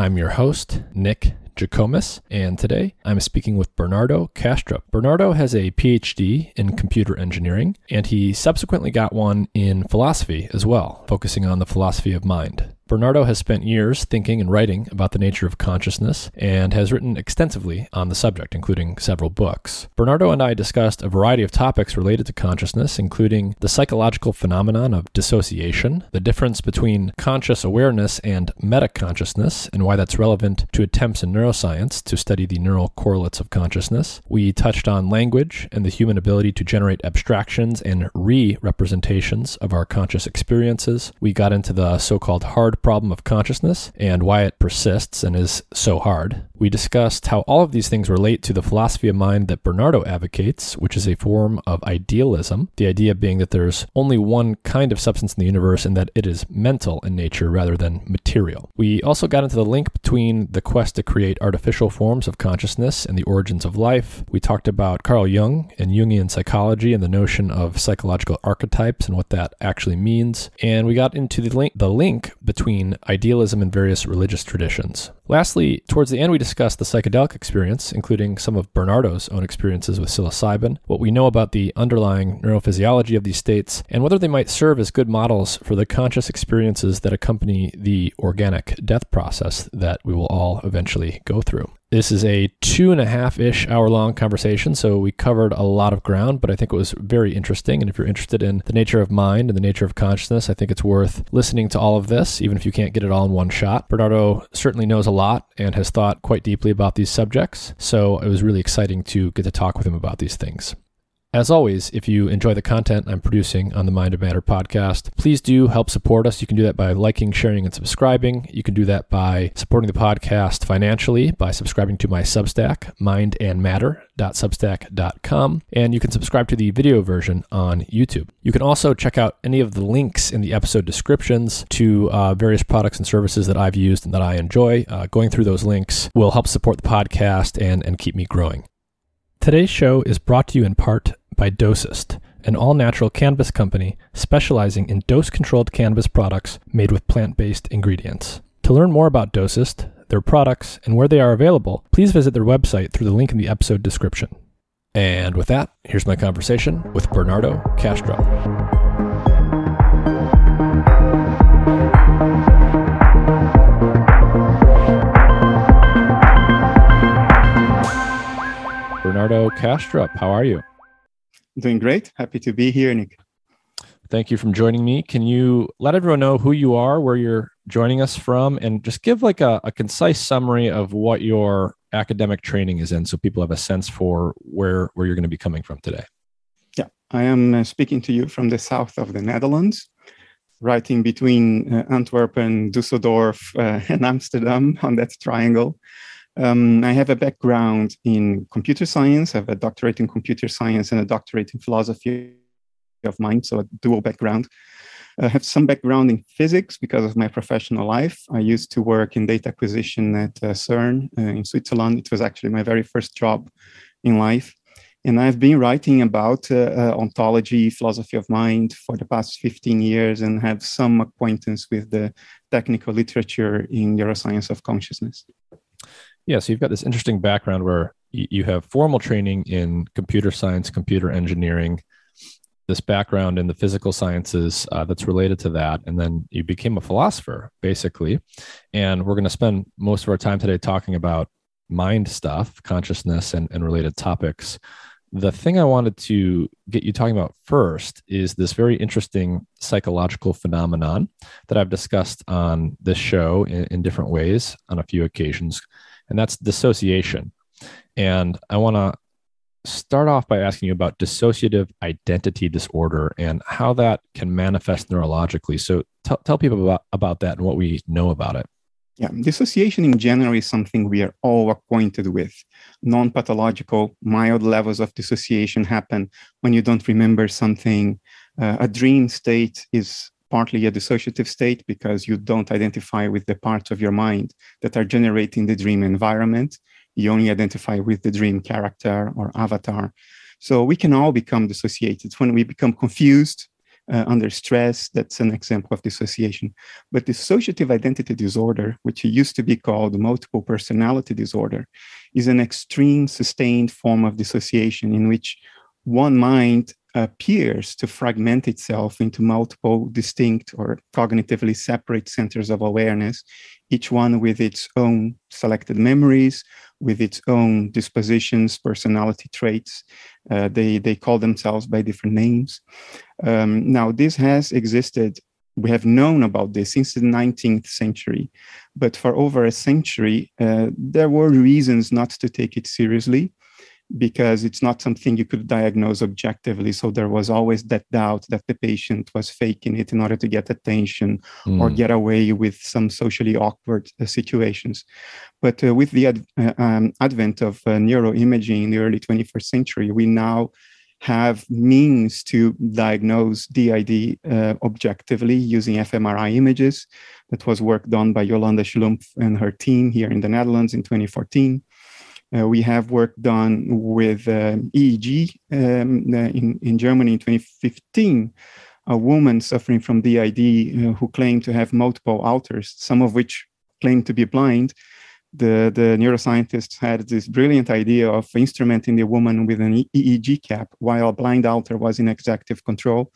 I'm your host, Nick Jikomes, and today I'm speaking with Bernardo Kastrup. Bernardo has a PhD in computer engineering, and he subsequently got one in philosophy as well, focusing on the philosophy of mind. Bernardo has spent years thinking and writing about the nature of consciousness and has written extensively on the subject, including several books. Bernardo and I discussed a variety of topics related to consciousness, including the psychological phenomenon of dissociation, the difference between conscious awareness and metaconsciousness, and why that's relevant to attempts in neuroscience to study the neural correlates of consciousness. We touched on language and the human ability to generate abstractions and re representations of our conscious experiences. We got into the so called hard problem of consciousness and why it persists and is so hard. We discussed how all of these things relate to the philosophy of mind that Bernardo advocates, which is a form of idealism, the idea being that there's only one kind of substance in the universe and that it is mental in nature rather than material. We also got into the link between the quest to create artificial forms of consciousness and the origins of life. We talked about Carl Jung and Jungian psychology and the notion of psychological archetypes and what that actually means. And we got into the link, the link between idealism and various religious traditions. Lastly, towards the end, we discussed the psychedelic experience, including some of Bernardo's own experiences with psilocybin, what we know about the underlying neurophysiology of these states, and whether they might serve as good models for the conscious experiences that accompany the organic death process that we will all eventually go through. This is a two and a half ish hour long conversation, so we covered a lot of ground, but I think it was very interesting. And if you're interested in the nature of mind and the nature of consciousness, I think it's worth listening to all of this, even if you can't get it all in one shot. Bernardo certainly knows a lot and has thought quite deeply about these subjects, so it was really exciting to get to talk with him about these things. As always, if you enjoy the content I'm producing on the Mind and Matter podcast, please do help support us. You can do that by liking, sharing, and subscribing. You can do that by supporting the podcast financially by subscribing to my Substack, mindandmatter.substack.com, and you can subscribe to the video version on YouTube. You can also check out any of the links in the episode descriptions to uh, various products and services that I've used and that I enjoy. Uh, going through those links will help support the podcast and, and keep me growing. Today's show is brought to you in part by Dosist, an all natural cannabis company specializing in dose controlled cannabis products made with plant based ingredients. To learn more about Dosist, their products, and where they are available, please visit their website through the link in the episode description. And with that, here's my conversation with Bernardo Kastrup. Bernardo Kastrup, how are you? Doing great. Happy to be here, Nick. Thank you for joining me. Can you let everyone know who you are, where you're joining us from, and just give like a, a concise summary of what your academic training is in so people have a sense for where, where you're going to be coming from today? Yeah, I am uh, speaking to you from the south of the Netherlands, right in between uh, Antwerp and Dusseldorf uh, and Amsterdam on that triangle. Um, I have a background in computer science. I have a doctorate in computer science and a doctorate in philosophy of mind, so a dual background. I have some background in physics because of my professional life. I used to work in data acquisition at uh, CERN uh, in Switzerland. It was actually my very first job in life. And I've been writing about uh, uh ontology, philosophy of mind for the past 15 years and have some acquaintance with the technical literature in neuroscience of consciousness. Yeah, so you've got this interesting background where you have formal training in computer science, computer engineering, this background in the physical sciences uh, that's related to that. And then you became a philosopher, basically. And we're going to spend most of our time today talking about mind stuff, consciousness, and, and related topics. The thing I wanted to get you talking about first is this very interesting psychological phenomenon that I've discussed on this show in, in different ways on a few occasions and that's dissociation. And I want to start off by asking you about dissociative identity disorder and how that can manifest neurologically. So t- tell people about, about that and what we know about it. Yeah, dissociation in general is something we are all acquainted with. Non pathological, mild levels of dissociation happen when you don't remember something. Uh, a dream state is partly a dissociative state because you don't identify with the parts of your mind that are generating the dream environment. You only identify with the dream character or avatar. So we can all become dissociated when we become confused uh, under stress. That's an example of dissociation. But dissociative identity disorder, which used to be called multiple personality disorder, is an extreme sustained form of dissociation in which one mind appears to fragment itself into multiple distinct or cognitively separate centers of awareness, each one with its own selected memories, with its own dispositions, personality traits. Uh, they, they call themselves by different names. Um, now, this has existed. We have known about this since the 19th century, but for over a century, uh, there were reasons not to take it seriously because it's not something you could diagnose objectively. So there was always that doubt that the patient was faking it in order to get attention mm. or hmm. get away with some socially awkward uh, situations. But uh, with the ad- uh, um, advent of uh, neuroimaging in the early 21st century, we now have means to diagnose DID uh, objectively using fMRI images. That was work done by Yolanda Schlumpf and her team here in the Netherlands in 2014. Uh, we have work done with uh, EEG um, uh, in, in Germany in 2015. A woman suffering from DID uh, who claimed to have multiple alters, some of which claimed to be blind. The, the neuroscientists had this brilliant idea of instrumenting the woman with an EEG cap while a blind alter was in executive control.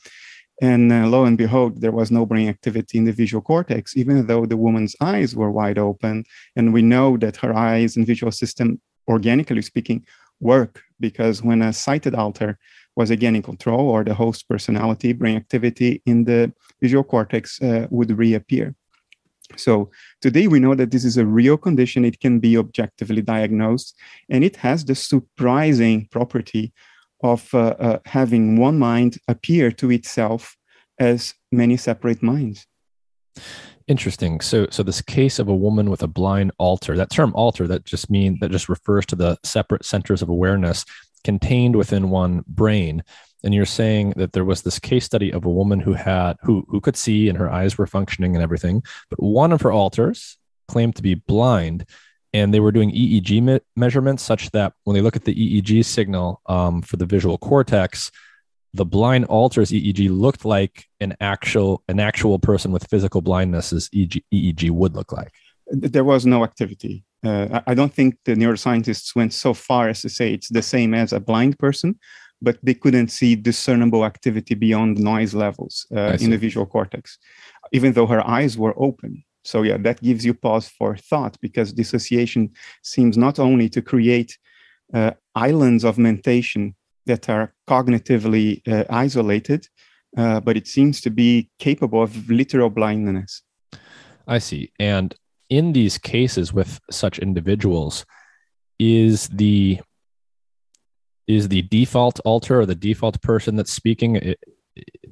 And uh, lo and behold, there was no brain activity in the visual cortex, even though the woman's eyes were wide open. And we know that her eyes and visual system organically speaking, work because when a sighted alter was again in control or the host personality, brain activity in the visual cortex uh, would reappear. So today we know that this is a real condition. It can be objectively diagnosed, and it has the surprising property of uh, uh, having one mind appear to itself as many separate minds. Interesting. So, so this case of a woman with a blind alter. that term alter that just mean that just refers to the separate centers of awareness contained within one brain. And you're saying that there was this case study of a woman who had who who could see and her eyes were functioning and everything, but one of her alters claimed to be blind, and they were doing EEG me- measurements such that when they look at the EEG signal um, for the visual cortex, the blind alters EEG looked like an actual an actual person with physical blindness as EEG, EEG would look like. There was no activity. Uh, I don't think the neuroscientists went so far as to say it's the same as a blind person, but they couldn't see discernible activity beyond noise levels uh, in the visual cortex, even though her eyes were open. So yeah, that gives you pause for thought because dissociation seems not only to create uh, islands of mentation that are cognitively uh, isolated, uh, but it seems to be capable of literal blindness. I see. And in these cases with such individuals, is the is the default alter or the default person that's speaking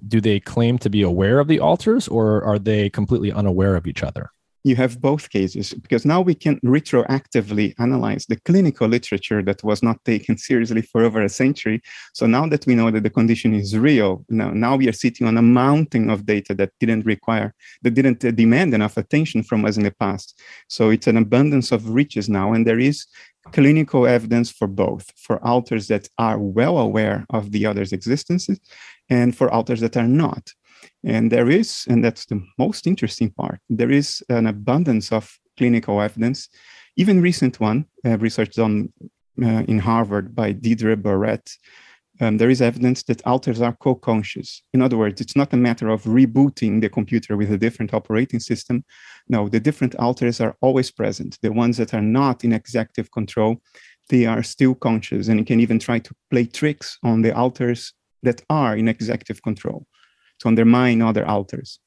do they claim to be aware of the alters or are they completely unaware of each other you have both cases because now we can retroactively analyze the clinical literature that was not taken seriously for over a century. So now that we know that the condition is real, now, now we are sitting on a mountain of data that didn't require, that didn't demand enough attention from us in the past. So it's an abundance of riches now, and there is clinical evidence for both, for alters that are well aware of the other's existences and for alters that are not. And there is, and that's the most interesting part, there is an abundance of clinical evidence, even recent one, uh, research done uh, in Harvard by Deirdre Barrett. Um, there is evidence that alters are co-conscious. In other words, it's not a matter of rebooting the computer with a different operating system. No, the different alters are always present. The ones that are not in executive control, they are still conscious and can even try to play tricks on the alters that are in executive control to undermine other alters.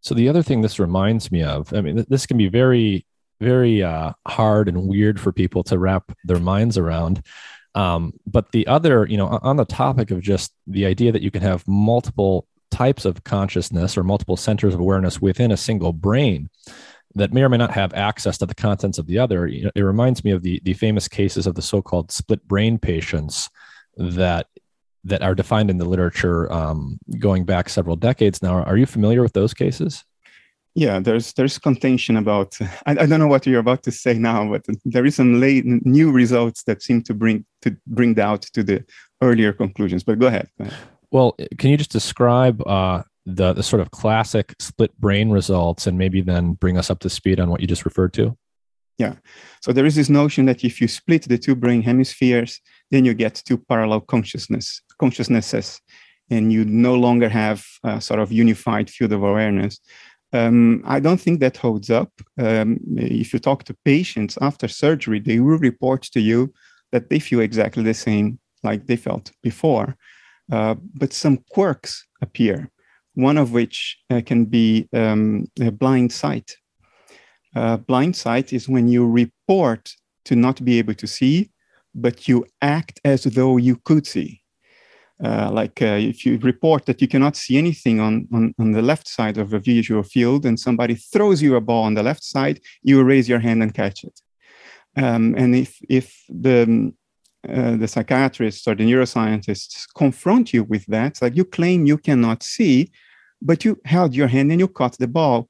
So the other thing this reminds me of, I mean, this can be very, very uh, hard and weird for people to wrap their minds around. Um, but the other, you know, on the topic of just the idea that you can have multiple types of consciousness or multiple centers of awareness within a single brain that may or may not have access to the contents of the other. It reminds me of the the famous cases of the so-called split brain patients that that are defined in the literature um, going back several decades now. Are you familiar with those cases? Yeah, there's there's contention about. I, I don't know what you're about to say now, but there is some late new results that seem to bring to bring doubt to the earlier conclusions. But go ahead. Go ahead. Well, can you just describe uh, the, the sort of classic split brain results and maybe then bring us up to speed on what you just referred to? Yeah. So there is this notion that if you split the two brain hemispheres, then you get two parallel consciousness consciousnesses, and you no longer have a sort of unified field of awareness. Um, I don't think that holds up. Um, if you talk to patients after surgery, they will report to you that they feel exactly the same like they felt before. Uh, but some quirks appear, one of which uh, can be um, a blind sight. Uh, blind sight is when you report to not be able to see, but you act as though you could see. Uh, like uh, if you report that you cannot see anything on, on, on the left side of a visual field and somebody throws you a ball on the left side, you raise your hand and catch it. Um, and if, if the, uh, the psychiatrists or the neuroscientists confront you with that, like you claim you cannot see, but you held your hand and you caught the ball,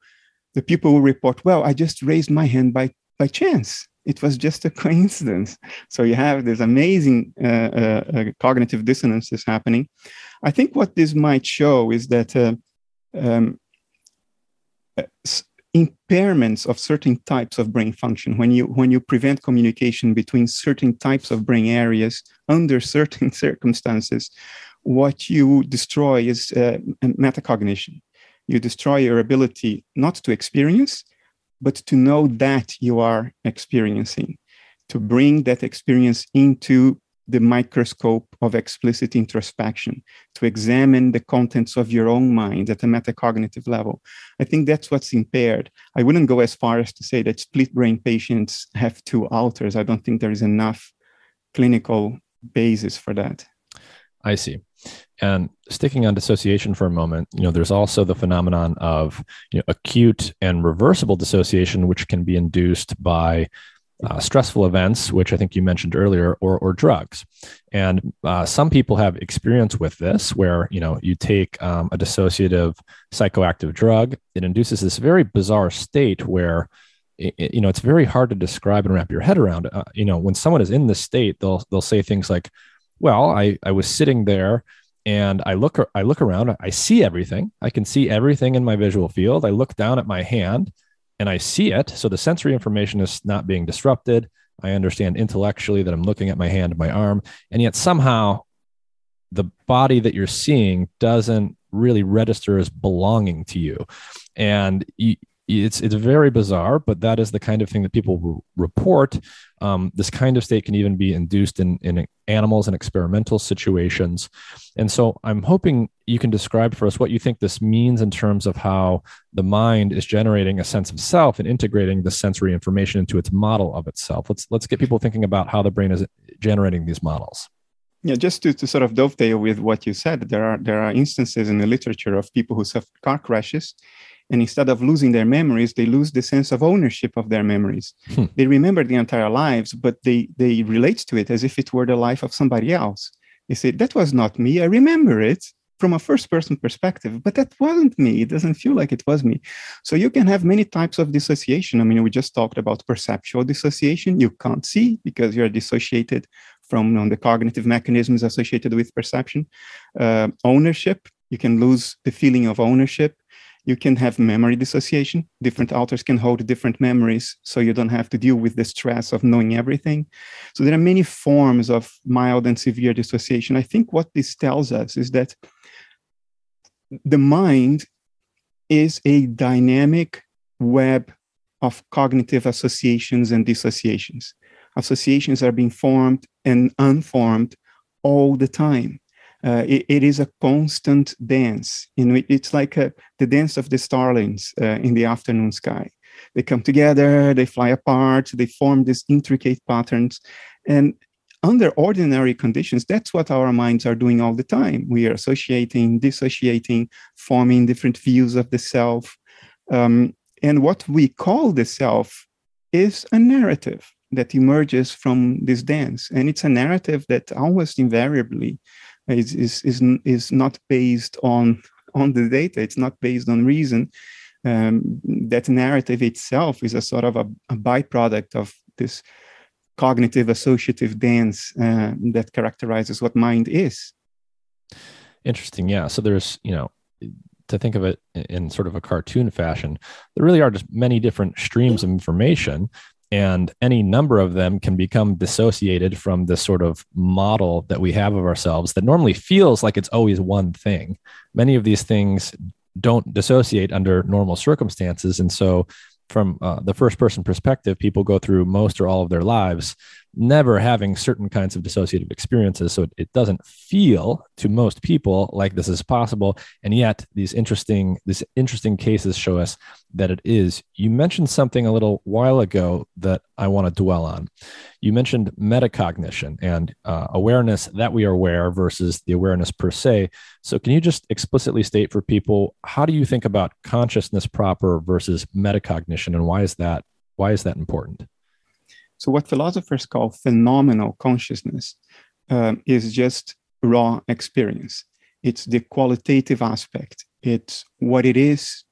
the people will report, well, I just raised my hand by, by chance it was just a coincidence. So you have this amazing uh, uh, uh, cognitive happening. I think what this might show is that uh, um, uh, impairments of certain types of brain function when you when you prevent communication between certain types of brain areas under certain circumstances what you destroy is uh, metacognition you destroy your ability not to experience but to know that you are experiencing, to bring that experience into the microscope of explicit introspection, to examine the contents of your own mind at a metacognitive level. I think that's what's impaired. I wouldn't go as far as to say that split brain patients have two alters. I don't think there is enough clinical basis for that. I see. And sticking on dissociation for a moment, you know, there's also the phenomenon of you know, acute and reversible dissociation, which can be induced by uh, stressful events, which I think you mentioned earlier, or or drugs. And uh, some people have experience with this, where you know you take um, a dissociative psychoactive drug, it induces this very bizarre state where it, you know it's very hard to describe and wrap your head around. Uh, you know, when someone is in this state, they'll they'll say things like, "Well, I I was sitting there." And I look I look around, I see everything. I can see everything in my visual field. I look down at my hand and I see it. So the sensory information is not being disrupted. I understand intellectually that I'm looking at my hand, my arm, and yet somehow the body that you're seeing doesn't really register as belonging to you. And you, it's it's very bizarre, but that is the kind of thing that people report. Um, this kind of state can even be induced in in animals and experimental situations, and so I'm hoping you can describe for us what you think this means in terms of how the mind is generating a sense of self and integrating the sensory information into its model of itself. Let's let's get people thinking about how the brain is generating these models. Yeah, just to, to sort of dovetail with what you said, there are there are instances in the literature of people who suffer car crashes and instead of losing their memories they lose the sense of ownership of their memories. Hmm. they remember the entire lives but they they relate to it as if it were the life of somebody else. They say that was not me. I remember it from a first person perspective but that wasn't me. It doesn't feel like it was me. So you can have many types of dissociation. I mean we just talked about perceptual dissociation. You can't see because you're dissociated from you know, the cognitive mechanisms associated with perception. Uh, ownership you can lose the feeling of ownership you can have memory dissociation. Different alters can hold different memories, so you don't have to deal with the stress of knowing everything. So there are many forms of mild and severe dissociation. I think what this tells us is that the mind is a dynamic web of cognitive associations and dissociations. Associations are being formed and unformed all the time uh, it, it is a constant dance. Know, it's like a, the dance of the starlings uh, in the afternoon sky. They come together, they fly apart, they form these intricate patterns, and under ordinary conditions, that's what our minds are doing all the time. We are associating, dissociating, forming different views of the self. Um, and what we call the self is a narrative that emerges from this dance. And it's a narrative that almost invariably is is is, is not based on on the data it's not based on reason um, that narrative itself is a sort of a, a byproduct of this cognitive associative dance uh, that characterizes what mind is Interesting. Yeah. So there's, you know, to think of it in sort of a cartoon fashion, there really are just many different streams of information. And any number of them can become dissociated from this sort of model that we have of ourselves that normally feels like it's always one thing. Many of these things don't dissociate under normal circumstances. And so from uh, the first person perspective, people go through most or all of their lives never having certain kinds of dissociative experiences. So it, it, doesn't feel to most people like this is possible. And yet these interesting, these interesting cases show us that it is. You mentioned something a little while ago that I want to dwell on. You mentioned metacognition and uh, awareness that we are aware versus the awareness per se. So can you just explicitly state for people, how do you think about consciousness proper versus metacognition and why is that, why is that important? So, what philosophers call phenomenal consciousness um, is just raw experience. It's the qualitative aspect, it's what it is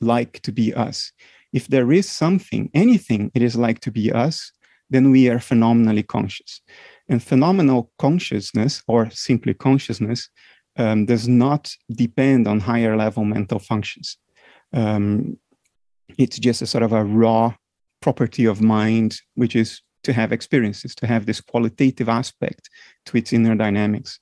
like to be us. If there is something, anything it is like to be us, then we are phenomenally conscious. And phenomenal consciousness, or simply consciousness, um, does not depend on higher level mental functions. Um, it's just a sort of a raw property of mind, which is to have experiences, to have this qualitative aspect to its inner dynamics.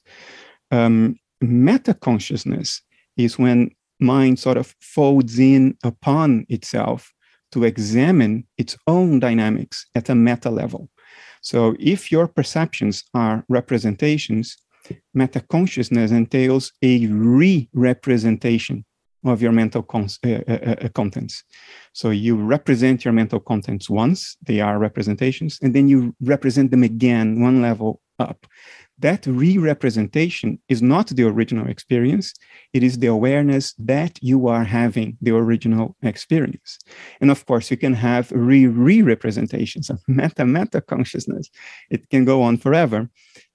Um, meta consciousness is when mind sort of folds in upon itself to examine its own dynamics at a meta level. So, if your perceptions are representations, meta consciousness entails a re representation of your mental uh, uh, uh, contents. So you represent your mental contents once, they are representations, and then you represent them again one level up. That re representation is not the original experience, it is the awareness that you are having the original experience. And of course, you can have re re representations of meta meta consciousness. It can go on forever.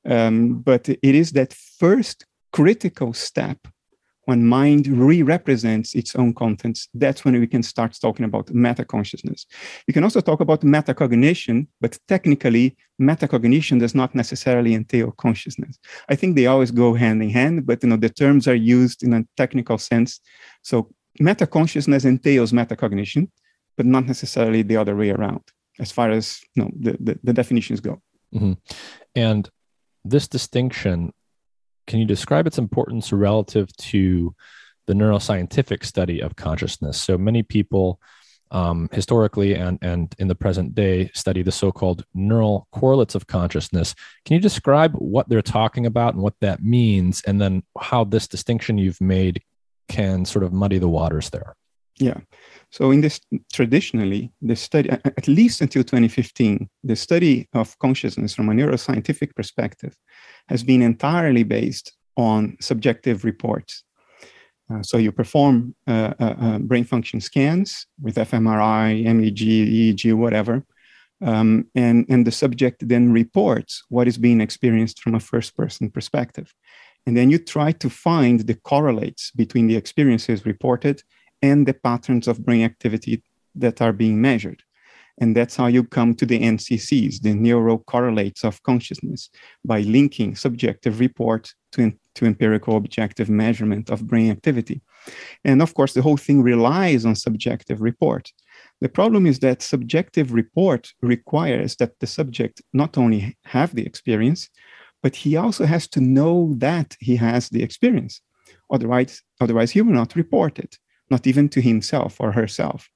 Um, but it is that first critical step when mind re-represents its own contents, that's when we can start talking about meta-consciousness. You can also talk about metacognition, but technically, metacognition does not necessarily entail consciousness. I think they always go hand in hand, but you know the terms are used in a technical sense. So meta-consciousness entails metacognition, but not necessarily the other way around, as far as you know, the, the, the definitions go. Mm-hmm. And this distinction can you describe its importance relative to the neuroscientific study of consciousness? So many people um, historically and, and in the present day study the so-called neural correlates of consciousness. Can you describe what they're talking about and what that means, and then how this distinction you've made can sort of muddy the waters there? Yeah. So in this traditionally, the study, at least until 2015, the study of consciousness from a neuroscientific perspective has been entirely based on subjective reports. Uh, so you perform uh, uh, uh brain function scans with fMRI, MEG, EEG, whatever, um, and, and the subject then reports what is being experienced from a first person perspective. And then you try to find the correlates between the experiences reported and the patterns of brain activity that are being measured. And that's how you come to the NCCs, the neurocorrelates of consciousness, by linking subjective report to, to empirical objective measurement of brain activity. And of course, the whole thing relies on subjective report. The problem is that subjective report requires that the subject not only have the experience, but he also has to know that he has the experience. Otherwise, otherwise he will not report it, not even to himself or herself.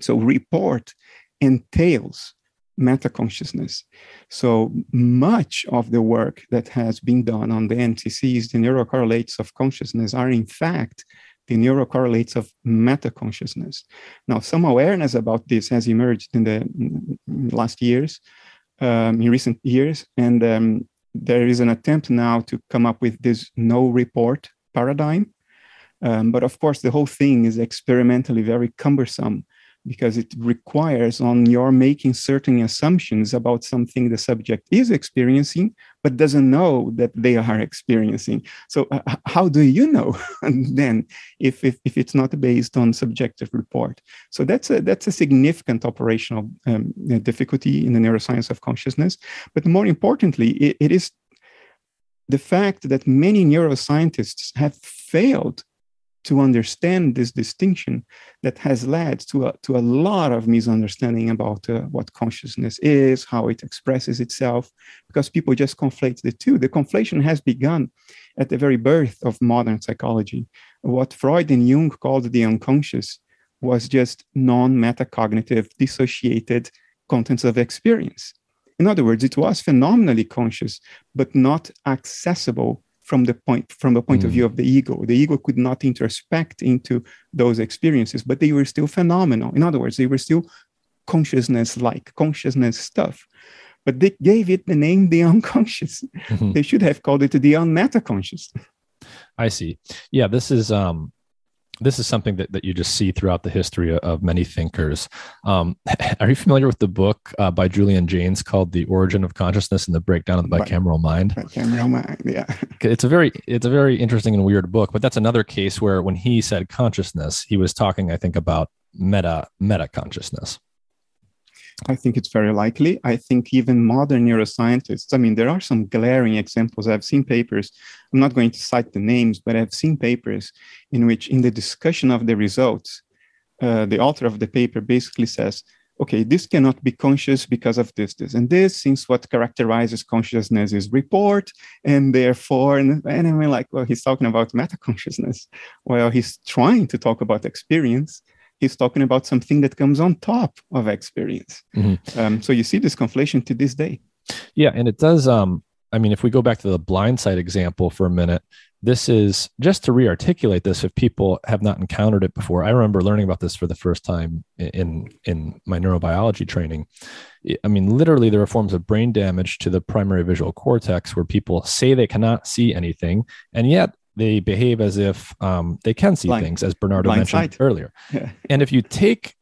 So report entails meta consciousness. So much of the work that has been done on the NCCs, the neurocorrelates of consciousness, are in fact the neurocorrelates of meta consciousness. Now, some awareness about this has emerged in the last years, um, in recent years, and um, there is an attempt now to come up with this no report paradigm. Um, but of course, the whole thing is experimentally very cumbersome because it requires on your making certain assumptions about something the subject is experiencing but doesn't know that they are experiencing. So uh, how do you know then if, if, if it's not based on subjective report? So that's a that's a significant operational um, difficulty in the neuroscience of consciousness. But more importantly it, it is the fact that many neuroscientists have failed to understand this distinction that has led to a, to a lot of misunderstanding about uh, what consciousness is, how it expresses itself, because people just conflate the two. The conflation has begun at the very birth of modern psychology. What Freud and Jung called the unconscious was just non metacognitive, dissociated contents of experience. In other words, it was phenomenally conscious, but not accessible from the point from the point mm. of view of the ego. The ego could not introspect into those experiences, but they were still phenomenal. In other words, they were still consciousness-like, consciousness stuff. But they gave it the name the unconscious. Mm-hmm. They should have called it the unmetaconscious. I see. Yeah, this is um this is something that, that you just see throughout the history of many thinkers. Um, are you familiar with the book uh, by Julian Jaynes called "The Origin of Consciousness and the Breakdown of the Bicameral Mind"? Bicameral mind, yeah. It's a very it's a very interesting and weird book, but that's another case where when he said consciousness, he was talking, I think, about meta meta consciousness. I think it's very likely. I think even modern neuroscientists, I mean, there are some glaring examples. I've seen papers, I'm not going to cite the names, but I've seen papers in which, in the discussion of the results, uh, the author of the paper basically says, okay, this cannot be conscious because of this, this, and this, since what characterizes consciousness is report, and therefore, and, and I mean, like, well, he's talking about meta consciousness. He's trying to talk about experience he's talking about something that comes on top of experience. Mm-hmm. Um, so you see this conflation to this day. Yeah, and it does. Um, I mean, if we go back to the blind sight example for a minute, this is just to re-articulate this if people have not encountered it before. I remember learning about this for the first time in in my neurobiology training. I mean, literally, there are forms of brain damage to the primary visual cortex where people say they cannot see anything, and yet they behave as if um, they can see blind, things, as Bernardo mentioned sight. earlier. Yeah. and if you take,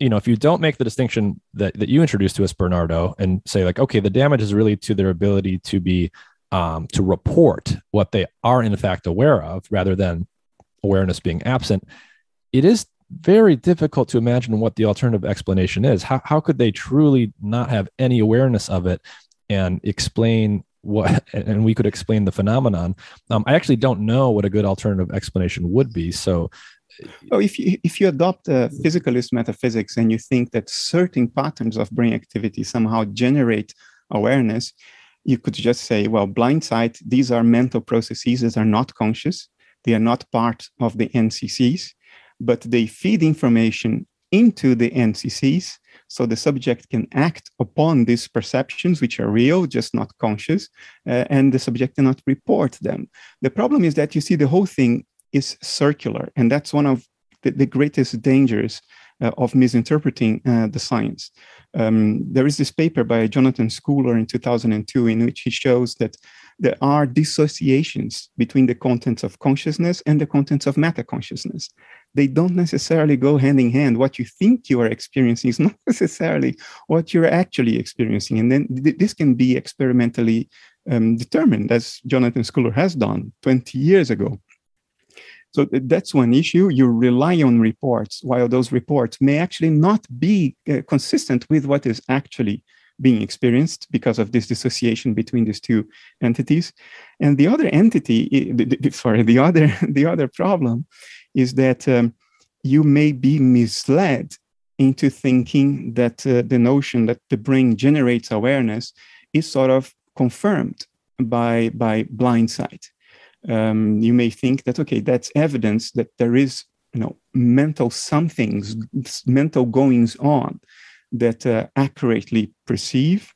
you know, if you don't make the distinction that, that you introduced to us, Bernardo, and say like, okay, the damage is really to their ability to be um, to report what they are in fact aware of, rather than awareness being absent. It is very difficult to imagine what the alternative explanation is. How, how could they truly not have any awareness of it and explain what and we could explain the phenomenon. Um, i actually don't know what a good alternative explanation would be so oh, if you if you adopt a physicalist metaphysics and you think that certain patterns of brain activity somehow generate awareness you could just say well blind sight these are mental processes that are not conscious. They are not part of the nccs but they feed information into the nccs so the subject can act upon these perceptions, which are real, just not conscious, uh, and the subject cannot report them. The problem is that you see the whole thing is circular, and that's one of the, the greatest dangers uh, of misinterpreting uh, the science. Um, there is this paper by Jonathan Schooler in 2002 in which he shows that there are dissociations between the contents of consciousness and the contents of meta consciousness they don't necessarily go hand in hand. What you think you are experiencing is not necessarily what you're actually experiencing. And then th- this can be experimentally um, determined, as Jonathan Schooler has done 20 years ago. So that's one issue. You rely on reports, while those reports may actually not be uh, consistent with what is actually being experienced because of this dissociation between these two entities. And the other entity, sorry, the other the other problem is that um, you may be misled into thinking that uh, the notion that the brain generates awareness is sort of confirmed by by blind sight. Um, you may think that okay, that's evidence that there is you know mental somethings, mental goings on that uh, accurately perceive,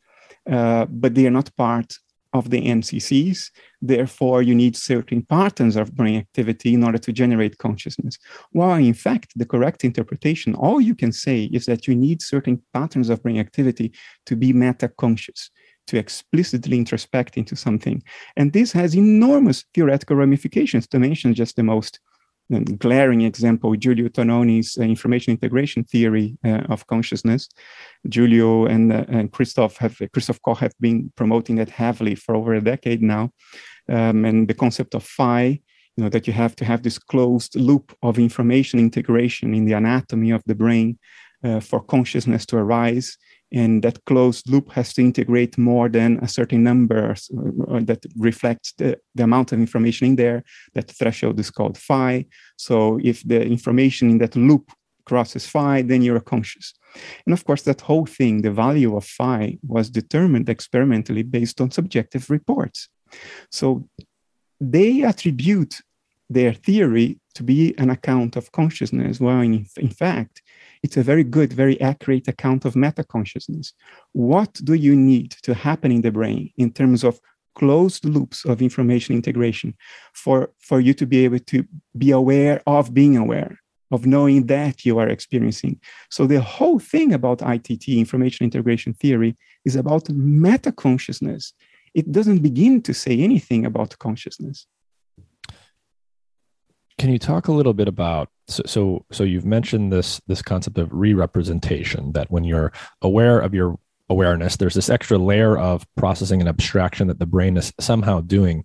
uh, but they are not part of the NCCs. Therefore, you need certain patterns of brain activity in order to generate consciousness. While in fact, the correct interpretation, all you can say is that you need certain patterns of brain activity to be meta conscious, to explicitly introspect into something. And this has enormous theoretical ramifications, to mention just the most glaring example, Giulio Tononi's uh, information integration theory uh, of consciousness. Giulio and, uh, and Christoph have Christoph Koch have been promoting that heavily for over a decade now, um, and the concept of phi. You know that you have to have this closed loop of information integration in the anatomy of the brain uh, for consciousness to arise and that closed loop has to integrate more than a certain number uh, that reflects the, the amount of information in there. That threshold is called phi. So if the information in that loop crosses phi, then you're conscious. And of course, that whole thing, the value of phi, was determined experimentally based on subjective reports. So they attribute their theory to be an account of consciousness, well, in, in fact, it's a very good, very accurate account of meta consciousness. What do you need to happen in the brain in terms of closed loops of information integration for, for you to be able to be aware of being aware, of knowing that you are experiencing? So, the whole thing about ITT, information integration theory, is about meta consciousness. It doesn't begin to say anything about consciousness. Can you talk a little bit about so so, so you've mentioned this this concept of re-representation that when you're aware of your awareness, there's this extra layer of processing and abstraction that the brain is somehow doing.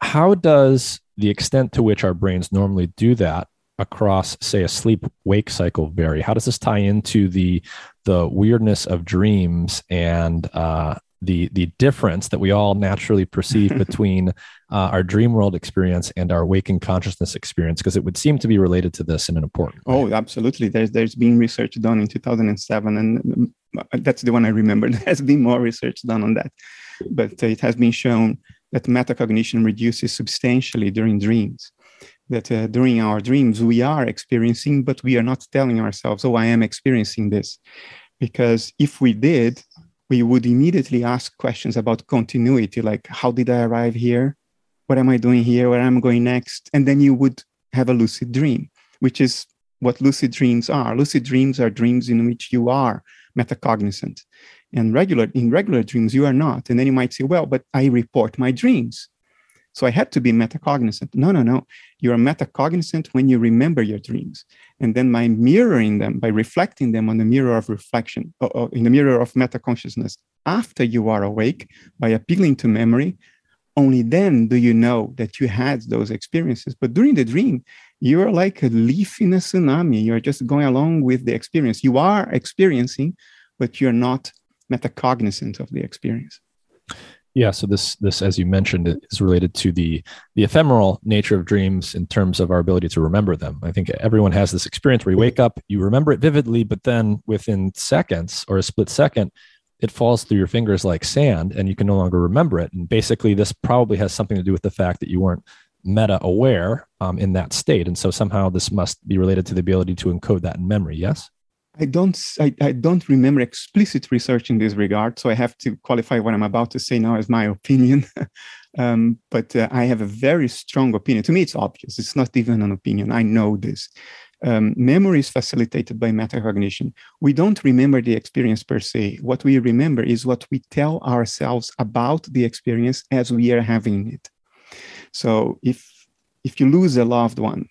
How does the extent to which our brains normally do that across, say, a sleep wake cycle vary? How does this tie into the the weirdness of dreams and uh, the the difference that we all naturally perceive between uh, our dream world experience and our waking consciousness experience because it would seem to be related to this in an important way. oh absolutely. There's there's been research done in 2007 and uh, that's the one i remember. There has been more research done on that. But it has been shown that metacognition reduces substantially during dreams that uh, during our dreams we are experiencing but we are not telling ourselves oh i am experiencing this. Because if we did we would immediately ask questions about continuity, like how did I arrive here? What am I doing here? Where am I going next? And then you would have a lucid dream, which is what lucid dreams are. Lucid dreams are dreams in which you are metacognizant. And regular in regular dreams, you are not. And then you might say, well, but I report my dreams. So I had to be metacognizant. No, no, no. You're metacognizant when you remember your dreams. And then by mirroring them, by reflecting them on the mirror of reflection, or, or in the mirror of metaconsciousness, after you are awake, by appealing to memory, only then do you know that you had those experiences. But during the dream, you're like a leaf in a tsunami. You're just going along with the experience. You are experiencing, but you're not metacognizant of the experience. Yeah, so this this as you mentioned is related to the the ephemeral nature of dreams in terms of our ability to remember them. I think everyone has this experience where you wake up, you remember it vividly, but then within seconds or a split second, it falls through your fingers like sand and you can no longer remember it. And basically this probably has something to do with the fact that you weren't meta aware um, in that state. And so somehow this must be related to the ability to encode that in memory. Yes? I don't I, I don't remember explicit research in this regard, so I have to qualify what I'm about to say now as my opinion. um, but uh, I have a very strong opinion. To me, it's obvious. It's not even an opinion. I know this. Um, memory is facilitated by metacognition. We don't remember the experience per se. What we remember is what we tell ourselves about the experience as we are having it. So if if you lose a loved one,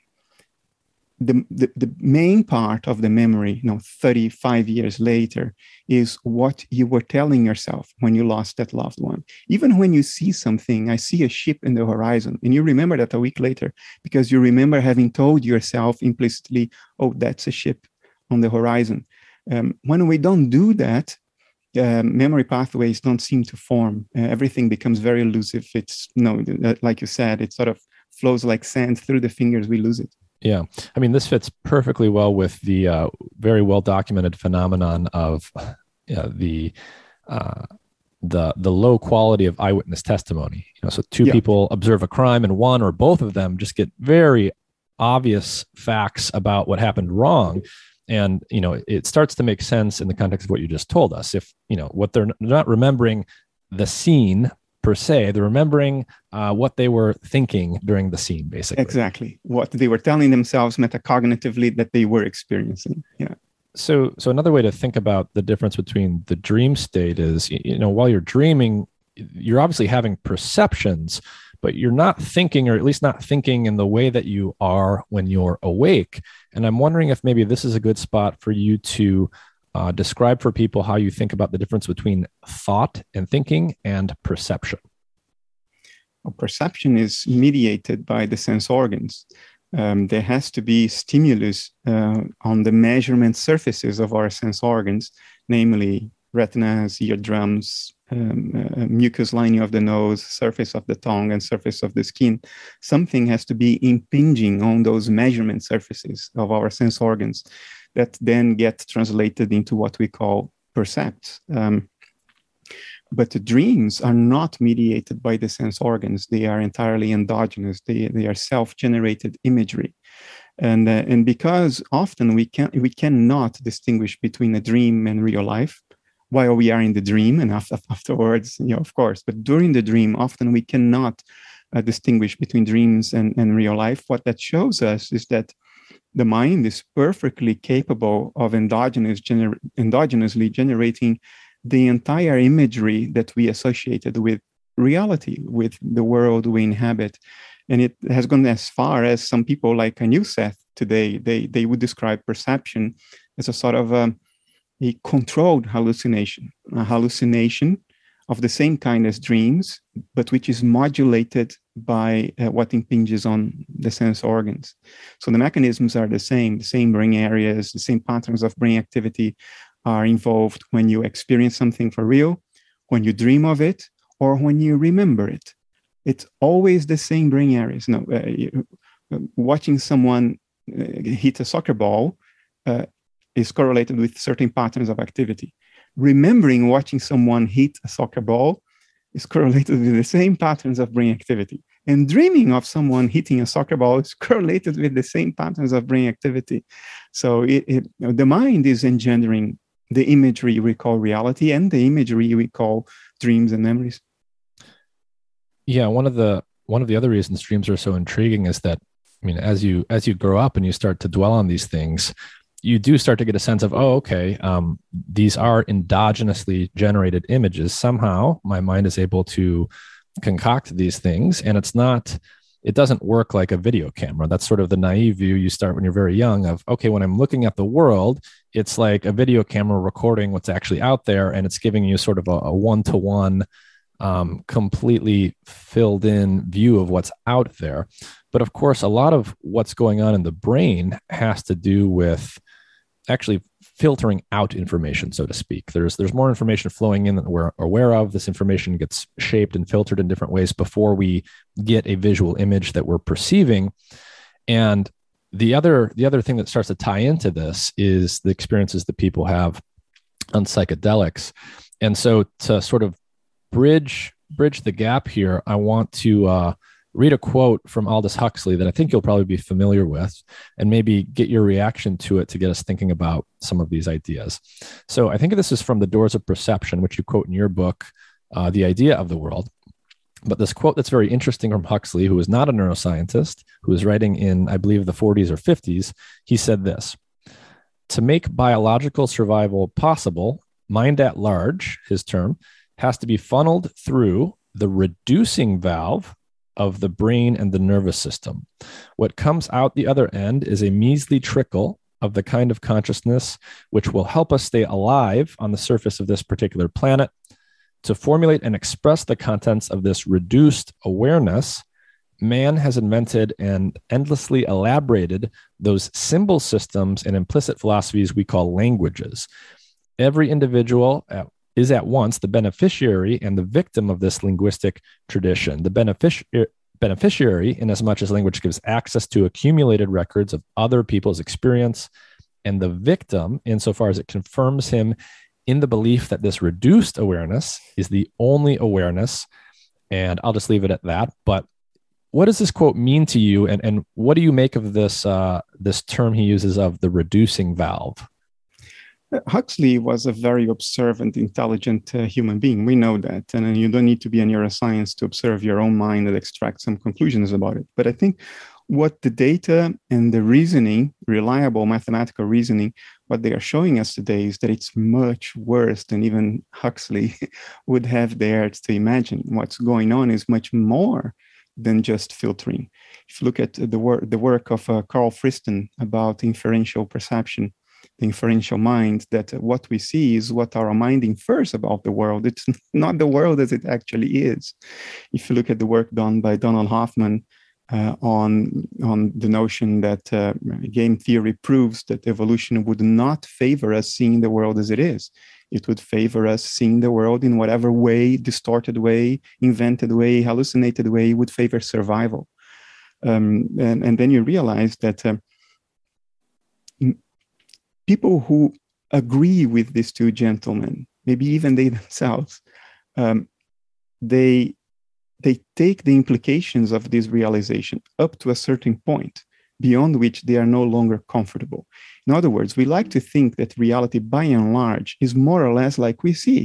the, the, the, main part of the memory, you know, 35 years later, is what you were telling yourself when you lost that loved one. Even when you see something, I see a ship in the horizon, and you remember that a week later because you remember having told yourself implicitly, oh, that's a ship on the horizon. Um, when we don't do that, uh, memory pathways don't seem to form. Uh, everything becomes very elusive. It's, you know, like you said, it sort of flows like sand through the fingers, we lose it. Yeah, I mean, this fits perfectly well with the uh, very well documented phenomenon of uh, the uh, the the low quality of eyewitness testimony. You know, so two yeah. people observe a crime, and one or both of them just get very obvious facts about what happened wrong, and you know, it starts to make sense in the context of what you just told us. If you know what they're not remembering the scene per se. They're remembering uh, what they were thinking during the scene, basically. Exactly. What they were telling themselves metacognitively that they were experiencing. Yeah. So, so another way to think about the difference between the dream state is, you know, while you're dreaming, you're obviously having perceptions, but you're not thinking, or at least not thinking in the way that you are when you're awake. And I'm wondering if maybe this is a good spot for you to uh, describe for people how you think about the difference between thought and thinking and perception. Well, perception is mediated by the sense organs. Um, there has to be stimulus uh, on the measurement surfaces of our sense organs, namely retinas, eardrums, um, uh, mucous lining of the nose, surface of the tongue, and surface of the skin. Something has to be impinging on those measurement surfaces of our sense organs that then get translated into what we call percepts. Um, but the dreams are not mediated by the sense organs. They are entirely endogenous. They, they are self-generated imagery. And, uh, and because often we, can, we cannot distinguish between a dream and real life, while we are in the dream and after, afterwards, you know, of course, but during the dream, often we cannot uh, distinguish between dreams and, and real life. What that shows us is that the mind is perfectly capable of endogenous gener- endogenously generating the entire imagery that we associated with reality, with the world we inhabit. And it has gone as far as some people like Seth today, they, they would describe perception as a sort of a, um, a controlled hallucination, a hallucination of the same kind as dreams, but which is modulated by uh, what impinges on the sense organs. So the mechanisms are the same, the same brain areas, the same patterns of brain activity are involved when you experience something for real, when you dream of it, or when you remember it. It's always the same brain areas. Uh, you, uh, watching someone uh, hit a soccer ball uh, is correlated with certain patterns of activity. Remembering watching someone hit a soccer ball is correlated with the same patterns of brain activity. And dreaming of someone hitting a soccer ball is correlated with the same patterns of brain activity. So it, it, the mind is engendering the imagery we call reality and the imagery we call dreams and memories. Yeah, one of the one of the other reasons dreams are so intriguing is that I mean, as you as you grow up and you start to dwell on these things, you do start to get a sense of, oh, okay, um, these are endogenously generated images. Somehow, my mind is able to concoct these things, and it's not it doesn't work like a video camera. That's sort of the naive view you start when you're very young of, okay, when I'm looking at the world, it's like a video camera recording what's actually out there and it's giving you sort of a one to one, completely filled in view of what's out there. But of course, a lot of what's going on in the brain has to do with actually filtering out information, so to speak. There's there's more information flowing in that we're aware of. This information gets shaped and filtered in different ways before we get a visual image that we're perceiving. And the other the other thing that starts to tie into this is the experiences that people have on psychedelics. And so to sort of bridge bridge the gap here, I want to uh, read a quote from Aldous Huxley that I think you'll probably be familiar with and maybe get your reaction to it to get us thinking about some of these ideas. So I think this is from The Doors of Perception, which you quote in your book, uh, The Idea of the World. But this quote that's very interesting from Huxley, who is not a neuroscientist, who was writing in, I believe, the 40s or 50s, he said this To make biological survival possible, mind at large, his term, has to be funneled through the reducing valve of the brain and the nervous system. What comes out the other end is a measly trickle of the kind of consciousness which will help us stay alive on the surface of this particular planet. To formulate and express the contents of this reduced awareness, man has invented and endlessly elaborated those symbol systems and implicit philosophies we call languages. Every individual at is at once the beneficiary and the victim of this linguistic tradition. The benefic- beneficiary, in as much as language gives access to accumulated records of other people's experience, and the victim, insofar as it confirms him in the belief that this reduced awareness is the only awareness. And I'll just leave it at that. But what does this quote mean to you, and, and what do you make of this uh, this term he uses of the reducing valve? Huxley was a very observant, intelligent uh, human being. We know that. And you don't need to be a neuroscience to observe your own mind and extract some conclusions about it. But I think what the data and the reasoning, reliable mathematical reasoning, what they are showing us today is that it's much worse than even Huxley would have dared to imagine. What's going on is much more than just filtering. If you look at the work, the work of uh, Carl Friston about inferential perception, the inferential mind that what we see is what our mind infers about the world. It's not the world as it actually is. If you look at the work done by Donald Hoffman uh, on, on the notion that uh, game theory proves that evolution would not favor us seeing the world as it is. It would favor us seeing the world in whatever way, distorted way, invented way, hallucinated way, would favor survival. Um, and, and then you realize that uh, people who agree with these two gentlemen, maybe even they themselves, um, they they take the implications of this realization up to a certain point beyond which they are no longer comfortable. In other words, we like to think that reality by and large is more or less like we see.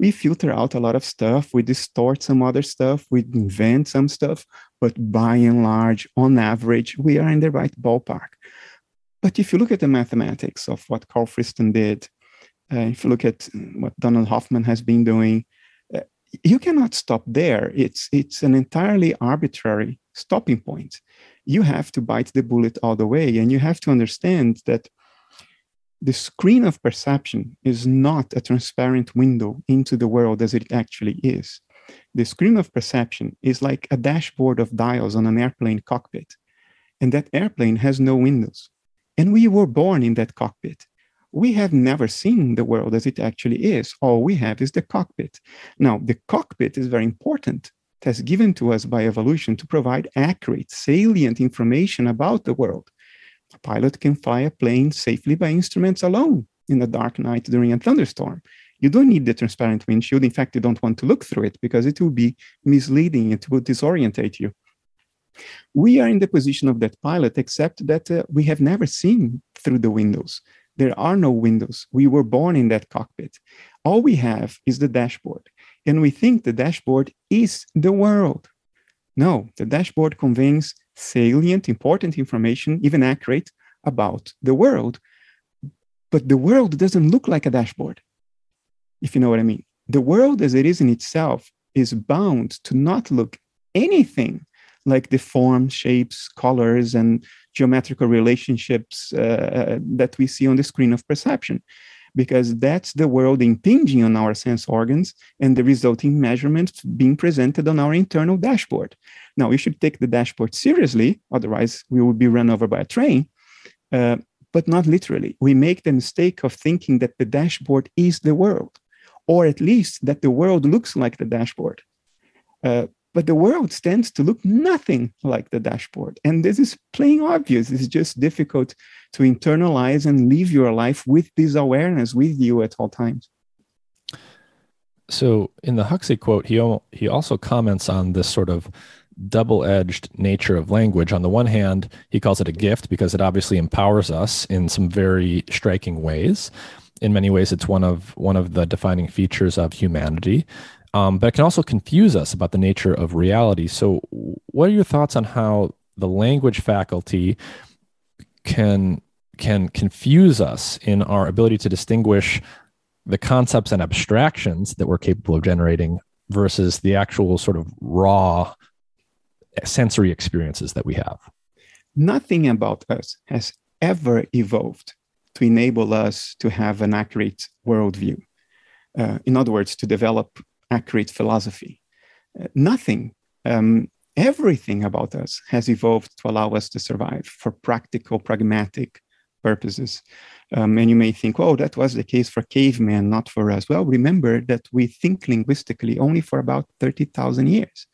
We filter out a lot of stuff, we distort some other stuff, we invent some stuff, but by and large, on average, we are in the right ballpark. But if you look at the mathematics of what Carl Friston did, uh, if you look at what Donald Hoffman has been doing, uh, you cannot stop there. It's it's an entirely arbitrary stopping point you have to bite the bullet all the way. And you have to understand that the screen of perception is not a transparent window into the world as it actually is. The screen of perception is like a dashboard of dials on an airplane cockpit. And that airplane has no windows. And we were born in that cockpit. We have never seen the world as it actually is. All we have is the cockpit. Now, the cockpit is very important that's given to us by evolution to provide accurate, salient information about the world. A pilot can fly a plane safely by instruments alone in a dark night during a thunderstorm. You don't need the transparent windshield. In fact, you don't want to look through it because it will be misleading, it will disorientate you. We are in the position of that pilot, except that uh, we have never seen through the windows. There are no windows. We were born in that cockpit. All we have is the dashboard and we think the dashboard is the world. No, the dashboard conveys salient, important information, even accurate, about the world. But the world doesn't look like a dashboard, if you know what I mean. The world as it is in itself is bound to not look anything like the forms, shapes, colors, and geometrical relationships uh that we see on the screen of perception because that's the world impinging on our sense organs and the resulting measurements being presented on our internal dashboard. Now, we should take the dashboard seriously, otherwise, we will be run over by a train, uh, but not literally. We make the mistake of thinking that the dashboard is the world, or at least that the world looks like the dashboard. Uh, but the world tends to look nothing like the dashboard. And this is plain obvious. It's just difficult to internalize and live your life with this awareness with you at all times. So in the Huxley quote, he, he also comments on this sort of double edged nature of language. On the one hand, he calls it a gift because it obviously empowers us in some very striking ways. In many ways, it's one of one of the defining features of humanity um, but it can also confuse us about the nature of reality. So, what are your thoughts on how the language faculty can can confuse us in our ability to distinguish the concepts and abstractions that we're capable of generating versus the actual sort of raw sensory experiences that we have? Nothing about us has ever evolved to enable us to have an accurate worldview. Uh, in other words, to develop accurate philosophy. Uh, nothing, um, everything about us has evolved to allow us to survive for practical, pragmatic purposes. Um, and you may think, oh, that was the case for cavemen, not for us. Well, remember that we think linguistically only for about 30,000 years.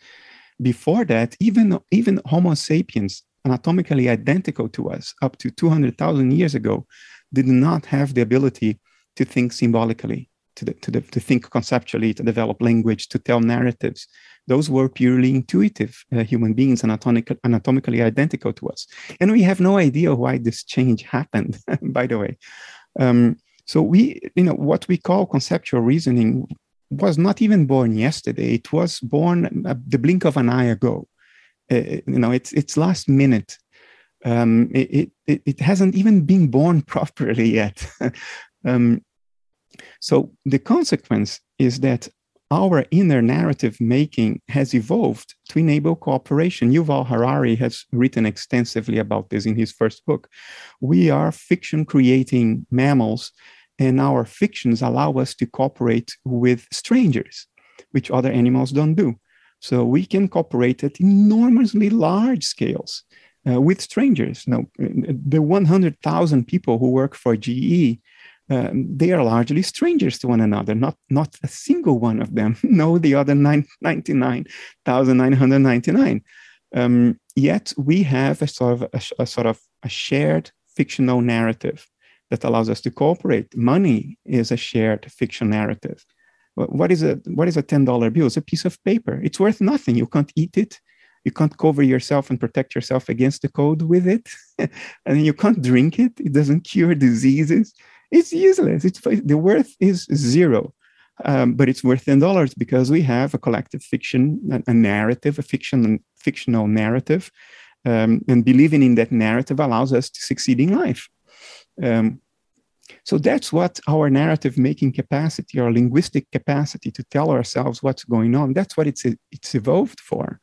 Before that, even, even Homo sapiens, anatomically identical to us up to 200,000 years ago, did not have the ability to think symbolically to, the, to, the, to think conceptually, to develop language, to tell narratives. Those were purely intuitive uh, human beings, anatomic, anatomically identical to us. And we have no idea why this change happened, by the way. Um, so we, you know, what we call conceptual reasoning was not even born yesterday. It was born at the blink of an eye ago. Uh, you know, it's it's last minute. Um, it, it, it hasn't even been born properly yet. um, so the consequence is that our inner narrative making has evolved to enable cooperation. Yuval Harari has written extensively about this in his first book. We are fiction creating mammals, and our fictions allow us to cooperate with strangers, which other animals don't do. So we can cooperate at enormously large scales uh, with strangers. Now, the 100,000 people who work for GE um, they are largely strangers to one another. Not not a single one of them know the other ninety nine thousand nine hundred ninety nine. Um, yet we have a sort of a, a sort of a shared fictional narrative that allows us to cooperate. Money is a shared fiction narrative. What is a what is a ten dollar bill? It's a piece of paper. It's worth nothing. You can't eat it. You can't cover yourself and protect yourself against the cold with it, and you can't drink it. It doesn't cure diseases. It's useless. It's the worth is zero. Um, but it's worth ten dollars because we have a collective fiction, a, a narrative, a fiction, fictional narrative, um, and believing in that narrative allows us to succeed in life. Um, so that's what our narrative making capacity, our linguistic capacity to tell ourselves what's going on, that's what it's, it's evolved for.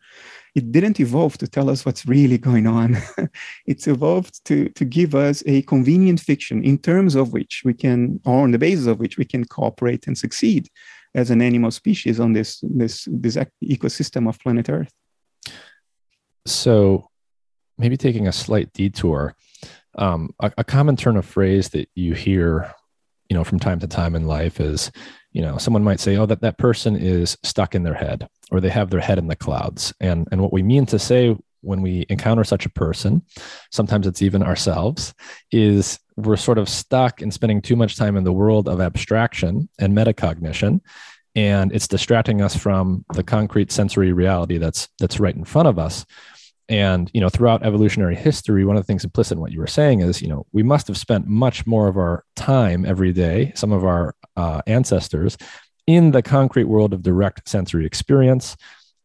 It didn't evolve to tell us what's really going on. it's evolved to, to give us a convenient fiction in terms of which we can, or on the basis of which we can cooperate and succeed as an animal species on this, this, this ecosystem of planet Earth. So maybe taking a slight detour, um, a, a common turn of phrase that you hear, you know, from time to time in life is, you know, someone might say, "Oh, that that person is stuck in their head," or they have their head in the clouds. And and what we mean to say when we encounter such a person, sometimes it's even ourselves, is we're sort of stuck in spending too much time in the world of abstraction and metacognition and it's distracting us from the concrete sensory reality that's that's right in front of us and you know throughout evolutionary history one of the things implicit in what you were saying is you know we must have spent much more of our time every day some of our uh, ancestors in the concrete world of direct sensory experience.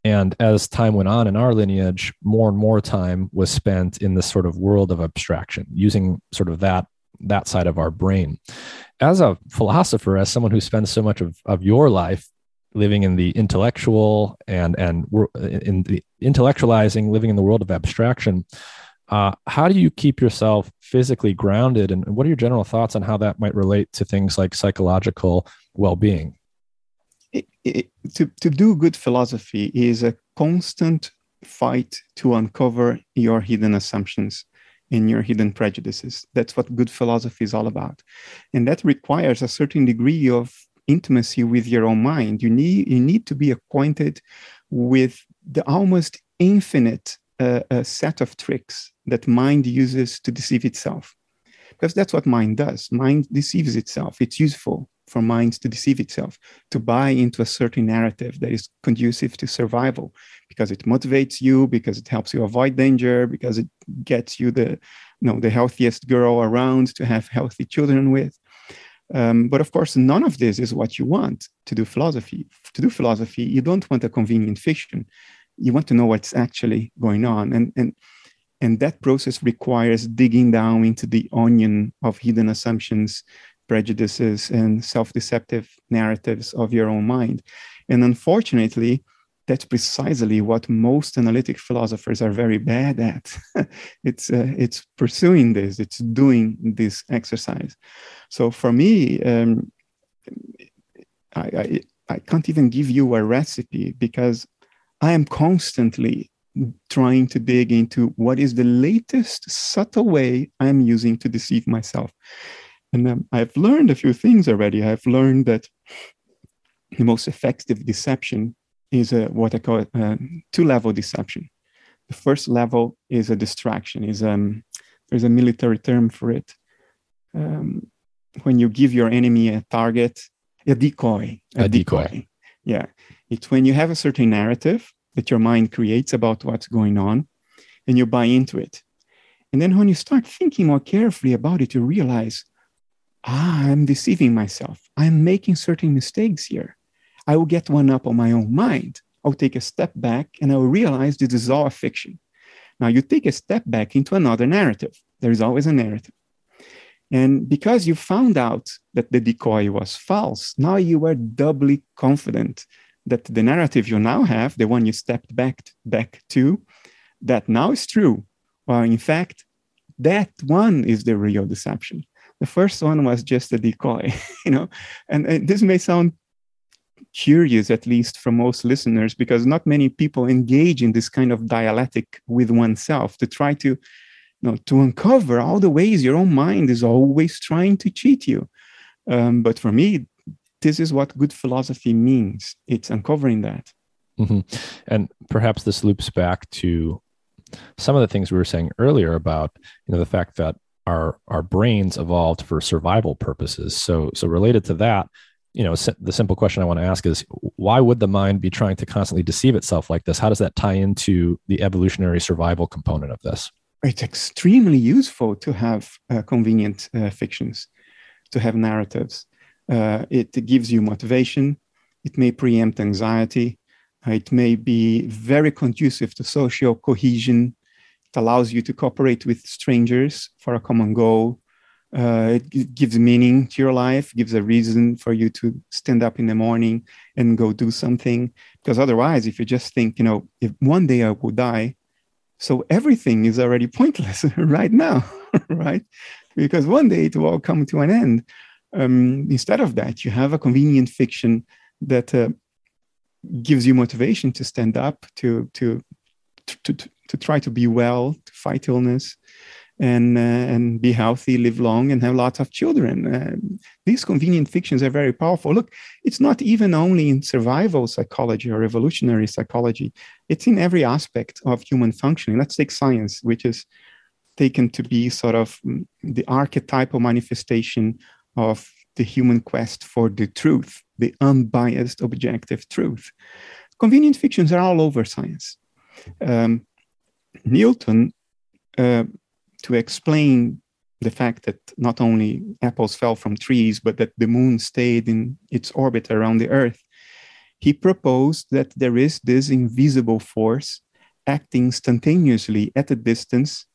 And as time went on in our lineage more and more time was spent in this sort of world of abstraction using sort of that that side of our brain. As a philosopher as someone who spends so much of, of your life living in the intellectual and and in the intellectualizing, living in the world of abstraction. Uh, how do you keep yourself physically grounded, and what are your general thoughts on how that might relate to things like psychological well-being? It, it, to to do good philosophy is a constant fight to uncover your hidden assumptions and your hidden prejudices. That's what good philosophy is all about, and that requires a certain degree of intimacy with your own mind. You need you need to be acquainted with the almost infinite uh, uh, set of tricks that mind uses to deceive itself, because that's what mind does. Mind deceives itself. It's useful for mind to deceive itself, to buy into a certain narrative that is conducive to survival, because it motivates you, because it helps you avoid danger, because it gets you the you know the healthiest girl around to have healthy children with um, but of course, none of this is what you want to do philosophy. To do philosophy, you don't want a convenient fiction. You want to know what's actually going on. And, and, and that process requires digging down into the onion of hidden assumptions, prejudices, and self deceptive narratives of your own mind. And unfortunately, that's precisely what most analytic philosophers are very bad at. it's uh, it's pursuing this, it's doing this exercise. So for me, um, I, I, I can't even give you a recipe because I am constantly trying to dig into what is the latest subtle way I'm using to deceive myself. And um, I've learned a few things already. I've learned that the most effective deception is a, what I call a two-level deception. The first level is a distraction. Is um, there's a military term for it. Um, when you give your enemy a target, a decoy. A, a decoy. decoy. Yeah, it's when you have a certain narrative that your mind creates about what's going on, and you buy into it. And then when you start thinking more carefully about it, you realize, ah, I'm deceiving myself. I'm making certain mistakes here. I will get one up on my own mind. I'll take a step back and I will realize this is all a fiction. Now, you take a step back into another narrative. There is always a narrative. And because you found out that the decoy was false, now you are doubly confident that the narrative you now have, the one you stepped back, back to, that now is true. Well, in fact, that one is the real deception. The first one was just a decoy, you know, and, and this may sound curious, at least for most listeners, because not many people engage in this kind of dialectic with oneself to try to, you know, to uncover all the ways your own mind is always trying to cheat you. Um, but for me, this is what good philosophy means. It's uncovering that. Mm-hmm. And perhaps this loops back to some of the things we were saying earlier about you know the fact that our our brains evolved for survival purposes. So so related to that, you know, the simple question I want to ask is why would the mind be trying to constantly deceive itself like this? How does that tie into the evolutionary survival component of this? It's extremely useful to have uh, convenient uh, fictions, to have narratives. Uh, it gives you motivation. It may preempt anxiety. it may be very conducive to social cohesion. It allows you to cooperate with strangers for a common goal. Uh, it gives meaning to your life, gives a reason for you to stand up in the morning and go do something. Because otherwise, if you just think, you know, if one day I will die, so everything is already pointless right now, right? Because one day it will all come to an end. Um, instead of that, you have a convenient fiction that uh, gives you motivation to stand up, to to to, to, to try to be well, to fight illness, and uh, and be healthy, live long, and have lots of children. Uh, these convenient fictions are very powerful. Look, it's not even only in survival psychology or evolutionary psychology; it's in every aspect of human functioning. Let's take science, which is taken to be sort of mm, the archetypal manifestation of the human quest for the truth, the unbiased, objective truth. Convenient fictions are all over science. Um, Newton uh, to explain the fact that not only apples fell from trees, but that the moon stayed in its orbit around the earth, he proposed that there is this invisible force acting instantaneously at a distance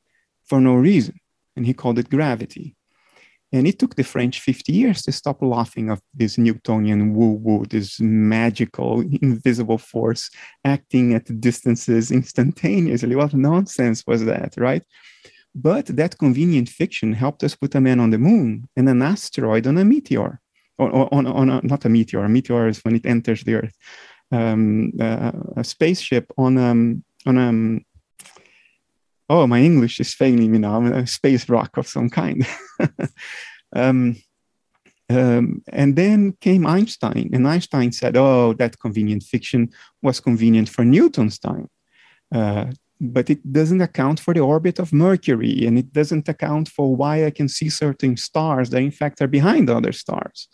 for no reason. And he called it gravity. And it took the French 50 years to stop laughing of this Newtonian woo woo, this magical, invisible force acting at distances instantaneously. What nonsense was that, right? But that convenient fiction helped us put a man on the moon and an asteroid on a meteor, or on, on, a, not a meteor. A meteor is when it enters the Earth. Um, uh, a spaceship on um, on um, oh, my English is failing me now. A space rock of some kind. um, um, and then came Einstein, and Einstein said, "Oh, that convenient fiction was convenient for Newton's time." Uh, but it doesn't account for the orbit of Mercury and it doesn't account for why I can see certain stars that in fact are behind other stars.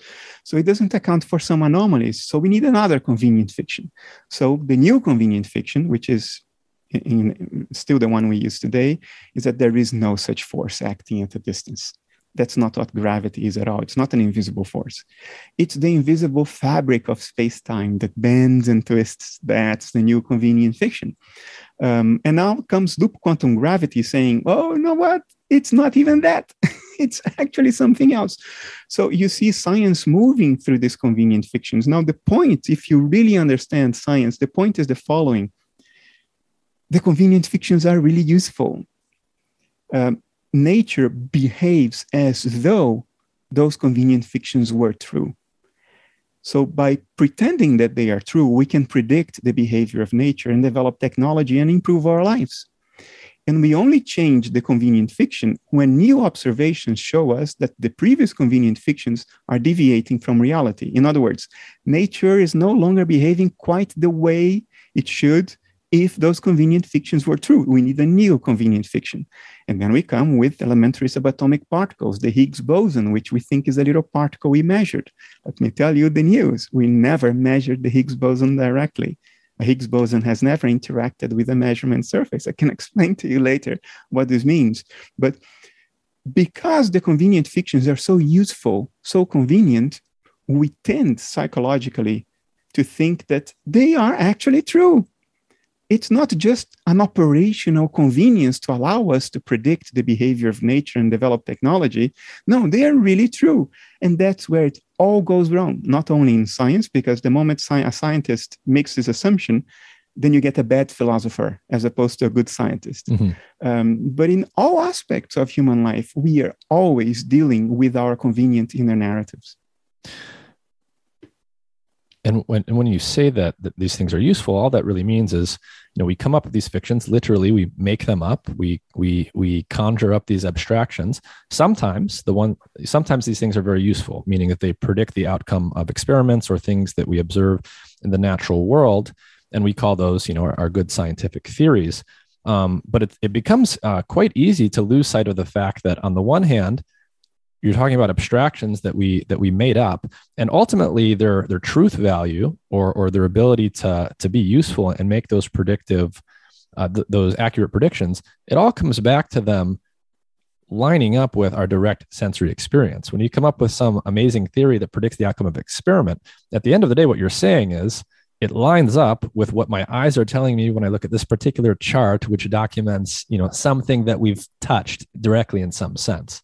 So it doesn't account for some anomalies. So we need another convenient fiction. So the new convenient fiction, which is in, in, still the one we use today, is that there is no such force acting at a distance. That's not what gravity is at all. It's not an invisible force. It's the invisible fabric of space time that bends and twists. That's the new convenient fiction. Um, and now comes loop quantum gravity saying, oh, you know what? It's not even that. it's actually something else. So you see science moving through these convenient fictions. Now, the point, if you really understand science, the point is the following the convenient fictions are really useful. Um, nature behaves as though those convenient fictions were true. So, by pretending that they are true, we can predict the behavior of nature and develop technology and improve our lives. And we only change the convenient fiction when new observations show us that the previous convenient fictions are deviating from reality. In other words, nature is no longer behaving quite the way it should if those convenient fictions were true. We need a new convenient fiction. And then we come with elementary subatomic particles, the Higgs boson, which we think is a little particle we measured. Let me tell you the news. We never measured the Higgs boson directly. A Higgs boson has never interacted with a measurement surface. I can explain to you later what this means. But because the convenient fictions are so useful, so convenient, we tend psychologically to think that they are actually true it's not just an operational convenience to allow us to predict the behavior of nature and develop technology. No, they are really true. And that's where it all goes wrong, not only in science, because the moment a scientist makes this assumption, then you get a bad philosopher as opposed to a good scientist. Mm-hmm. Um, but in all aspects of human life, we are always dealing with our convenient inner narratives and when, and when you say that, that these things are useful, all that really means is, you know, we come up with these fictions, literally, we make them up, we we we conjure up these abstractions. Sometimes the one sometimes these things are very useful, meaning that they predict the outcome of experiments or things that we observe in the natural world. And we call those, you know, our, our good scientific theories. Um, but it, it becomes uh, quite easy to lose sight of the fact that on the one hand, you're talking about abstractions that we that we made up. And ultimately their their truth value or or their ability to to be useful and make those predictive uh, th- those accurate predictions it all comes back to them lining up with our direct sensory experience. When you come up with some amazing theory that predicts the outcome of experiment at the end of the day what you're saying is it lines up with what my eyes are telling me when I look at this particular chart, which documents, you know, something that we've touched directly in some sense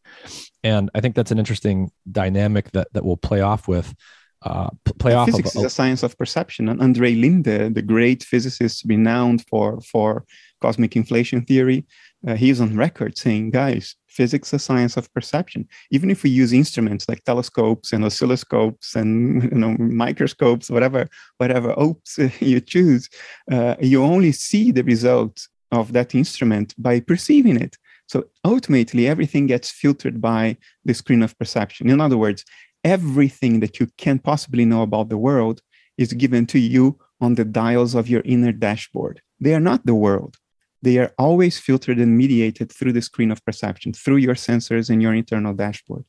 and I think that's an interesting dynamic that that will play off with. Uh, play off physics of, is a science of perception, and Andrei Linde, the great physicist renowned for for cosmic inflation theory, uh, he's on record saying, "Guys, physics is a science of perception. Even if we use instruments like telescopes and oscilloscopes and you know microscopes, whatever whatever opes you choose, uh, you only see the result of that instrument by perceiving it. So ultimately, everything gets filtered by the screen of perception. In other words, everything that you can possibly know about the world is given to you on the dials of your inner dashboard. They are not the world. They are always filtered and mediated through the screen of perception, through your sensors and your internal dashboard.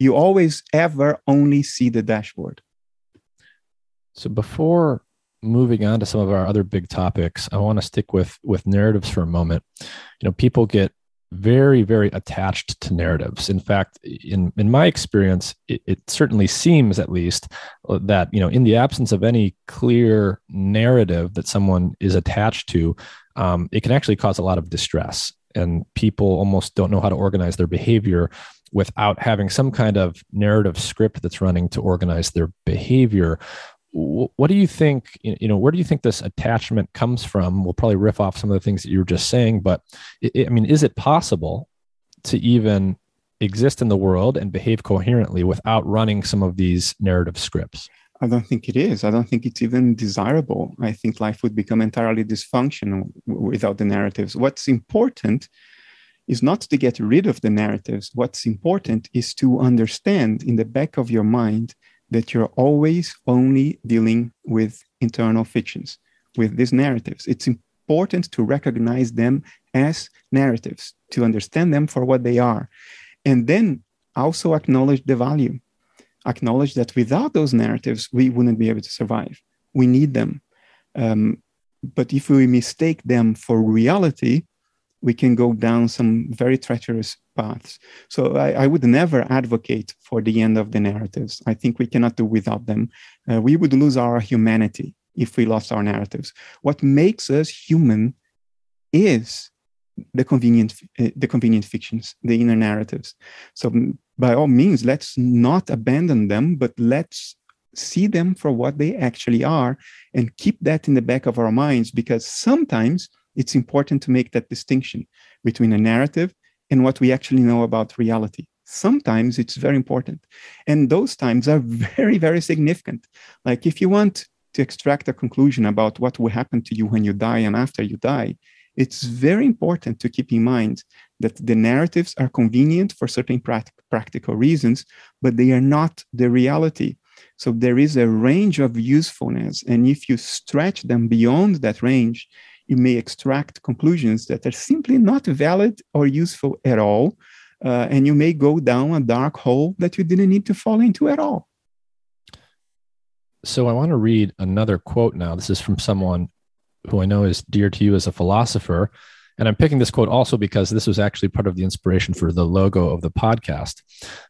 You always ever only see the dashboard. So before moving on to some of our other big topics, I want to stick with with narratives for a moment. You know, people get very very attached to narratives. In fact in in my experience it, it, certainly seems at least that you know in the absence of any clear narrative that someone is attached to um, it can actually cause a lot of distress. And people almost don't know how to organize their behavior without having some kind of narrative script that's running to organize their behavior what do you think you know where do you think this attachment comes from? We'll probably riff off some of the things that you were just saying but i mean is it possible to even exist in the world and behave coherently without running some of these narrative scripts? I don't think it is. I don't think it's even desirable. I think life would become entirely dysfunctional without the narratives. What's important is not to get rid of the narratives. What's important is to understand in the back of your mind that you're always only dealing with internal fictions, with these narratives. It's important to recognize them as narratives, to understand them for what they are, and then also acknowledge the value. Acknowledge that without those narratives, we wouldn't be able to survive. We need them. Um, but if we mistake them for reality, we can go down some very treacherous paths. So I, I, would never advocate for the end of the narratives. I think we cannot do without them. Uh, we would lose our humanity if we lost our narratives. What makes us human is the convenient, uh, the convenient fictions, the inner narratives. So by all means, let's not abandon them, but let's see them for what they actually are and keep that in the back of our minds because sometimes it's important to make that distinction between a narrative and what we actually know about reality. Sometimes it's very important. And those times are very, very significant. Like if you want to extract a conclusion about what will happen to you when you die and after you die, it's very important to keep in mind that the narratives are convenient for certain practical reasons, but they are not the reality. So there is a range of usefulness. And if you stretch them beyond that range, you may extract conclusions that are simply not valid or useful at all. Uh, and you may go down a dark hole that you didn't need to fall into at all. So I want to read another quote now. This is from someone who I know is dear to you as a philosopher. And I'm picking this quote also because this was actually part of the inspiration for the logo of the podcast.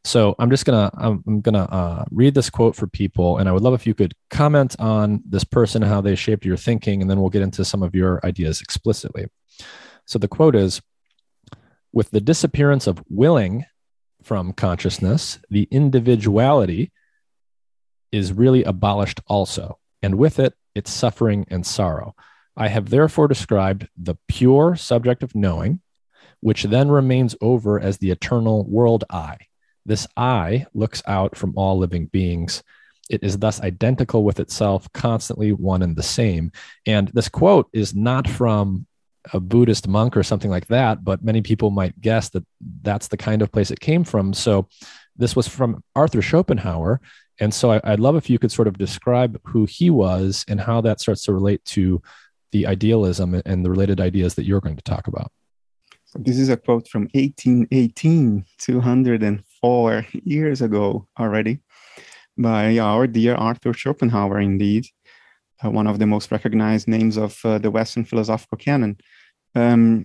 So I'm just gonna I'm, I'm gonna uh, read this quote for people, and I would love if you could comment on this person, how they shaped your thinking, and then we'll get into some of your ideas explicitly. So the quote is: "With the disappearance of willing from consciousness, the individuality is really abolished also, and with it, its suffering and sorrow." I have therefore described the pure subject of knowing, which then remains over as the eternal world I. This I looks out from all living beings It is thus identical with itself, constantly one and the same. And this quote is not from a Buddhist monk or something like that, but many people might guess that that's the kind of place it came from. So this was from Arthur Schopenhauer. And so I, would love if you could sort of describe who he was and how that starts to relate to the idealism and the related ideas that you're going to talk about. This is a quote from 1818, 204 years ago already, by our dear Arthur Schopenhauer, indeed, uh, one of the most recognized names of uh, the Western philosophical canon. Um,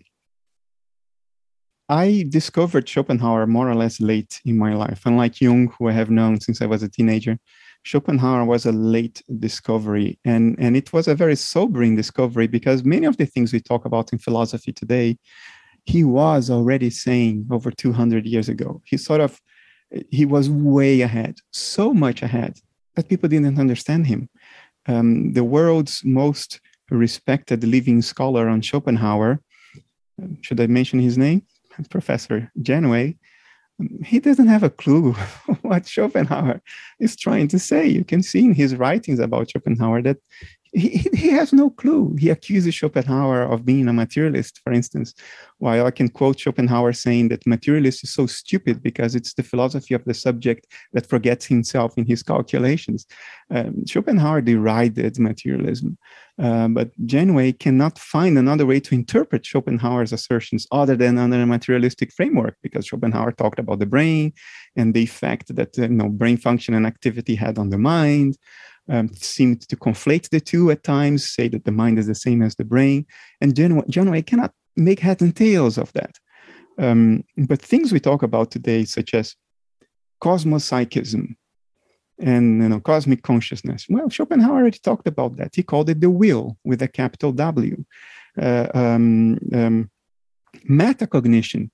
I discovered Schopenhauer more or less late in my life. Unlike Jung, who I have known since I was a teenager, Schopenhauer was a late discovery. And, and it was a very sobering discovery because many of the things we talk about in philosophy today, he was already saying over 200 years ago. He sort of, he was way ahead, so much ahead that people didn't understand him. Um, the world's most respected living scholar on Schopenhauer, should I mention his name? Professor Janaway, he doesn't have a clue what Schopenhauer is trying to say. You can see in his writings about Schopenhauer that he, he has no clue. He accuses Schopenhauer of being a materialist, for instance, while I can quote Schopenhauer saying that materialist is so stupid because it's the philosophy of the subject that forgets himself in his calculations. Um, Schopenhauer derided materialism, uh, but Janaway cannot find another way to interpret Schopenhauer's assertions other than under a materialistic framework because Schopenhauer talked about the brain and the effect that uh, you know, brain function and activity had on the mind um, seemed to conflate the two at times, say that the mind is the same as the brain. And Janaway cannot make heads and tails of that. Um, but things we talk about today, such as cosmopsychism and you know, cosmic consciousness, well, Schopenhauer already talked about that. He called it the will with a capital W. Uh, um, um metacognition,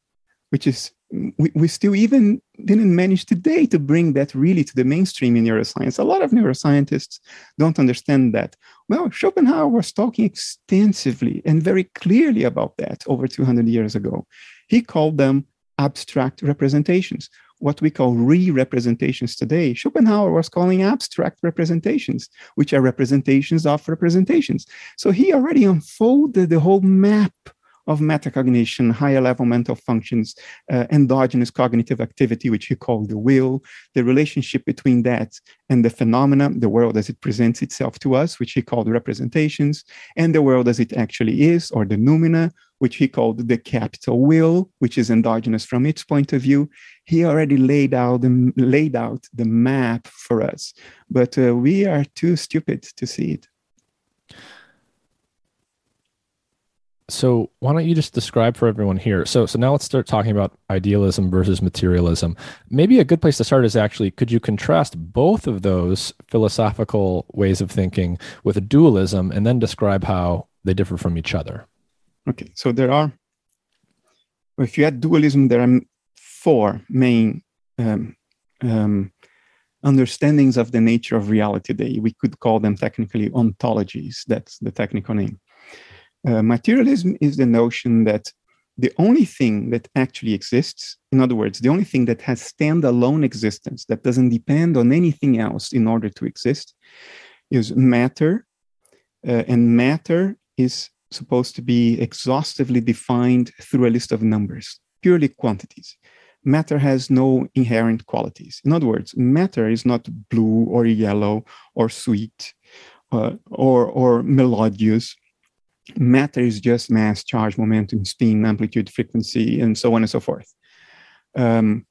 which is we, we still even didn't manage today to bring that really to the mainstream in neuroscience. A lot of neuroscientists don't understand that. Well, Schopenhauer was talking extensively and very clearly about that over 200 years ago. He called them abstract representations, what we call re representations today. Schopenhauer was calling abstract representations, which are representations of representations. So he already unfolded the whole map of metacognition, higher level mental functions, uh, endogenous cognitive activity, which he called the will, the relationship between that and the phenomena, the world as it presents itself to us, which he called representations, and the world as it actually is, or the noumena, which he called the capital will, which is endogenous from its point of view. He already laid out the, laid out the map for us, but uh, we are too stupid to see it. So why don't you just describe for everyone here? So so now let's start talking about idealism versus materialism. Maybe a good place to start is actually could you contrast both of those philosophical ways of thinking with dualism and then describe how they differ from each other? Okay so there are if you add dualism there are four main um, um, understandings of the nature of reality They we could call them technically ontologies. That's the technical name uh, materialism is the notion that the only thing that actually exists, in other words, the only thing that has standalone existence, that doesn't depend on anything else in order to exist, is matter. Uh, and matter is supposed to be exhaustively defined through a list of numbers, purely quantities. Matter has no inherent qualities. In other words, matter is not blue or yellow or sweet uh, or, or melodious matter is just mass, charge, momentum, spin, amplitude, frequency, and so on and so forth. Um,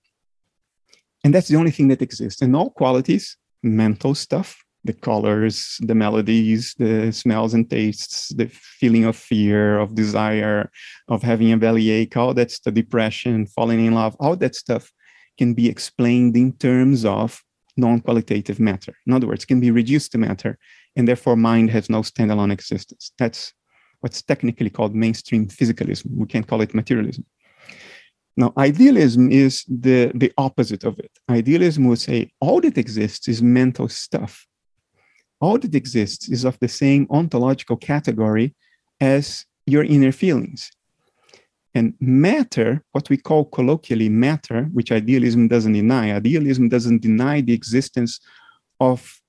and that's the only thing that exists. And all qualities, mental stuff, the colors, the melodies, the smells and tastes, the feeling of fear, of desire, of having a bellyache, all that's the depression, falling in love, all that stuff can be explained in terms of non-qualitative matter. In other words, can be reduced to matter, and therefore mind has no standalone existence. That's what's technically called mainstream physicalism. We can't call it materialism. Now, idealism is the, the opposite of it. Idealism would say all that exists is mental stuff. All that exists is of the same ontological category as your inner feelings. And matter, what we call colloquially matter, which idealism doesn't deny, idealism doesn't deny the existence of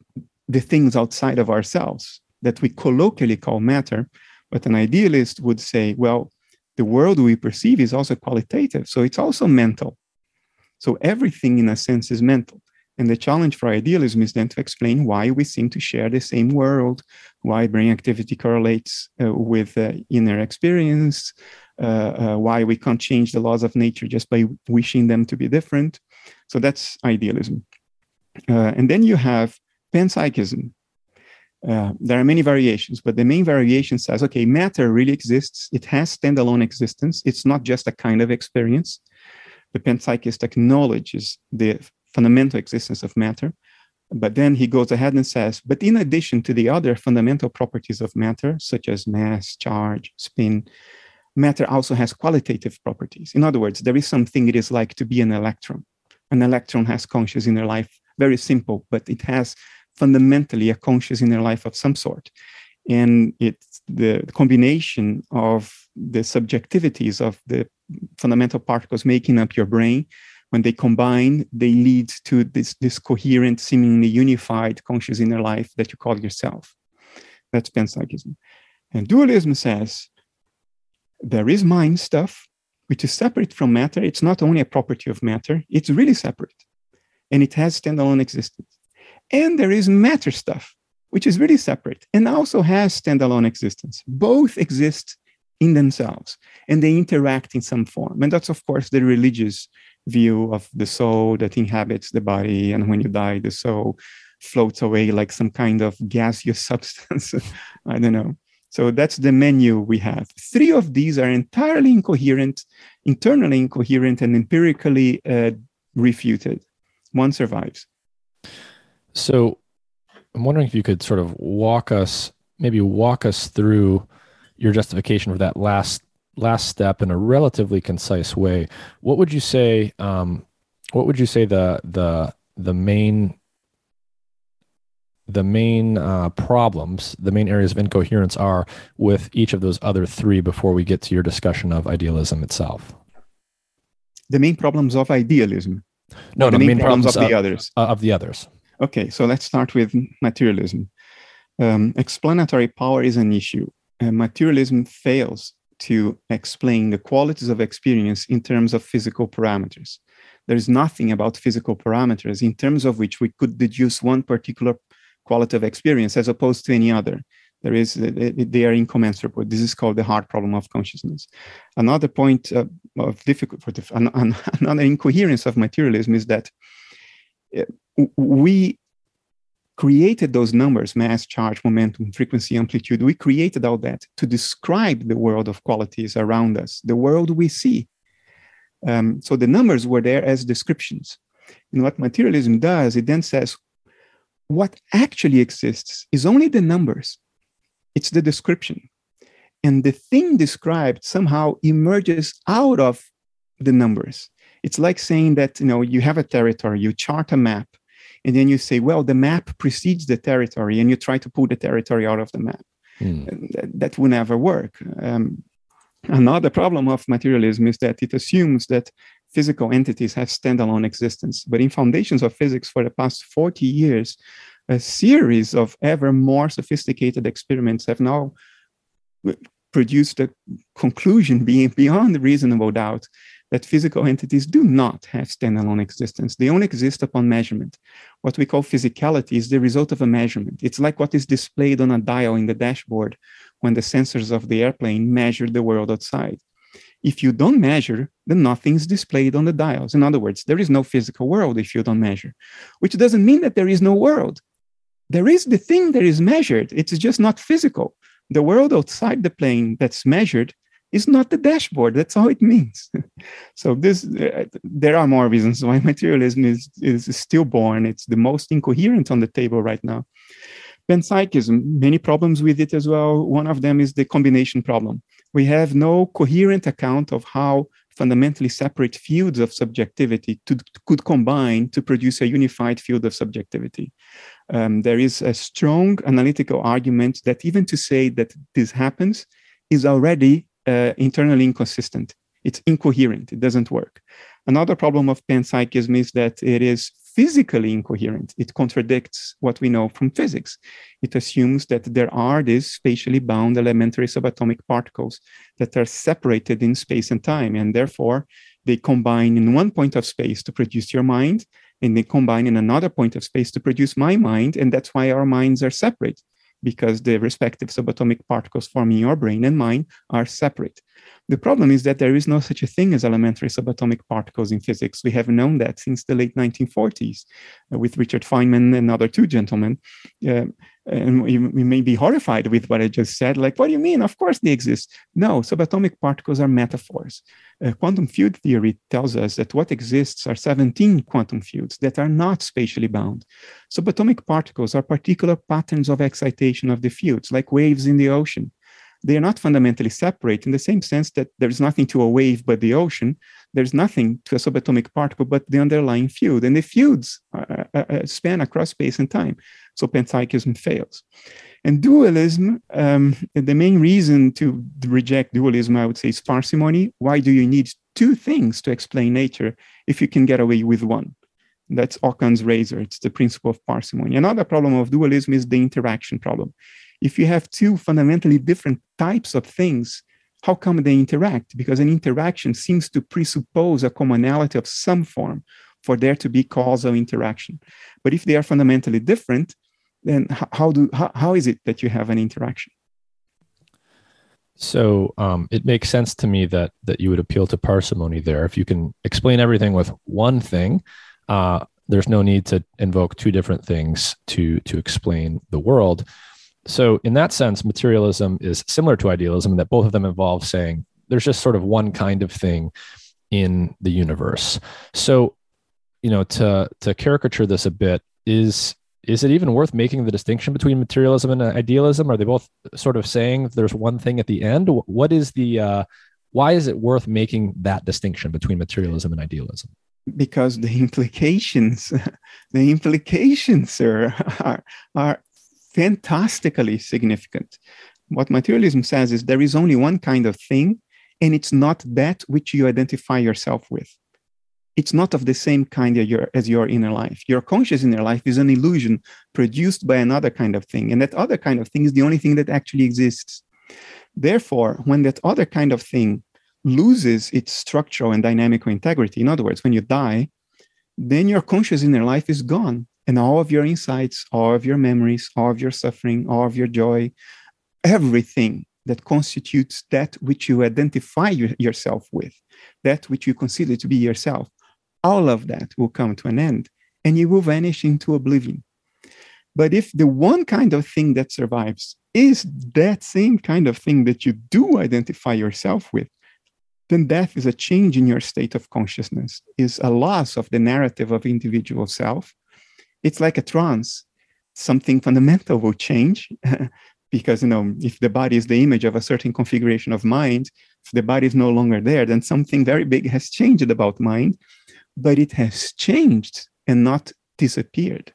the things outside of ourselves that we colloquially call matter. But an idealist would say, well, the world we perceive is also qualitative. So it's also mental. So everything, in a sense, is mental. And the challenge for idealism is then to explain why we seem to share the same world, why brain activity correlates uh, with uh, inner experience, uh, uh why we can't change the laws of nature just by wishing them to be different. So that's idealism. Uh, and then you have panpsychism. Uh, there are many variations, but the main variation says okay, matter really exists, it has standalone existence, it's not just a kind of experience. The panpsychist acknowledges the fundamental existence of matter. But then he goes ahead and says, but in addition to the other fundamental properties of matter, such as mass, charge, spin, matter also has qualitative properties. In other words, there is something it is like to be an electron. An electron has conscious inner life, very simple, but it has fundamentally a conscious inner life of some sort. And it's the combination of the subjectivities of the fundamental particles making up your brain when they combine, they lead to this, this coherent, seemingly unified conscious inner life that you call yourself. That's panpsychism. And dualism says there is mind stuff, which is separate from matter. It's not only a property of matter, it's really separate. And it has standalone existence. And there is matter stuff, which is really separate and also has standalone existence. Both exist in themselves and they interact in some form. And that's, of course, the religious view of the soul that inhabits the body. And when you die, the soul floats away like some kind of gaseous substance. I don't know. So that's the menu we have. Three of these are entirely incoherent, internally incoherent, and empirically uh, refuted. One survives. So I'm wondering if you could sort of walk us, maybe walk us through your justification for that last last step in a relatively concise way, what would you say? Um, what would you say the the the main the main uh, problems, the main areas of incoherence are with each of those other three before we get to your discussion of idealism itself? The main problems of idealism. No, the no, main, main problems, problems, of, the others. Uh, of the others. Okay, so let's start with materialism. Um, explanatory power is an issue. Uh, materialism fails to explain the qualities of experience in terms of physical parameters. There is nothing about physical parameters in terms of which we could deduce one particular quality of experience as opposed to any other. There is, they are incommensurable. This is called the hard problem of consciousness. Another point uh, of difficulty, another incoherence of materialism is that uh, we created those numbers mass charge momentum frequency amplitude. We created all that to describe the world of qualities around us the world we see. Um, so the numbers were there as descriptions. And what materialism does it then says what actually exists is only the numbers. It's the description. And the thing described somehow emerges out of the numbers it's like saying that you know you have a territory you chart a map and then you say well the map precedes the territory and you try to pull the territory out of the map. Mm. that, that will never work. Um, another problem of materialism is that it assumes that physical entities have standalone existence. But in foundations of physics for the past 40 years a series of ever more sophisticated experiments have now produced a conclusion being beyond reasonable doubt that physical entities do not have standalone existence. They only exist upon measurement. What we call physicality is the result of a measurement. It's like what is displayed on a dial in the dashboard when the sensors of the airplane measure the world outside. If you don't measure, then nothing is displayed on the dials. In other words, there is no physical world if you don't measure, which doesn't mean that there is no world. There is the thing that is measured, it's just not physical. The world outside the plane that's measured is not the dashboard. That's all it means. so this, uh, there are more reasons why materialism is is stillborn. It's the most incoherent on the table right now. Panpsychism, many problems with it as well. One of them is the combination problem. We have no coherent account of how fundamentally separate fields of subjectivity to, could combine to produce a unified field of subjectivity. Um, there is a strong analytical argument that even to say that this happens is already uh, internally inconsistent. It's incoherent. It doesn't work. Another problem of panpsychism is that it is physically incoherent. It contradicts what we know from physics. It assumes that there are these spatially bound elementary subatomic particles that are separated in space and time, and therefore they combine in one point of space to produce your mind, and they combine in another point of space to produce my mind, and that's why our minds are separate because the respective subatomic particles forming your brain and mine are separate. The problem is that there is no such a thing as elementary subatomic particles in physics. We have known that since the late 1940s uh, with Richard Feynman and other two gentlemen. Uh, and you, you, may be horrified with what I just said. Like, what do you mean? Of course they exist. No, subatomic particles are metaphors. Uh, quantum field theory tells us that what exists are 17 quantum fields that are not spatially bound. Subatomic particles are particular patterns of excitation of the fields, like waves in the ocean they are not fundamentally separate in the same sense that there's nothing to a wave but the ocean. There's nothing to a subatomic particle but the underlying field. And the fields uh, uh, uh span across space and time. So panpsychism fails. And dualism, um, the main reason to reject dualism, I would say, is parsimony. Why do you need two things to explain nature if you can get away with one? That's Occam's razor. It's the principle of parsimony. Another problem of dualism is the interaction problem if you have two fundamentally different types of things, how come they interact? Because an interaction seems to presuppose a commonality of some form for there to be causal interaction. But if they are fundamentally different, then how do how, how is it that you have an interaction? So um, it makes sense to me that that you would appeal to parsimony there. If you can explain everything with one thing, uh, there's no need to invoke two different things to to explain the world so in that sense materialism is similar to idealism in that both of them involve saying there's just sort of one kind of thing in the universe. So you know to to caricature this a bit is is it even worth making the distinction between materialism and idealism? Are they both sort of saying there's one thing at the end? What is the uh, why is it worth making that distinction between materialism and idealism? Because the implications the implications sir are, are fantastically significant. What materialism says is there is only one kind of thing, and it's not that which you identify yourself with. It's not of the same kind as your, as your inner life. Your conscious inner life is an illusion produced by another kind of thing, and that other kind of thing is the only thing that actually exists. Therefore, when that other kind of thing loses its structural and dynamical integrity, in other words, when you die, then your conscious inner life is gone and all of your insights, all of your memories, all of your suffering, all of your joy, everything that constitutes that which you identify yourself with, that which you consider to be yourself, all of that will come to an end and you will vanish into oblivion. But if the one kind of thing that survives is that same kind of thing that you do identify yourself with, then death is a change in your state of consciousness, is a loss of the narrative of individual self, it's like a trance. Something fundamental will change because you know if the body is the image of a certain configuration of mind, if the body is no longer there, then something very big has changed about mind, but it has changed and not disappeared.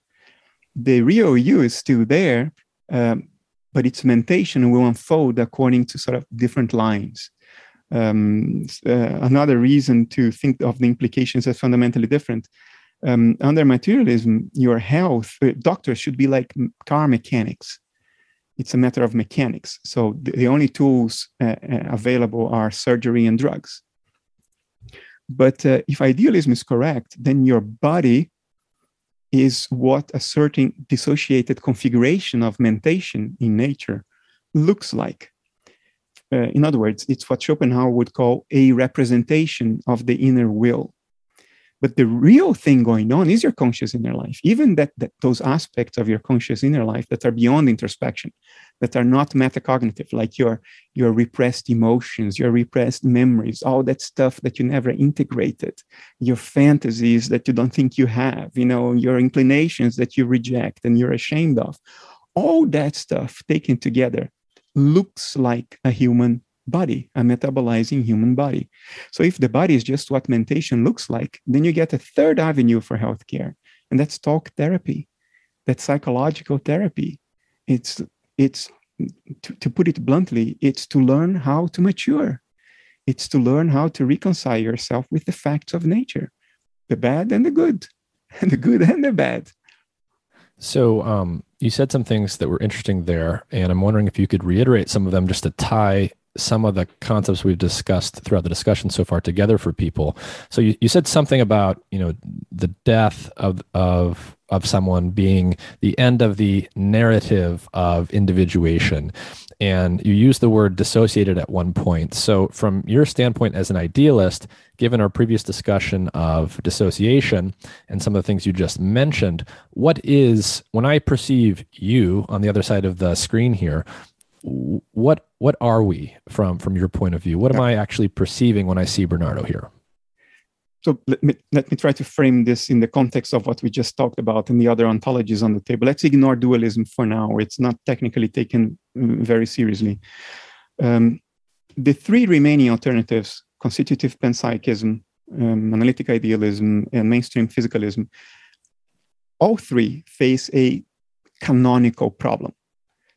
The real you is still there, um, but its mentation will unfold according to sort of different lines. Um, uh, another reason to think of the implications as fundamentally different um, under materialism, your health, doctors should be like car mechanics. It's a matter of mechanics. So the, the only tools uh, uh, available are surgery and drugs. But uh, if idealism is correct, then your body is what a certain dissociated configuration of mentation in nature looks like. Uh, in other words, it's what Schopenhauer would call a representation of the inner will. But the real thing going on is your conscious inner life, even that, that those aspects of your conscious inner life that are beyond introspection, that are not metacognitive, like your, your repressed emotions, your repressed memories, all that stuff that you never integrated, your fantasies that you don't think you have, you know, your inclinations that you reject and you're ashamed of. All that stuff taken together looks like a human body, a metabolizing human body. So if the body is just what mentation looks like, then you get a third avenue for healthcare, and that's talk therapy, that's psychological therapy. It's it's to, to put it bluntly, it's to learn how to mature. It's to learn how to reconcile yourself with the facts of nature, the bad and the good. And the good and the bad. So um, you said some things that were interesting there, and I'm wondering if you could reiterate some of them just to tie some of the concepts we've discussed throughout the discussion so far together for people. So you, you said something about you know the death of of of someone being the end of the narrative of individuation, and you used the word dissociated at one point. So from your standpoint as an idealist, given our previous discussion of dissociation and some of the things you just mentioned, what is when I perceive you on the other side of the screen here? What what are we from from your point of view? What am I actually perceiving when I see Bernardo here? So let me let me try to frame this in the context of what we just talked about and the other ontologies on the table. Let's ignore dualism for now; it's not technically taken very seriously. Um, the three remaining alternatives: constitutive panpsychism, um, analytic idealism, and mainstream physicalism. All three face a canonical problem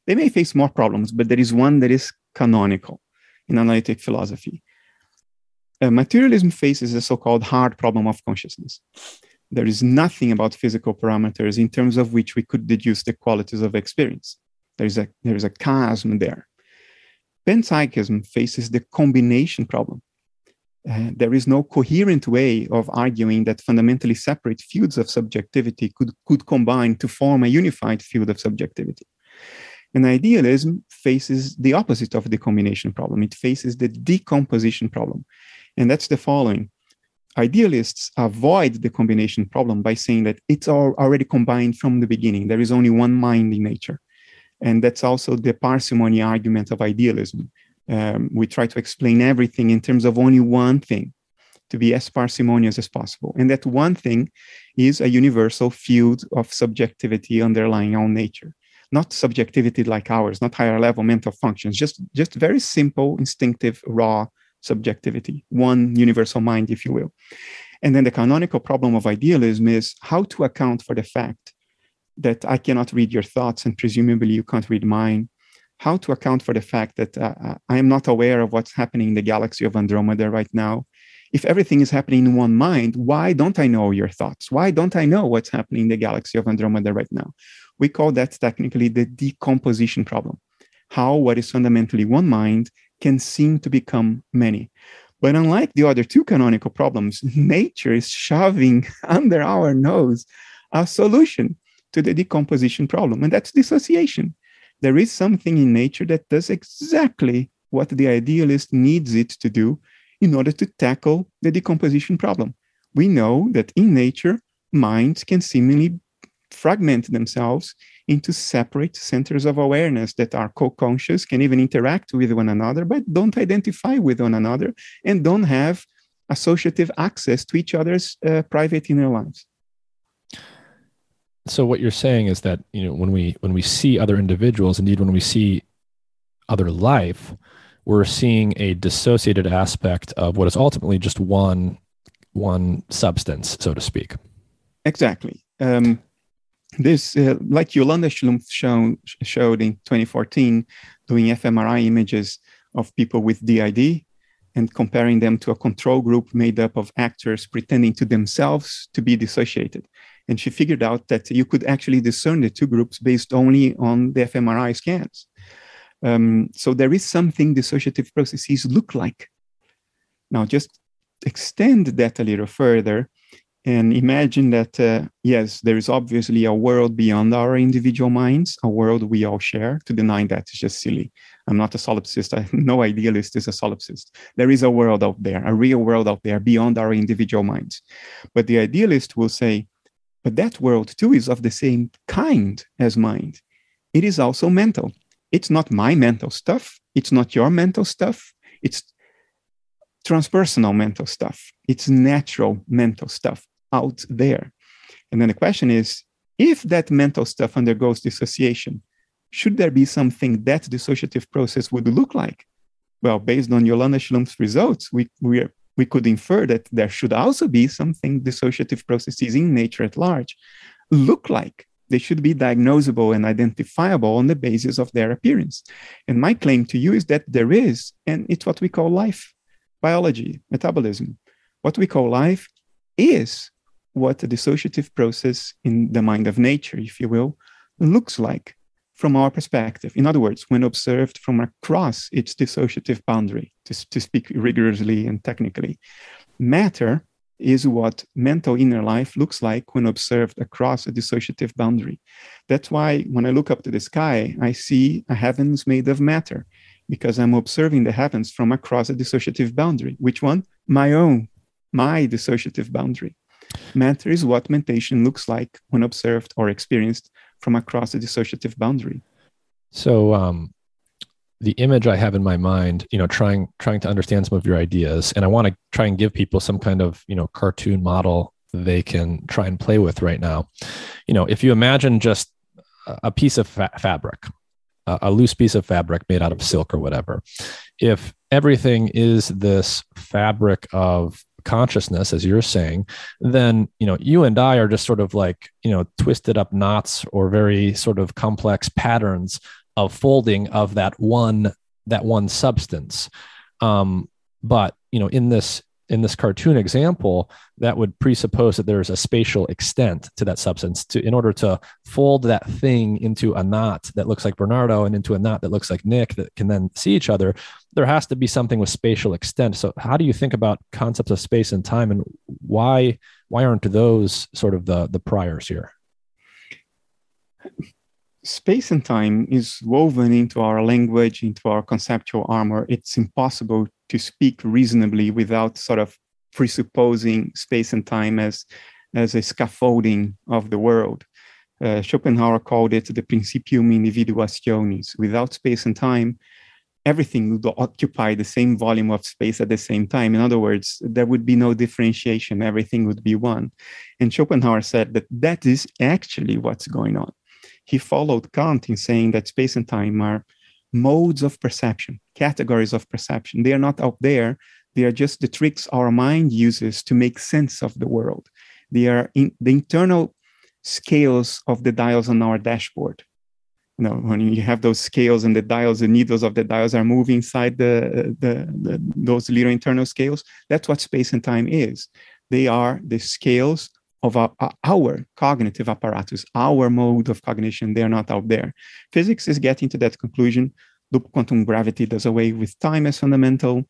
they may face more problems, but there is one that is canonical in analytic philosophy. Uh, materialism faces a so called hard problem of consciousness. There is nothing about physical parameters in terms of which we could deduce the qualities of experience. There is a, there is a chasm there. Panpsychism faces the combination problem. Uh, there is no coherent way of arguing that fundamentally separate fields of subjectivity could, could combine to form a unified field of subjectivity. And idealism faces the opposite of the combination problem. It faces the decomposition problem. And that's the following. Idealists avoid the combination problem by saying that it's already combined from the beginning. There is only one mind in nature. And that's also the parsimony argument of idealism. Um, we try to explain everything in terms of only one thing to be as parsimonious as possible. And that one thing is a universal field of subjectivity underlying all nature not subjectivity like ours, not higher level mental functions, just, just very simple, instinctive, raw subjectivity, one universal mind, if you will. And then the canonical problem of idealism is how to account for the fact that I cannot read your thoughts and presumably you can't read mine. How to account for the fact that uh, uh I am not aware of what's happening in the galaxy of Andromeda right now. If everything is happening in one mind, why don't I know your thoughts? Why don't I know what's happening in the galaxy of Andromeda right now? We call that technically the decomposition problem. How what is fundamentally one mind can seem to become many. But unlike the other two canonical problems, nature is shoving under our nose a solution to the decomposition problem, and that's dissociation. There is something in nature that does exactly what the idealist needs it to do in order to tackle the decomposition problem. We know that in nature, minds can seemingly fragment themselves into separate centers of awareness that are co-conscious, can even interact with one another, but don't identify with one another and don't have associative access to each other's uh, private inner lives. So what you're saying is that you know when we when we see other individuals, indeed when we see other life, we're seeing a dissociated aspect of what is ultimately just one one substance, so to speak. Exactly. Um, this, uh, like Yolanda Schlumpf showed in 2014, doing fMRI images of people with DID and comparing them to a control group made up of actors pretending to themselves to be dissociated. And she figured out that you could actually discern the two groups based only on the fMRI scans. Um, so there is something dissociative processes look like. Now, just extend that a little further and imagine that uh, yes there is obviously a world beyond our individual minds a world we all share to deny that is just silly. I'm not a solipsist. I, no idealist is a solipsist. There is a world out there a real world out there beyond our individual minds. But the idealist will say but that world too is of the same kind as mind it is also mental. It's not my mental stuff. It's not your mental stuff. It's transpersonal mental stuff. It's natural mental stuff out there. And then the question is if that mental stuff undergoes dissociation, should there be something that dissociative process would look like? Well, based on Yolanda Schlumpf's results, we, we, are, we could infer that there should also be something dissociative processes in nature at large look like. They should be diagnosable and identifiable on the basis of their appearance. And my claim to you is that there is, and it's what we call life, biology, metabolism. What we call life is what a dissociative process in the mind of nature, if you will, looks like from our perspective. In other words, when observed from across its dissociative boundary, to, to speak rigorously and technically. Matter is what mental inner life looks like when observed across a dissociative boundary. That's why when I look up to the sky, I see a heavens made of matter because I'm observing the heavens from across a dissociative boundary. Which one? My own, my dissociative boundary. Matter is what mentation looks like when observed or experienced from across the dissociative boundary. So, um, the image I have in my mind, you know, trying trying to understand some of your ideas, and I want to try and give people some kind of you know cartoon model they can try and play with right now. You know, if you imagine just a piece of fa- fabric, a loose piece of fabric made out of silk or whatever, if everything is this fabric of consciousness as you're saying then you know you and i are just sort of like you know twisted up knots or very sort of complex patterns of folding of that one that one substance. Um, but you know in this in this cartoon example that would presuppose that there's a spatial extent to that substance to in order to fold that thing into a knot that looks like bernardo and into a knot that looks like nick that can then see each other there has to be something with spatial extent. So how do you think about concepts of space and time and why why aren't those sort of the the priors here space and time is woven into our language, into our conceptual armor. It's impossible to speak reasonably without sort of presupposing space and time as, as a scaffolding of the world. Uh, Schopenhauer called it the principium individuationis. Without space and time, everything would occupy the same volume of space at the same time. In other words, there would be no differentiation, everything would be one. And Schopenhauer said that that is actually what's going on he followed Kant in saying that space and time are modes of perception, categories of perception. They are not out there. They are just the tricks our mind uses to make sense of the world. They are in the internal scales of the dials on our dashboard. You know, when you have those scales and the dials, the needles of the dials are moving inside the, the, the those little internal scales. That's what space and time is. They are the scales of our, our, cognitive apparatus, our mode of cognition, they are not out there. Physics is getting to that conclusion. Loop quantum gravity does away with time as fundamental.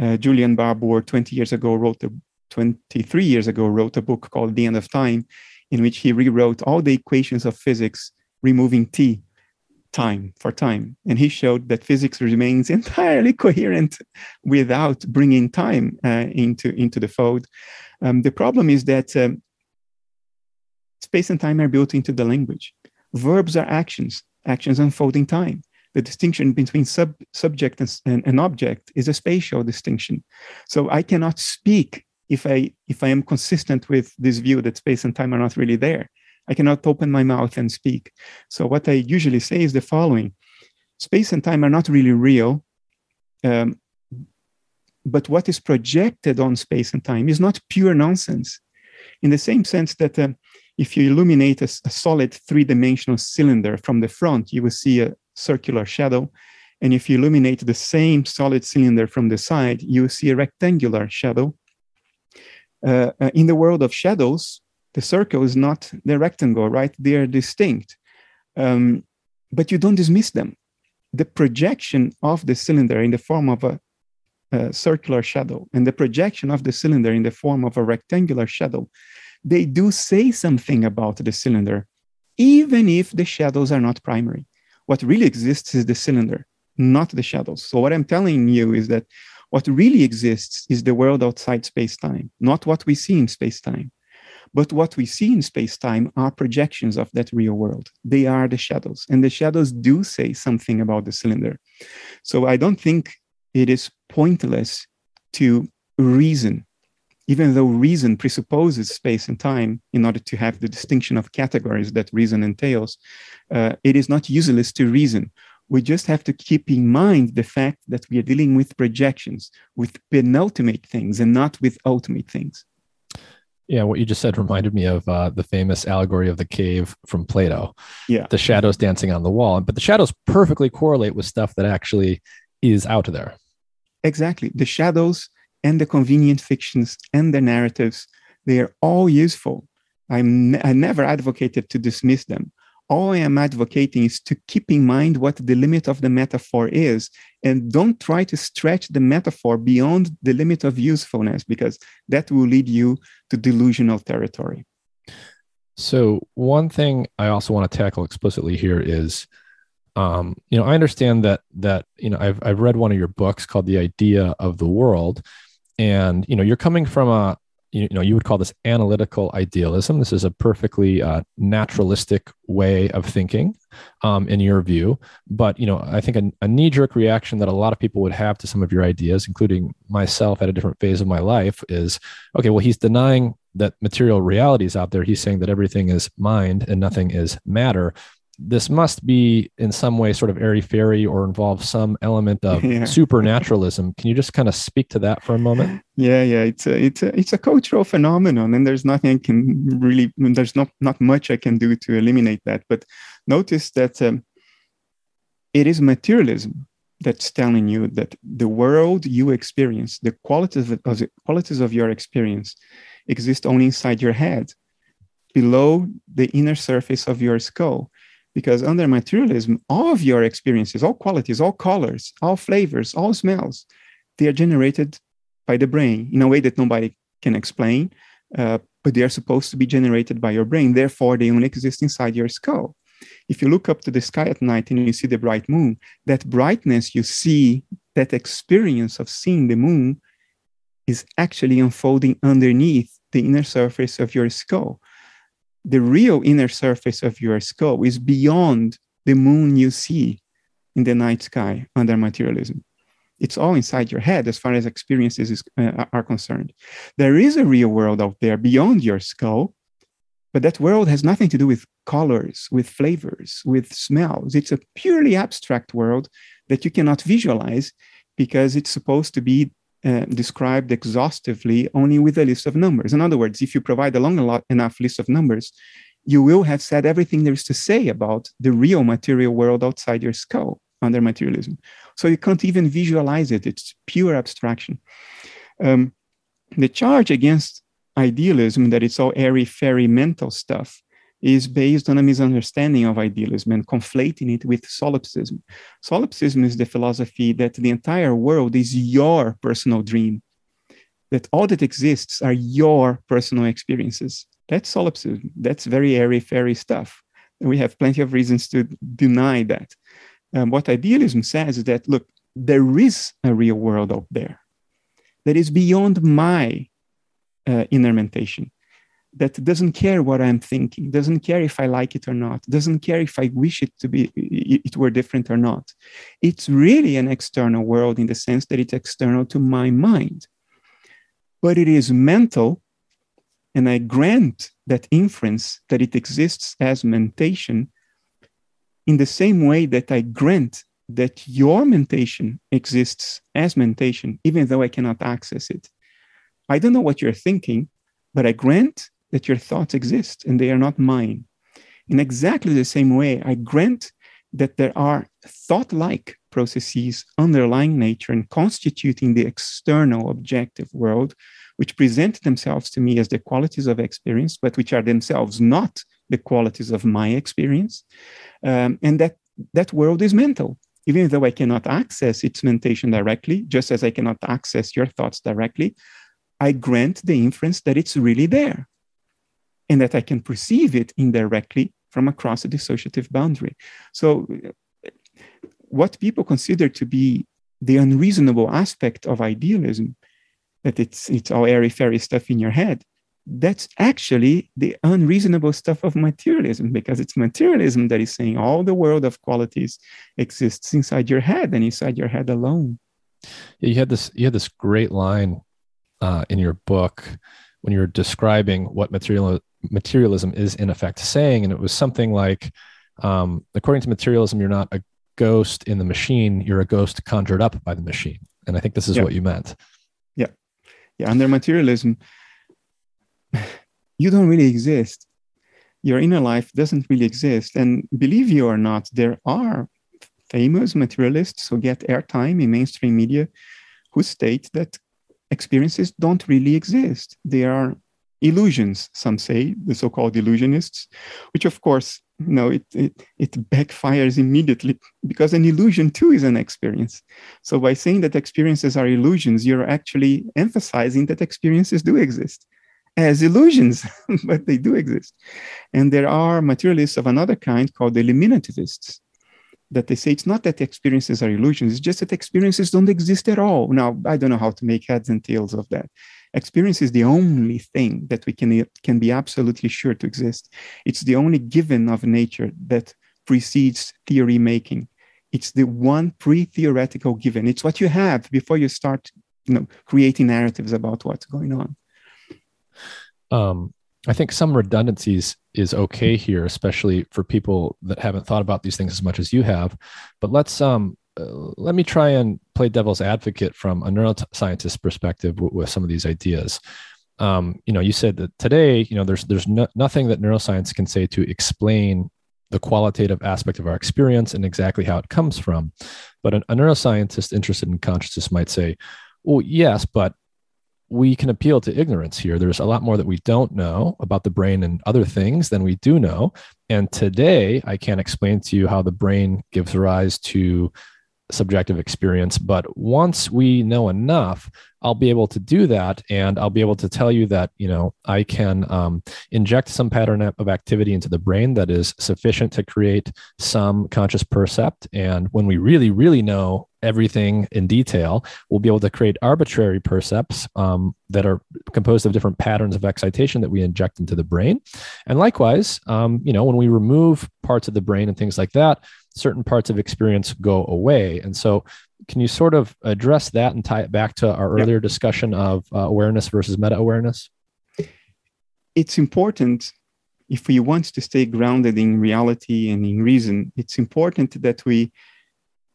Uh, Julian Barbour, 20 years ago, wrote a 23 years ago, wrote a book called The End of Time, in which he rewrote all the equations of physics, removing t, time for time. And he showed that physics remains entirely coherent without bringing time uh, into, into the fold. Um, the problem is that um, Space and time are built into the language. Verbs are actions, actions unfold in time. The distinction between sub, subject and, and, and object is a spatial distinction. So I cannot speak if I if I am consistent with this view that space and time are not really there. I cannot open my mouth and speak. So what I usually say is the following: space and time are not really real, um, but what is projected on space and time is not pure nonsense. In the same sense that uh, if you illuminate a, a solid three-dimensional cylinder from the front, you will see a circular shadow. And if you illuminate the same solid cylinder from the side, you will see a rectangular shadow. Uh, uh, in the world of shadows, the circle is not the rectangle, right? They are distinct. Um, but you don't dismiss them. The projection of the cylinder in the form of a, a circular shadow and the projection of the cylinder in the form of a rectangular shadow they do say something about the cylinder, even if the shadows are not primary. What really exists is the cylinder, not the shadows. So, what I'm telling you is that what really exists is the world outside space time, not what we see in space time. But what we see in space time are projections of that real world. They are the shadows, and the shadows do say something about the cylinder. So, I don't think it is pointless to reason even though reason presupposes space and time in order to have the distinction of categories that reason entails, uh, it is not useless to reason. We just have to keep in mind the fact that we are dealing with projections, with penultimate things, and not with ultimate things. Yeah, what you just said reminded me of uh, the famous allegory of the cave from Plato. Yeah. The shadows dancing on the wall. But the shadows perfectly correlate with stuff that actually is out there. Exactly. The shadows and the convenient fictions and the narratives, they are all useful. I'm, I never advocated to dismiss them. All I am advocating is to keep in mind what the limit of the metaphor is and don't try to stretch the metaphor beyond the limit of usefulness because that will lead you to delusional territory. So, one thing I also want to tackle explicitly here is um, you know, I understand that that you know I've I've read one of your books called The Idea of the World, and you know you're coming from a you know you would call this analytical idealism. This is a perfectly uh, naturalistic way of thinking, um, in your view. But you know, I think a, a knee jerk reaction that a lot of people would have to some of your ideas, including myself at a different phase of my life, is okay. Well, he's denying that material reality is out there. He's saying that everything is mind and nothing is matter this must be in some way sort of airy fairy or involve some element of yeah. supernaturalism. Can you just kind of speak to that for a moment? Yeah, yeah, it's a it's a it's a cultural phenomenon, and there's nothing I can really there's not not much I can do to eliminate that. But notice that um, it is materialism that's telling you that the world you experience, the qualities of, the qualities of your experience, exist only inside your head, below the inner surface of your skull because under materialism all of your experiences all qualities all colors all flavors all smells they are generated by the brain in a way that nobody can explain uh, but they are supposed to be generated by your brain. Therefore they only exist inside your skull. If you look up to the sky at night and you see the bright moon that brightness you see that experience of seeing the moon is actually unfolding underneath the inner surface of your skull the real inner surface of your skull is beyond the moon you see in the night sky under materialism. It's all inside your head as far as experiences is, uh, are concerned. There is a real world out there beyond your skull, but that world has nothing to do with colors, with flavors, with smells. It's a purely abstract world that you cannot visualize because it's supposed to be uh, described exhaustively only with a list of numbers. In other words, if you provide a long enough list of numbers, you will have said everything there is to say about the real material world outside your skull under materialism. So you can't even visualize it, it's pure abstraction. Um, the charge against idealism that it's all airy fairy mental stuff is based on a misunderstanding of idealism and conflating it with solipsism. Solipsism is the philosophy that the entire world is your personal dream, that all that exists are your personal experiences. That's solipsism. That's very airy fairy stuff. And we have plenty of reasons to deny that. Um, what idealism says is that, look, there is a real world out there that is beyond my uh, inner mentation that doesn't care what I'm thinking, doesn't care if I like it or not, doesn't care if I wish it to be it were different or not. It's really an external world in the sense that it's external to my mind. But it is mental, and I grant that inference that it exists as mentation in the same way that I grant that your mentation exists as mentation, even though I cannot access it. I don't know what you're thinking, but I grant that your thoughts exist and they are not mine. In exactly the same way, I grant that there are thought like processes underlying nature and constituting the external objective world, which present themselves to me as the qualities of experience, but which are themselves not the qualities of my experience. Um, and that that world is mental. Even though I cannot access its mentation directly, just as I cannot access your thoughts directly, I grant the inference that it's really there and that I can perceive it indirectly from across a dissociative boundary. So, what people consider to be the unreasonable aspect of idealism, that it's it's all airy fairy stuff in your head, that's actually the unreasonable stuff of materialism because it's materialism that is saying all the world of qualities exists inside your head and inside your head alone. Yeah, you had this you had this great line uh, in your book when you were describing what material materialism is in effect saying. And it was something like, um, according to materialism, you're not a ghost in the machine, you're a ghost conjured up by the machine. And I think this is yeah. what you meant. Yeah. Yeah. Under materialism, you don't really exist. Your inner life doesn't really exist. And believe you or not, there are famous materialists who get airtime in mainstream media who state that experiences don't really exist. They are illusions, some say, the so called illusionists, which of course, you know, it, it, it backfires immediately because an illusion too is an experience. So by saying that experiences are illusions, you're actually emphasizing that experiences do exist as illusions, but they do exist. And there are materialists of another kind called eliminativists that they say it's not that experiences are illusions, it's just that experiences don't exist at all. Now, I don't know how to make heads and tails of that. Experience is the only thing that we can, can be absolutely sure to exist. It's the only given of nature that precedes theory making. It's the one pre-theoretical given. It's what you have before you start, you know, creating narratives about what's going on. Um, I think some redundancies is okay here, especially for people that haven't thought about these things as much as you have. But let's um, let me try and play devil's advocate from a neuroscientist perspective with, with some of these ideas. Um, you know, you said that today, you know, there's there's no, nothing that neuroscience can say to explain the qualitative aspect of our experience and exactly how it comes from. But a, a neuroscientist interested in consciousness might say, "Well, yes, but we can appeal to ignorance here. There's a lot more that we don't know about the brain and other things than we do know. And today, I can't explain to you how the brain gives rise to subjective experience. But once we know enough, I'll be able to do that. And I'll be able to tell you that, you know, I can um, inject some pattern of activity into the brain that is sufficient to create some conscious percept. And when we really, really know everything in detail, we'll be able to create arbitrary percepts um, that are composed of different patterns of excitation that we inject into the brain. And likewise, um, you know, when we remove parts of the brain and things like that, certain parts of experience go away. And so, can you sort of address that and tie it back to our earlier discussion of uh, awareness versus meta awareness? It's important if we want to stay grounded in reality and in reason, it's important that we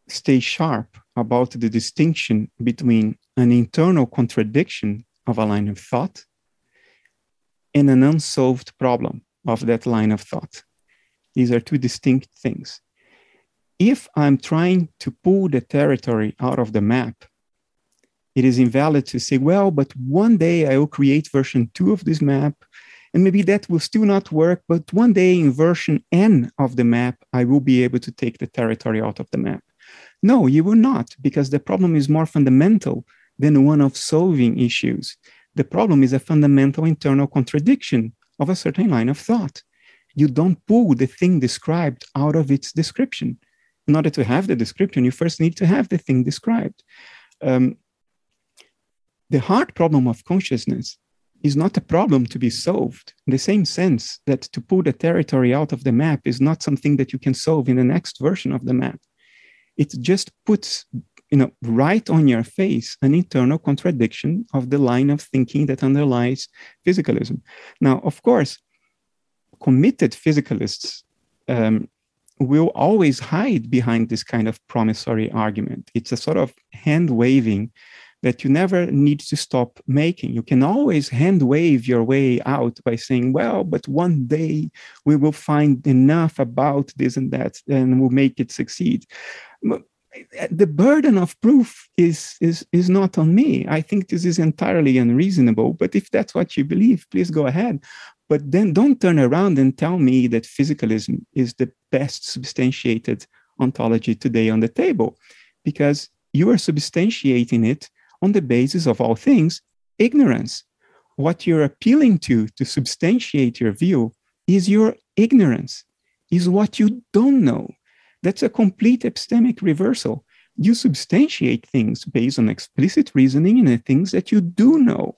stay sharp about the distinction between an internal contradiction of a line of thought and an unsolved problem of that line of thought. These are two distinct things if I'm trying to pull the territory out of the map, it is invalid to say, well, but one day I will create version two of this map, and maybe that will still not work, but one day in version N of the map, I will be able to take the territory out of the map. No, you will not, because the problem is more fundamental than one of solving issues. The problem is a fundamental internal contradiction of a certain line of thought. You don't pull the thing described out of its description in order to have the description, you first need to have the thing described. Um, the hard problem of consciousness is not a problem to be solved in the same sense that to pull the territory out of the map is not something that you can solve in the next version of the map. It just puts you know, right on your face an internal contradiction of the line of thinking that underlies physicalism. Now, of course, committed physicalists um, will always hide behind this kind of promissory argument. It's a sort of hand waving that you never need to stop making. You can always hand wave your way out by saying, well, but one day we will find enough about this and that and we'll make it succeed. The burden of proof is, is, is not on me. I think this is entirely unreasonable. But if that's what you believe, please go ahead. But then don't turn around and tell me that physicalism is the best substantiated ontology today on the table, because you are substantiating it on the basis of all things ignorance. What you're appealing to to substantiate your view is your ignorance, is what you don't know. That's a complete epistemic reversal. You substantiate things based on explicit reasoning and the things that you do know.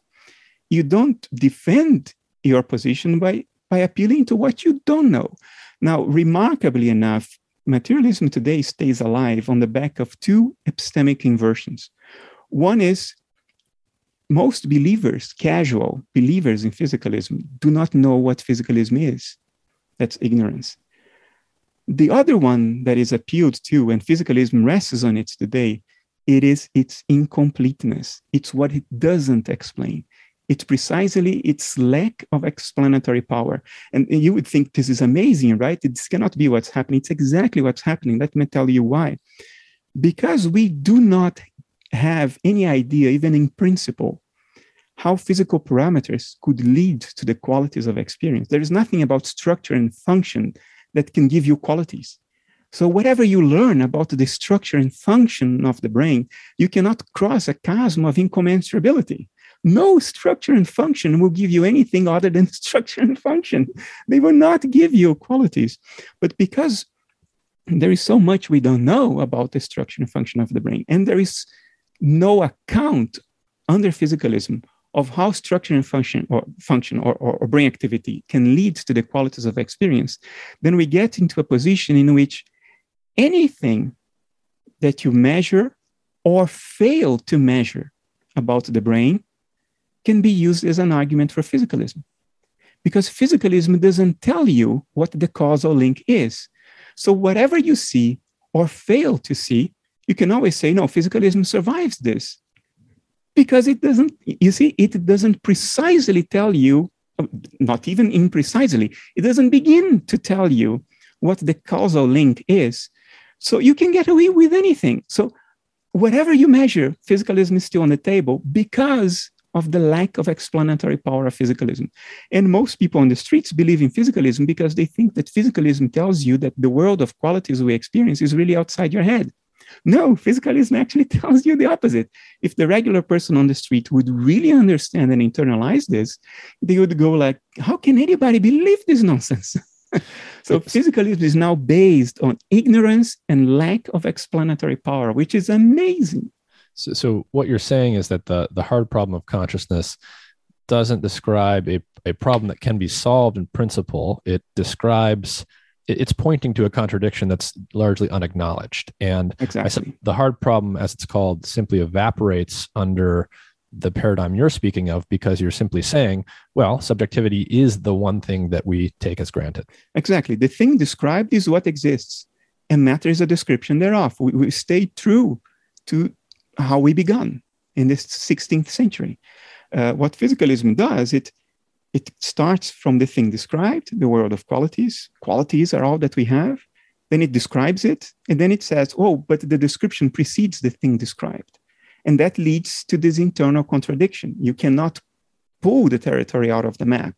You don't defend your position by, by appealing to what you don't know. Now, remarkably enough, materialism today stays alive on the back of two epistemic inversions. One is most believers, casual believers in physicalism, do not know what physicalism is. That's ignorance. The other one that is appealed to, and physicalism rests on it today, it is its incompleteness. It's what it doesn't explain. It's precisely its lack of explanatory power. And you would think this is amazing, right? This cannot be what's happening. It's exactly what's happening. Let me tell you why. Because we do not have any idea, even in principle, how physical parameters could lead to the qualities of experience. There is nothing about structure and function that can give you qualities. So, whatever you learn about the structure and function of the brain, you cannot cross a chasm of incommensurability. No structure and function will give you anything other than structure and function. They will not give you qualities. But because there is so much we don't know about the structure and function of the brain, and there is no account under physicalism of how structure and function or function or, or, or, brain activity can lead to the qualities of experience, then we get into a position in which anything that you measure or fail to measure about the brain can be used as an argument for physicalism. Because physicalism doesn't tell you what the causal link is. So, whatever you see or fail to see, you can always say, no, physicalism survives this. Because it doesn't, you see, it doesn't precisely tell you, not even imprecisely, it doesn't begin to tell you what the causal link is. So, you can get away with anything. So, whatever you measure, physicalism is still on the table because of the lack of explanatory power of physicalism. And most people on the streets believe in physicalism because they think that physicalism tells you that the world of qualities we experience is really outside your head. No, physicalism actually tells you the opposite. If the regular person on the street would really understand and internalize this, they would go like, how can anybody believe this nonsense? so physicalism is now based on ignorance and lack of explanatory power, which is amazing. So, so what you're saying is that the the hard problem of consciousness doesn't describe a, a problem that can be solved in principle. It describes it's pointing to a contradiction that's largely unacknowledged. And exactly. the hard problem, as it's called, simply evaporates under the paradigm you're speaking of because you're simply saying, well, subjectivity is the one thing that we take as granted. Exactly. The thing described is what exists, and matter is a description thereof. We, we stay true to how we began in the 16th century. Uh, what physicalism does, it it starts from the thing described, the world of qualities. Qualities are all that we have. Then it describes it, and then it says, "Oh, but the description precedes the thing described," and that leads to this internal contradiction. You cannot pull the territory out of the map.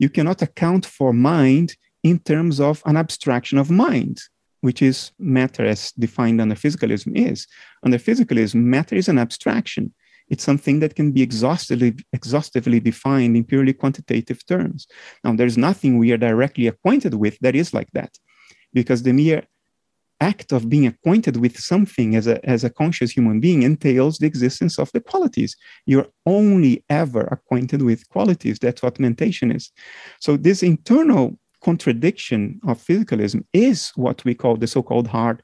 You cannot account for mind in terms of an abstraction of mind which is matter as defined under physicalism is. Under physicalism, matter is an abstraction. It's something that can be exhaustively, exhaustively defined in purely quantitative terms. Now, there's nothing we are directly acquainted with that is like that, because the mere act of being acquainted with something as a, as a conscious human being entails the existence of the qualities. You're only ever acquainted with qualities. That's what mentation is. So, this internal contradiction of physicalism is what we call the so-called hard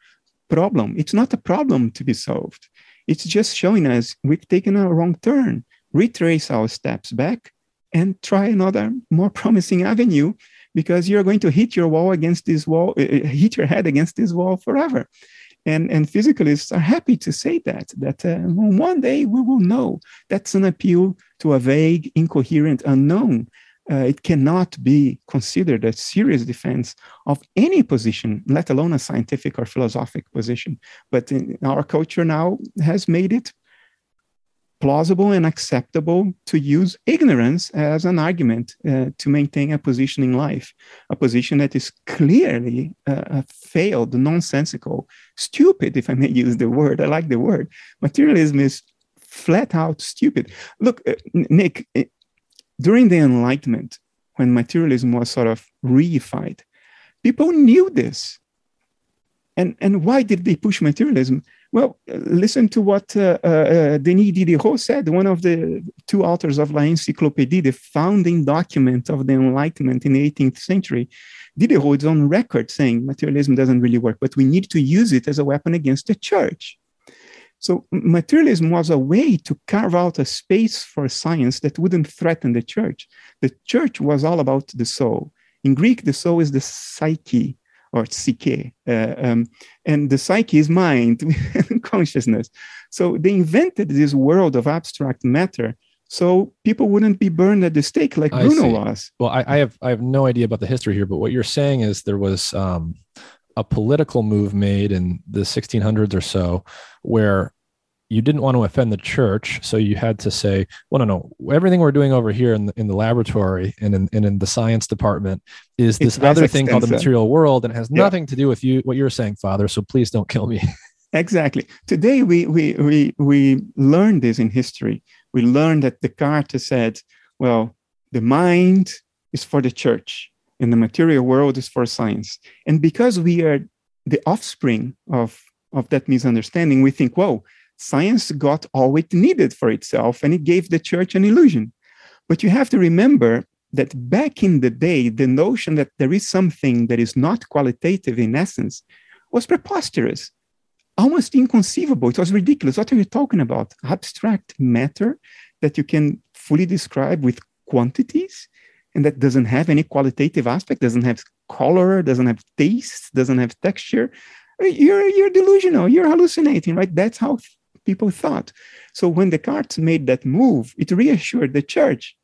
problem. It's not a problem to be solved. It's just showing us we've taken a wrong turn, retrace our steps back, and try another more promising avenue because you're going to hit your wall against this wall, uh, uh hit your head against this wall forever. And, and physicalists are happy to say that, that uh, one day we will know. That's an appeal to a vague, incoherent, unknown uh, it cannot be considered a serious defense of any position, let alone a scientific or philosophic position. But our culture now has made it plausible and acceptable to use ignorance as an argument uh, to maintain a position in life, a position that is clearly uh, failed, nonsensical, stupid, if I may use the word. I like the word. Materialism is flat out stupid. Look, uh, Nick, during the Enlightenment, when materialism was sort of reified, people knew this. And, and why did they push materialism? Well, listen to what uh, uh, uh Denis Diderot said, one of the two authors of La Encyclopédie, the founding document of the Enlightenment in the 18th century. Diderot is on record saying materialism doesn't really work, but we need to use it as a weapon against the church. So materialism was a way to carve out a space for science that wouldn't threaten the church. The church was all about the soul. In Greek, the soul is the psyche or psyche, uh, um, and the psyche is mind, and consciousness. So they invented this world of abstract matter so people wouldn't be burned at the stake like Bruno was. Well, I, I, have I have no idea about the history here, but what you're saying is there was um, a political move made in the 1600s or so where you didn't want to offend the church, so you had to say, "Well, no, no. Everything we're doing over here in the, in the laboratory and in, and in the science department is this other thing called the material world, and it has nothing to do with you what you're saying, Father. So please don't kill me." Exactly. Today we we we we learn this in history. We learn that Descartes said, "Well, the mind is for the church, and the material world is for science." And because we are the offspring of of that misunderstanding, we think, "Whoa." science got all it needed for itself and it gave the church an illusion. But you have to remember that back in the day, the notion that there is something that is not qualitative in essence was preposterous, almost inconceivable. It was ridiculous. What are you talking about? Abstract matter that you can fully describe with quantities and that doesn't have any qualitative aspect, doesn't have color, doesn't have taste, doesn't have texture. You're, you're delusional, you're hallucinating, right? That's how people thought. So when Descartes made that move, it reassured the church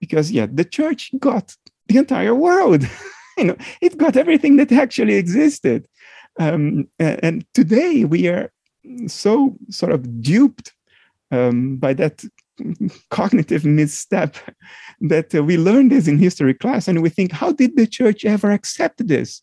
because, yeah, the church got the entire world. you know, it got everything that actually existed. Um, and today we are so sort of duped um, by that cognitive misstep that uh, we learned this in history class and we think how did the church ever accept this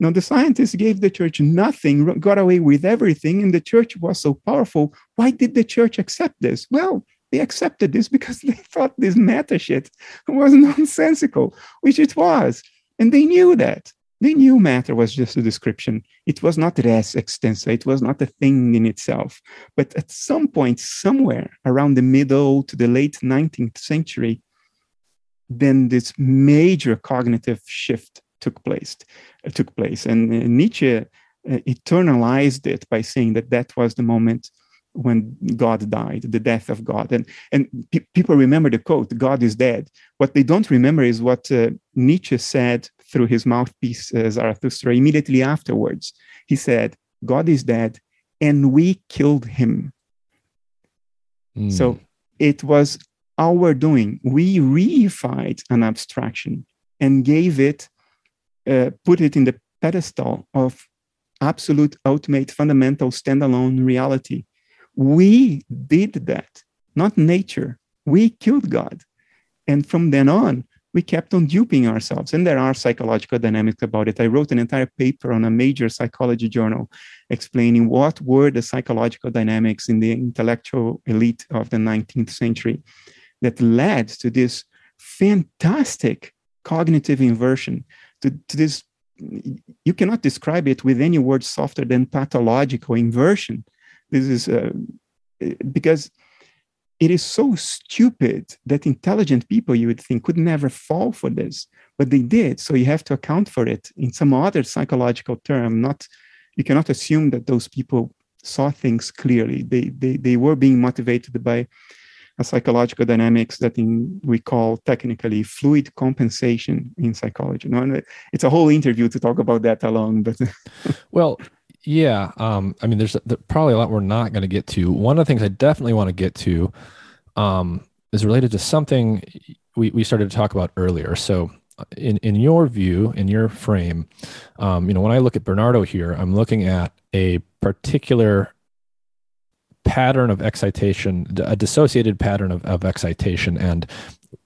now, the scientists gave the church nothing, got away with everything, and the church was so powerful. Why did the church accept this? Well, they accepted this because they thought this matter shit was nonsensical, which it was. And they knew that. They knew matter was just a description. It was not res extensa. It was not a thing in itself. But at some point, somewhere around the middle to the late 19th century, then this major cognitive shift took place. Uh, took place, and uh, Nietzsche uh, eternalized it by saying that that was the moment when God died, the death of God. And, and pe- people remember the quote, God is dead. What they don't remember is what uh, Nietzsche said through his mouthpiece, uh, Zarathustra, immediately afterwards. He said, God is dead, and we killed him. Mm. So it was our doing. We reified an abstraction and gave it uh, put it in the pedestal of absolute, ultimate, fundamental, standalone reality. We did that, not nature. We killed God. And from then on, we kept on duping ourselves. And there are psychological dynamics about it. I wrote an entire paper on a major psychology journal explaining what were the psychological dynamics in the intellectual elite of the 19th century that led to this fantastic cognitive inversion to, to this you cannot describe it with any word softer than pathological inversion this is uh, because it is so stupid that intelligent people you would think could never fall for this but they did so you have to account for it in some other psychological term not you cannot assume that those people saw things clearly they they, they were being motivated by a psychological dynamics that in, we call technically fluid compensation in psychology. No, it's a whole interview to talk about that alone. But well, yeah, um, I mean, there's, probably a lot we're not going to get to. One of the things I definitely want to get to um, is related to something we, we started to talk about earlier. So, uh, in in your view, in your frame, um, you know, when I look at Bernardo here, I'm looking at a particular pattern of excitation, a dissociated pattern of, of excitation, and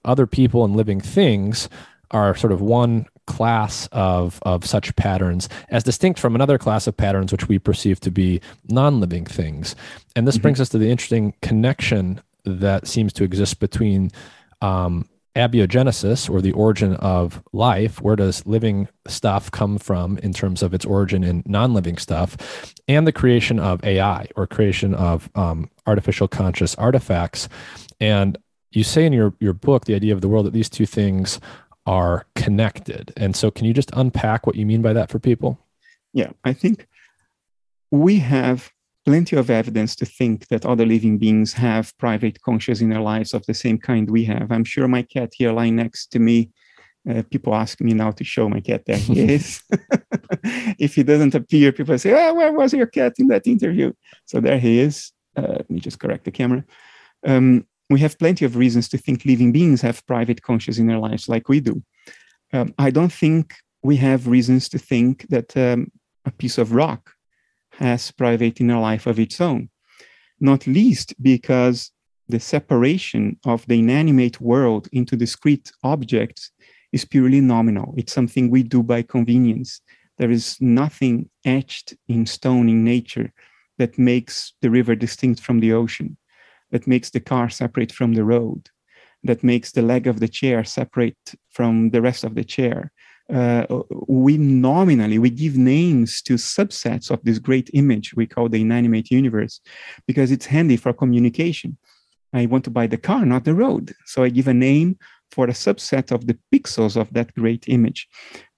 other people and living things are sort of one class of, of such patterns as distinct from another class of patterns which we perceive to be non-living things and this mm-hmm. brings us to the interesting connection that seems to exist between um, abiogenesis or the origin of life where does living stuff come from in terms of its origin in non-living stuff and the creation of ai or creation of um, artificial conscious artifacts and you say in your, your book the idea of the world that these two things are connected and so can you just unpack what you mean by that for people yeah i think we have plenty of evidence to think that other living beings have private conscious inner lives of the same kind we have. I'm sure my cat here lying next to me, uh, people ask me now to show my cat. There he is. if he doesn't appear, people say, oh, where was your cat in that interview? So there he is. Uh, let me just correct the camera. Um, we have plenty of reasons to think living beings have private conscious inner lives like we do. Um, I don't think we have reasons to think that um, a piece of rock has private inner life of its own. not least because the separation of the inanimate world into discrete objects is purely nominal. It's something we do by convenience. There is nothing etched in stone in nature that makes the river distinct from the ocean, that makes the car separate from the road, that makes the leg of the chair separate from the rest of the chair. Uh, we nominally we give names to subsets of this great image we call the inanimate universe because it's handy for communication. I want to buy the car not the road. So i give a name for a subset of the pixels of that great image.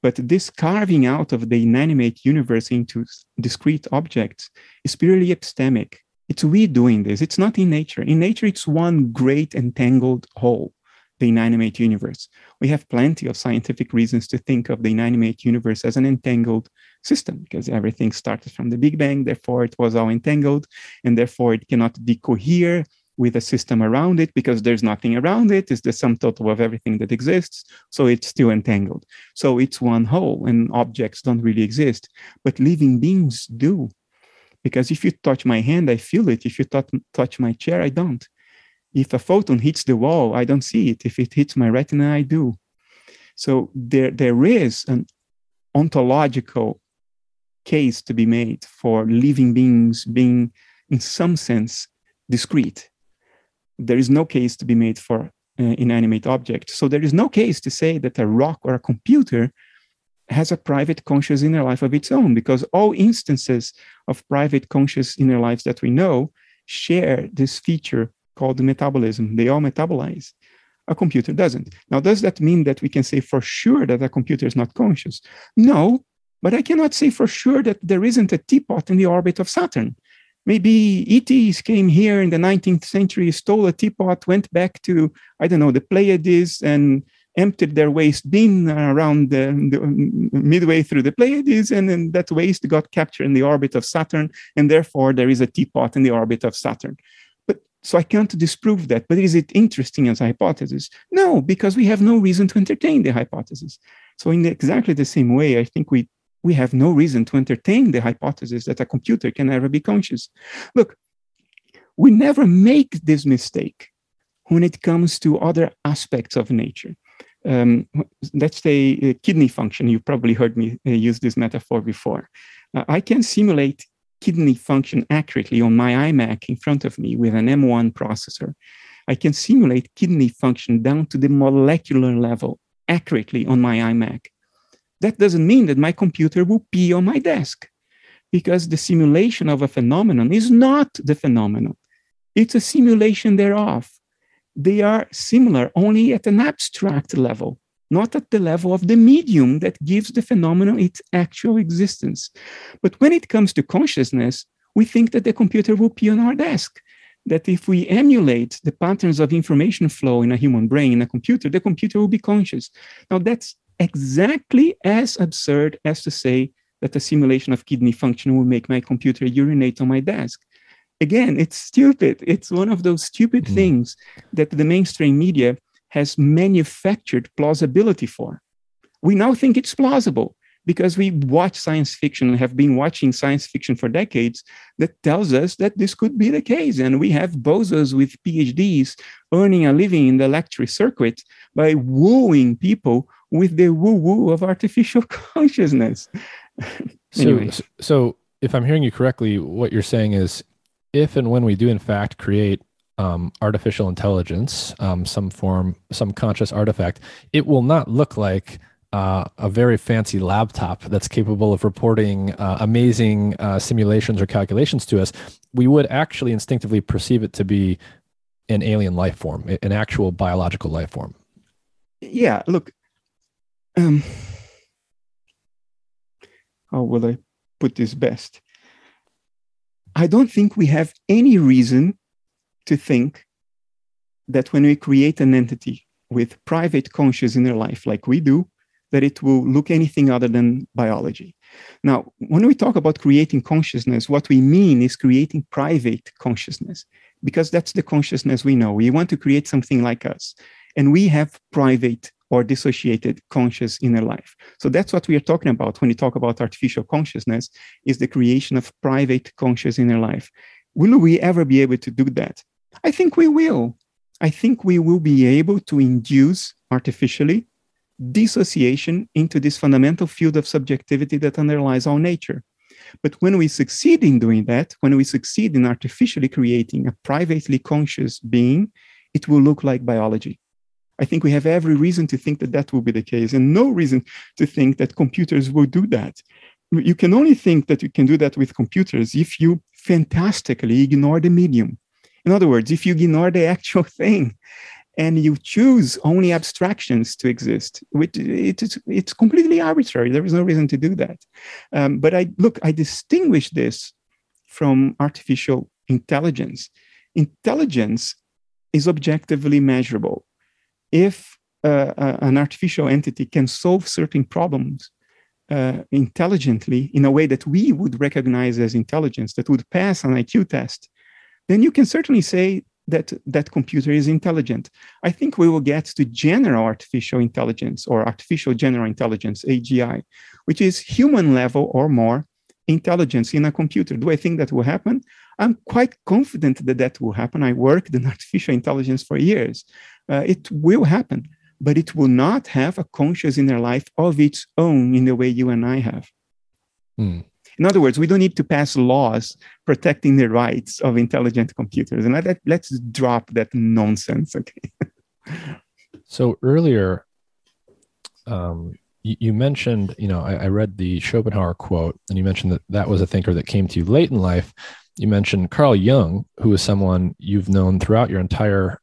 But this carving out of the inanimate universe into discrete objects is purely epistemic it's we doing this. It's not in nature. In nature, it's one great entangled whole, the inanimate universe. We have plenty of scientific reasons to think of the inanimate universe as an entangled system because everything started from the Big Bang. Therefore, it was all entangled, and therefore, it cannot decohere with a system around it because there's nothing around it. It's the sum total of everything that exists. So it's still entangled. So it's one whole, and objects don't really exist, but living beings do because if you touch my hand, I feel it. If you touch, touch my chair, I don't. If a photon hits the wall, I don't see it. If it hits my retina, I do. So there, there is an ontological case to be made for living beings being, in some sense, discrete. There is no case to be made for uh, inanimate objects. So there is no case to say that a rock or a computer has a private conscious inner life of its own because all instances of private conscious inner lives that we know share this feature called metabolism. They all metabolize. A computer doesn't. Now, does that mean that we can say for sure that a computer is not conscious? No, but I cannot say for sure that there isn't a teapot in the orbit of Saturn. Maybe ETs came here in the 19th century, stole a teapot, went back to, I don't know, the Pleiades and emptied their waste bin around the, the, midway through the Pleiades, and then that waste got captured in the orbit of Saturn, and therefore there is a teapot in the orbit of Saturn. But so I can't disprove that. But is it interesting as a hypothesis? No, because we have no reason to entertain the hypothesis. So in exactly the same way, I think we we have no reason to entertain the hypothesis that a computer can ever be conscious. Look, we never make this mistake when it comes to other aspects of nature um, let's say uh, kidney function. You probably heard me uh, use this metaphor before. Uh, I can simulate kidney function accurately on my iMac in front of me with an M1 processor. I can simulate kidney function down to the molecular level accurately on my iMac. That doesn't mean that my computer will pee on my desk because the simulation of a phenomenon is not the phenomenon. It's a simulation thereof they are similar only at an abstract level, not at the level of the medium that gives the phenomenon its actual existence. But when it comes to consciousness, we think that the computer will be on our desk. That if we emulate the patterns of information flow in a human brain, in a computer, the computer will be conscious. Now, that's exactly as absurd as to say that a simulation of kidney function will make my computer urinate on my desk again, it's stupid. It's one of those stupid mm. things that the mainstream media has manufactured plausibility for. We now think it's plausible because we watch science fiction and have been watching science fiction for decades that tells us that this could be the case. And we have bozos with PhDs earning a living in the lecture circuit by wooing people with the woo woo of artificial consciousness. anyway. So, so if I'm hearing you correctly, what you're saying is if and when we do in fact create um, artificial intelligence, um, some form, some conscious artifact, it will not look like uh, a very fancy laptop that's capable of reporting uh, amazing uh, simulations or calculations to us. We would actually instinctively perceive it to be an alien life form, an actual biological life form. Yeah, look. Um, how will I put this best? I don't think we have any reason to think that when we create an entity with private conscious inner life like we do, that it will look anything other than biology. Now, when we talk about creating consciousness, what we mean is creating private consciousness, because that's the consciousness we know. We want to create something like us, and we have private or dissociated conscious inner life. So that's what we are talking about when we talk about artificial consciousness is the creation of private conscious inner life. Will we ever be able to do that? I think we will. I think we will be able to induce artificially dissociation into this fundamental field of subjectivity that underlies all nature. But when we succeed in doing that, when we succeed in artificially creating a privately conscious being, it will look like biology. I think we have every reason to think that that will be the case, and no reason to think that computers will do that. You can only think that you can do that with computers if you fantastically ignore the medium. In other words, if you ignore the actual thing and you choose only abstractions to exist, which it's, it's completely arbitrary. There is no reason to do that. Um, but I look, I distinguish this from artificial intelligence. Intelligence is objectively measurable. If uh, uh, an artificial entity can solve certain problems uh, intelligently in a way that we would recognize as intelligence, that would pass an IQ test, then you can certainly say that that computer is intelligent. I think we will get to general artificial intelligence or artificial general intelligence, AGI, which is human level or more intelligence in a computer. Do I think that will happen? I'm quite confident that that will happen. I worked in artificial intelligence for years. Uh, it will happen, but it will not have a conscious inner life of its own in the way you and I have. Hmm. In other words, we don't need to pass laws protecting the rights of intelligent computers. And let, let's drop that nonsense. Okay. so earlier, um, you, you, mentioned, you know, I, I read the Schopenhauer quote, and you mentioned that that was a thinker that came to you late in life. You mentioned Carl Jung, who is someone you've known throughout your entire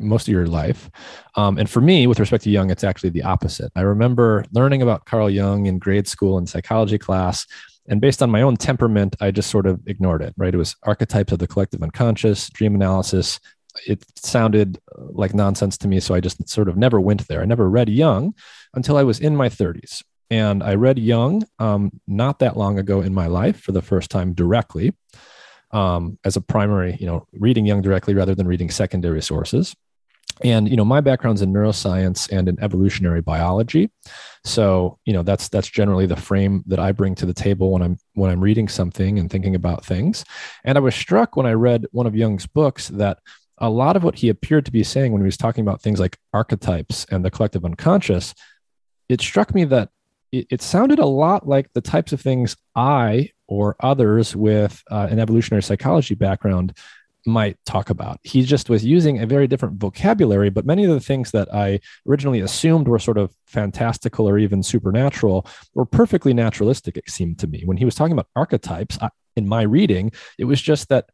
most of your life. Um, and for me, with respect to Jung, it's actually the opposite. I remember learning about Carl Jung in grade school in psychology class and based on my own temperament, I just sort of ignored it, right? It was archetypes of the collective unconscious, dream analysis. It sounded like nonsense to me. So I just sort of never went there. I never read Jung until I was in my 30s. And I read Jung um, not that long ago in my life for the first time directly um, as a primary, you know, reading Jung directly rather than reading secondary sources and you know my background's in neuroscience and in evolutionary biology. So you know that's that's generally the frame that i bring to the table when i'm when i'm reading something and thinking about things. And i was struck when i read one of jung's books that a lot of what he appeared to be saying when he was talking about things like archetypes and the collective unconscious it struck me that it, it sounded a lot like the types of things i or others with uh, an evolutionary psychology background might talk about. He just was using a very different vocabulary, but many of the things that I originally assumed were sort of fantastical or even supernatural were perfectly naturalistic, it seemed to me. When he was talking about archetypes, I, in my reading, it was just that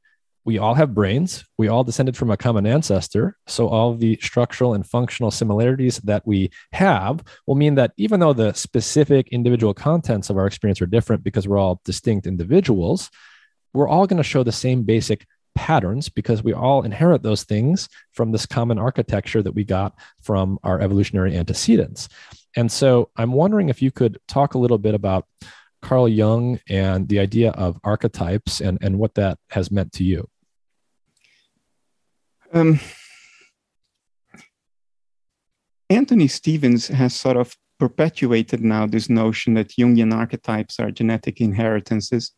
we all have brains. We all descended from a common ancestor. So, all the structural and functional similarities that we have will mean that even though the specific individual contents of our experience are different because we're all distinct individuals, we're all going to show the same basic patterns because we all inherit those things from this common architecture that we got from our evolutionary antecedents. And so I'm wondering if you could talk a little bit about Carl Jung and the idea of archetypes and, and what that has meant to you. Um, Anthony Stevens has sort of perpetuated now this notion that Jungian archetypes are genetic inheritances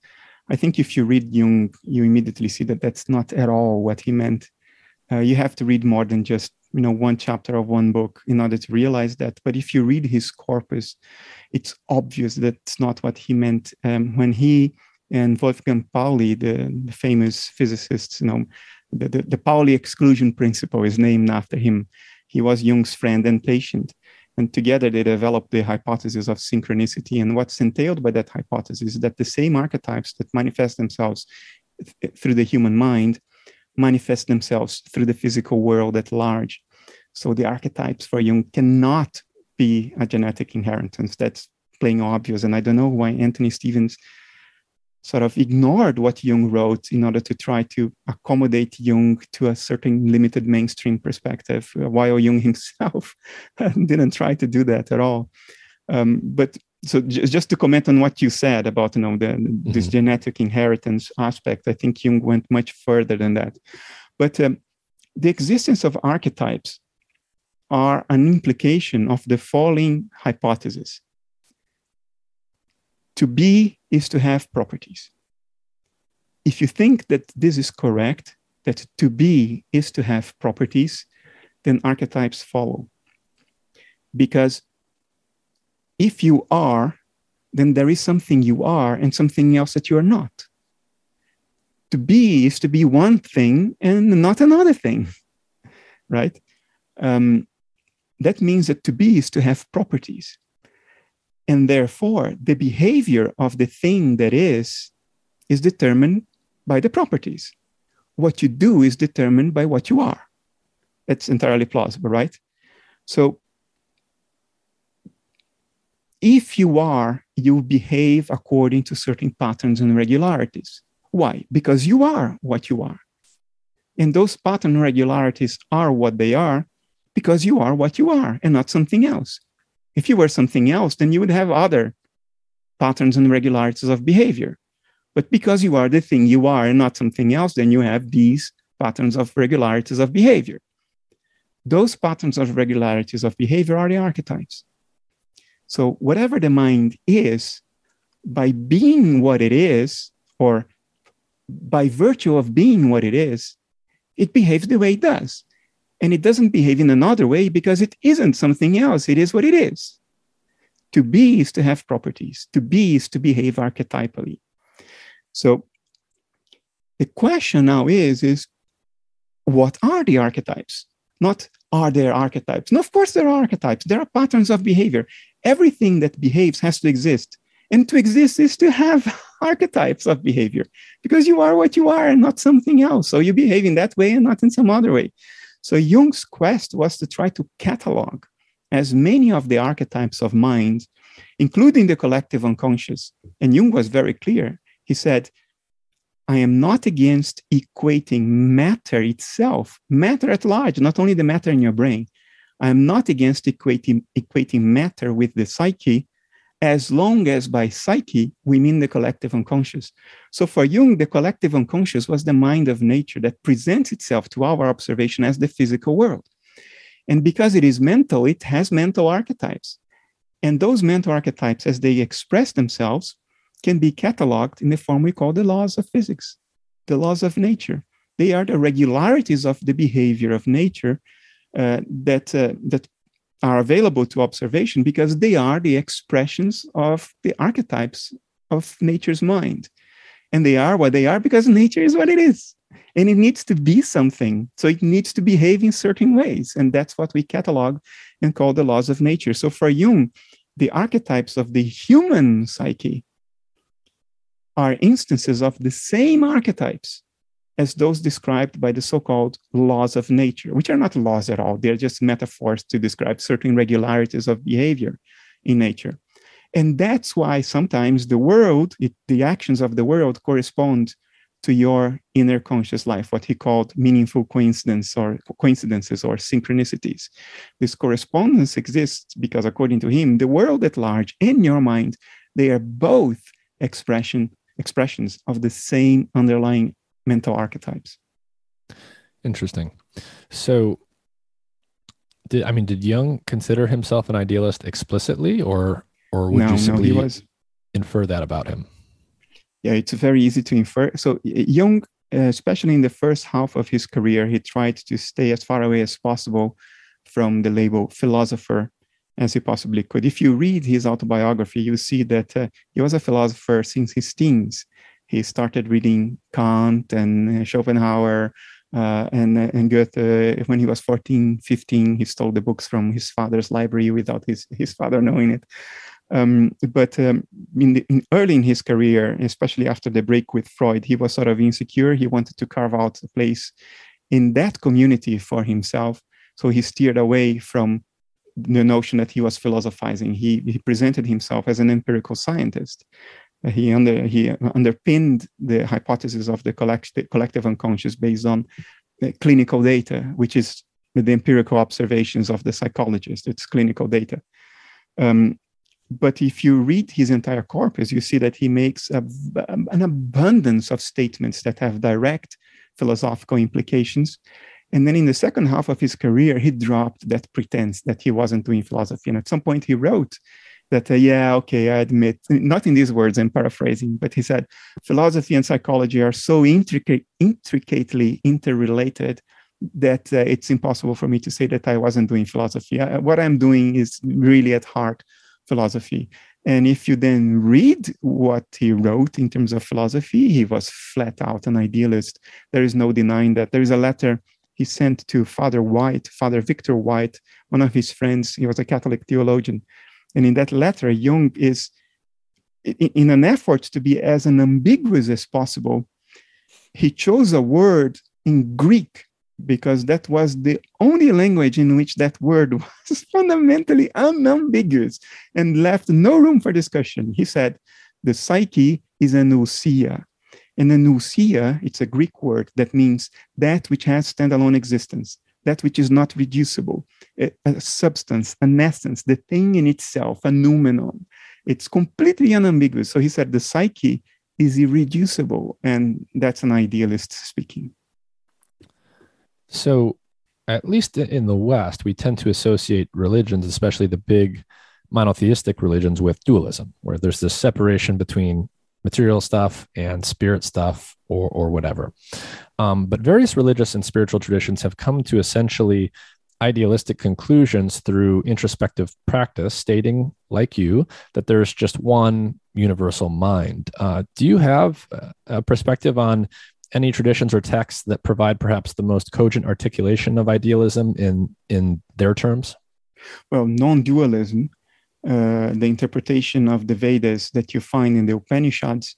I think if you read Jung, you immediately see that that's not at all what he meant. Uh, you have to read more than just you know one chapter of one book in order to realize that. But if you read his corpus, it's obvious that's not what he meant um, when he and Wolfgang Pauli, the, the famous physicists, you know, the, the, the Pauli exclusion principle is named after him. He was Jung's friend and patient. And together they developed the hypothesis of synchronicity. And what's entailed by that hypothesis is that the same archetypes that manifest themselves th- through the human mind manifest themselves through the physical world at large. So the archetypes for Jung cannot be a genetic inheritance. That's plain obvious. And I don't know why Anthony Stevens sort of ignored what Jung wrote in order to try to accommodate Jung to a certain limited mainstream perspective, while Jung himself didn't try to do that at all. Um, but so j- just to comment on what you said about you know the, mm-hmm. this genetic inheritance aspect, I think Jung went much further than that. But um, the existence of archetypes are an implication of the following hypothesis. To be is to have properties. if you think that this is correct, that to be is to have properties, then archetypes follow. Because if you are, then there is something you are and something else that you are not. To be is to be one thing and not another thing, right? Um, that means that to be is to have properties. And therefore, the behavior of the thing that is is determined by the properties. What you do is determined by what you are. That's entirely plausible, right? So if you are, you behave according to certain patterns and regularities. Why? Because you are what you are. And those pattern regularities are what they are because you are what you are and not something else. If you were something else, then you would have other patterns and regularities of behavior. But because you are the thing you are and not something else, then you have these patterns of regularities of behavior. Those patterns of regularities of behavior are the archetypes. So, whatever the mind is, by being what it is, or by virtue of being what it is, it behaves the way it does. And it doesn't behave in another way because it isn't something else. It is what it is. To be is to have properties, to be is to behave archetypally. So the question now is, is what are the archetypes? Not are there archetypes? No, of course there are archetypes. There are patterns of behavior. Everything that behaves has to exist. And to exist is to have archetypes of behavior because you are what you are and not something else. So you behave in that way and not in some other way. So Jung's quest was to try to catalog as many of the archetypes of mind, including the collective unconscious. And Jung was very clear. He said, I am not against equating matter itself, matter at large, not only the matter in your brain. I am not against equating, equating matter with the psyche, as long as by psyche we mean the collective unconscious. So for Jung, the collective unconscious was the mind of nature that presents itself to our observation as the physical world. And because it is mental, it has mental archetypes. And those mental archetypes, as they express themselves, can be cataloged in the form we call the laws of physics, the laws of nature. They are the regularities of the behavior of nature uh, that, uh, that are available to observation because they are the expressions of the archetypes of nature's mind. And they are what they are because nature is what it is. And it needs to be something. So it needs to behave in certain ways. And that's what we catalog and call the laws of nature. So for Jung, the archetypes of the human psyche are instances of the same archetypes as those described by the so called laws of nature, which are not laws at all. They're just metaphors to describe certain regularities of behavior in nature. And that's why sometimes the world, it, the actions of the world correspond to your inner conscious life, what he called meaningful coincidence or coincidences or synchronicities. This correspondence exists because, according to him, the world at large and your mind, they are both expression expressions of the same underlying mental archetypes. Interesting. So, did I mean did Jung consider himself an idealist explicitly, or or would no, you simply no, infer that about him? Yeah, it's very easy to infer. So Jung, uh, especially in the first half of his career, he tried to stay as far away as possible from the label philosopher as he possibly could. If you read his autobiography, you see that uh, he was a philosopher since his teens he started reading Kant and uh, Schopenhauer uh, and, uh, and Goethe. When he was 14, 15, he stole the books from his father's library without his, his father knowing it. Um, but um, in, the, in early in his career, especially after the break with Freud, he was sort of insecure. He wanted to carve out a place in that community for himself. So he steered away from the notion that he was philosophizing. He, he presented himself as an empirical scientist he under he underpinned the hypothesis of the collective collective unconscious based on clinical data, which is the empirical observations of the psychologist. It's clinical data. Um, but if you read his entire corpus, you see that he makes a, an abundance of statements that have direct philosophical implications. And then in the second half of his career, he dropped that pretense that he wasn't doing philosophy. And at some point, he wrote that, uh, yeah, okay, I admit, not in these words, I'm paraphrasing, but he said, philosophy and psychology are so intricate, intricately interrelated that uh, it's impossible for me to say that I wasn't doing philosophy. Uh, what I'm doing is really at heart philosophy. And if you then read what he wrote in terms of philosophy, he was flat out an idealist. There is no denying that. There is a letter he sent to Father White, Father Victor White, one of his friends. He was a Catholic theologian. And in that letter, Jung is, in an effort to be as unambiguous as possible, he chose a word in Greek because that was the only language in which that word was fundamentally unambiguous and left no room for discussion. He said, the psyche is an ousia. And an ousia, it's a Greek word that means that which has standalone existence, that which is not reducible, a, a substance, an essence, the thing in itself, a noumenon. It's completely unambiguous. So he said the psyche is irreducible, and that's an idealist speaking. So, at least in the West, we tend to associate religions, especially the big monotheistic religions, with dualism, where there's this separation between material stuff and spirit stuff or, or whatever. Um, but various religious and spiritual traditions have come to essentially idealistic conclusions through introspective practice, stating, like you, that there's just one universal mind. Uh, do you have a perspective on any traditions or texts that provide perhaps the most cogent articulation of idealism in in their terms? Well, non-dualism, uh, the interpretation of the Vedas that you find in the Upanishads,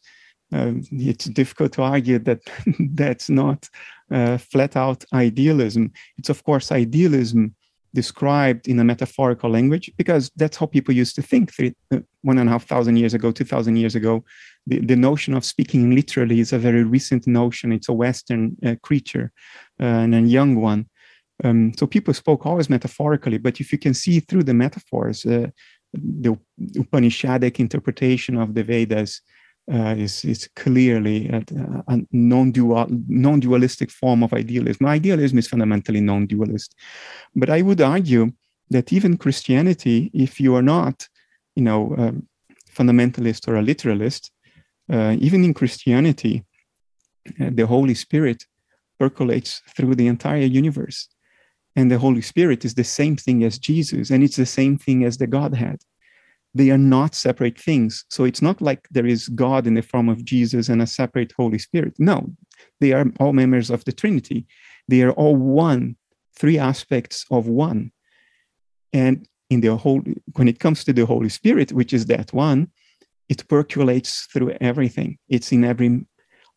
uh, it's difficult to argue that that's not uh, flat out idealism. It's of course idealism described in a metaphorical language because that's how people used to think three, uh, one and a half thousand years ago, two thousand years ago. The, the notion of speaking literally is a very recent notion. It's a Western uh, creature uh, and a young one. Um, so people spoke always metaphorically, but if you can see through the metaphors, uh, the Upanishadic interpretation of the Vedas uh, is, is clearly a, a non-dual, non-dualistic form of idealism. Idealism is fundamentally non-dualist, but I would argue that even Christianity, if you are not, you know, a fundamentalist or a literalist, uh, even in Christianity, uh, the Holy Spirit percolates through the entire universe. And the Holy Spirit is the same thing as Jesus, and it's the same thing as the Godhead they are not separate things. So it's not like there is God in the form of Jesus and a separate Holy Spirit. No, they are all members of the Trinity. They are all one, three aspects of one. And in the whole, when it comes to the Holy Spirit, which is that one, it percolates through everything. It's in every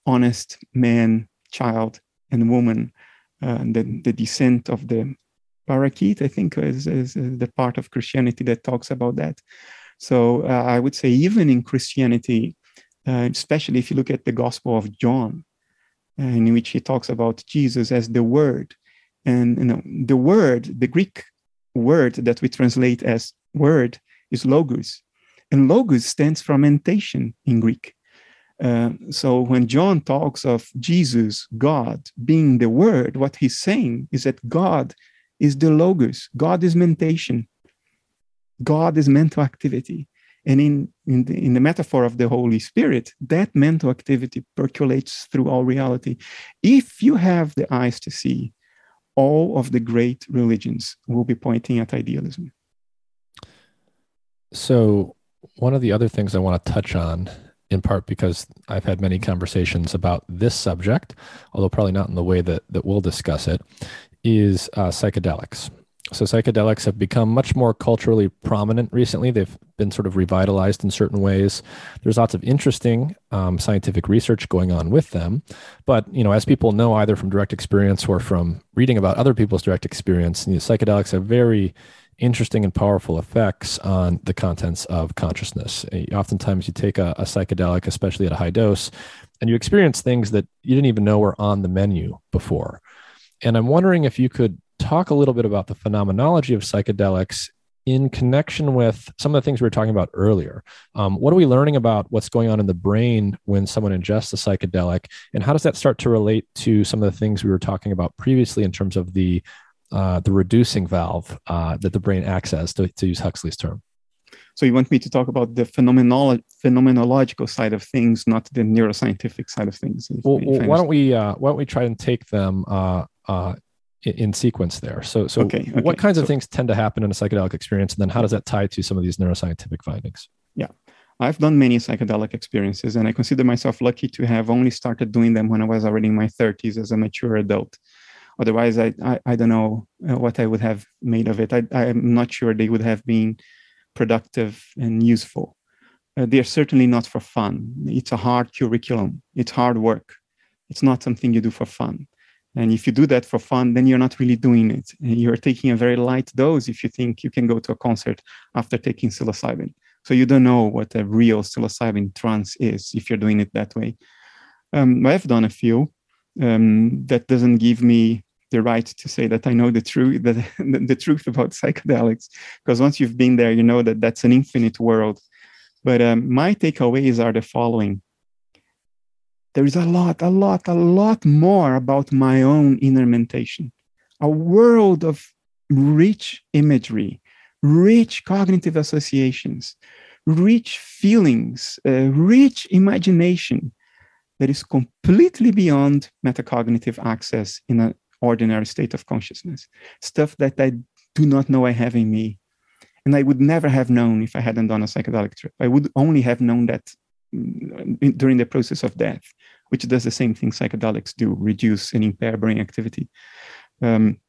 honest man, child, and woman. Uh, the, the descent of the Paraclete, I think, is, is, the part of Christianity that talks about that. So uh, I would say, even in Christianity, uh, especially if you look at the Gospel of John, in which he talks about Jesus as the Word, and you know, the Word, the Greek word that we translate as word, is logos, and logos stands for mentation in Greek. Uh, so when John talks of Jesus, God, being the Word, what he's saying is that God is the logos. God is mentation. God is mental activity. And in, in, the, in the metaphor of the Holy Spirit, that mental activity percolates through all reality. If you have the eyes to see, all of the great religions will be pointing at idealism. So, one of the other things I want to touch on, in part because I've had many conversations about this subject, although probably not in the way that, that we'll discuss it, is uh, psychedelics. So psychedelics have become much more culturally prominent recently. They've been sort of revitalized in certain ways. There's lots of interesting um, scientific research going on with them, but you know, as people know, either from direct experience or from reading about other people's direct experience, you know, psychedelics have very interesting and powerful effects on the contents of consciousness. Oftentimes, you take a, a psychedelic, especially at a high dose, and you experience things that you didn't even know were on the menu before. And I'm wondering if you could talk a little bit about the phenomenology of psychedelics in connection with some of the things we were talking about earlier. Um, what are we learning about what's going on in the brain when someone ingests a psychedelic, and how does that start to relate to some of the things we were talking about previously in terms of the uh, the reducing valve uh, that the brain acts as, to, to use Huxley's term? So you want me to talk about the phenomenolo- phenomenological side of things, not the neuroscientific side of things. If, well, why don't we uh, why don't we try and take them uh, uh, in, sequence there? So, so okay, okay. what kinds so, of things tend to happen in a psychedelic experience, and then how does that tie to some of these neuroscientific findings? Yeah, I've done many psychedelic experiences, and I consider myself lucky to have only started doing them when I was already in my 30s as a mature adult. Otherwise, I, I, I don't know uh, what I would have made of it. I, I'm not sure they would have been productive and useful. Uh, they're certainly not for fun. It's a hard curriculum, it's hard work. It's not something you do for fun. And if you do that for fun, then you're not really doing it. You're taking a very light dose if you think you can go to a concert after taking psilocybin. So you don't know what a real psilocybin trance is if you're doing it that way. Um, I've done a few. Um, that doesn't give me the right to say that I know the truth, the, the truth about psychedelics, because once you've been there, you know that that's an infinite world. But um, my takeaways are the following: there is a lot, a lot, a lot more about my own inner mentation, a world of rich imagery, rich cognitive associations, rich feelings, uh, rich imagination that is completely beyond metacognitive access in an ordinary state of consciousness. Stuff that I do not know I have in me. And I would never have known if I hadn't done a psychedelic trip. I would only have known that mm, during the process of death, which does the same thing psychedelics do reduce and impair brain activity. Um,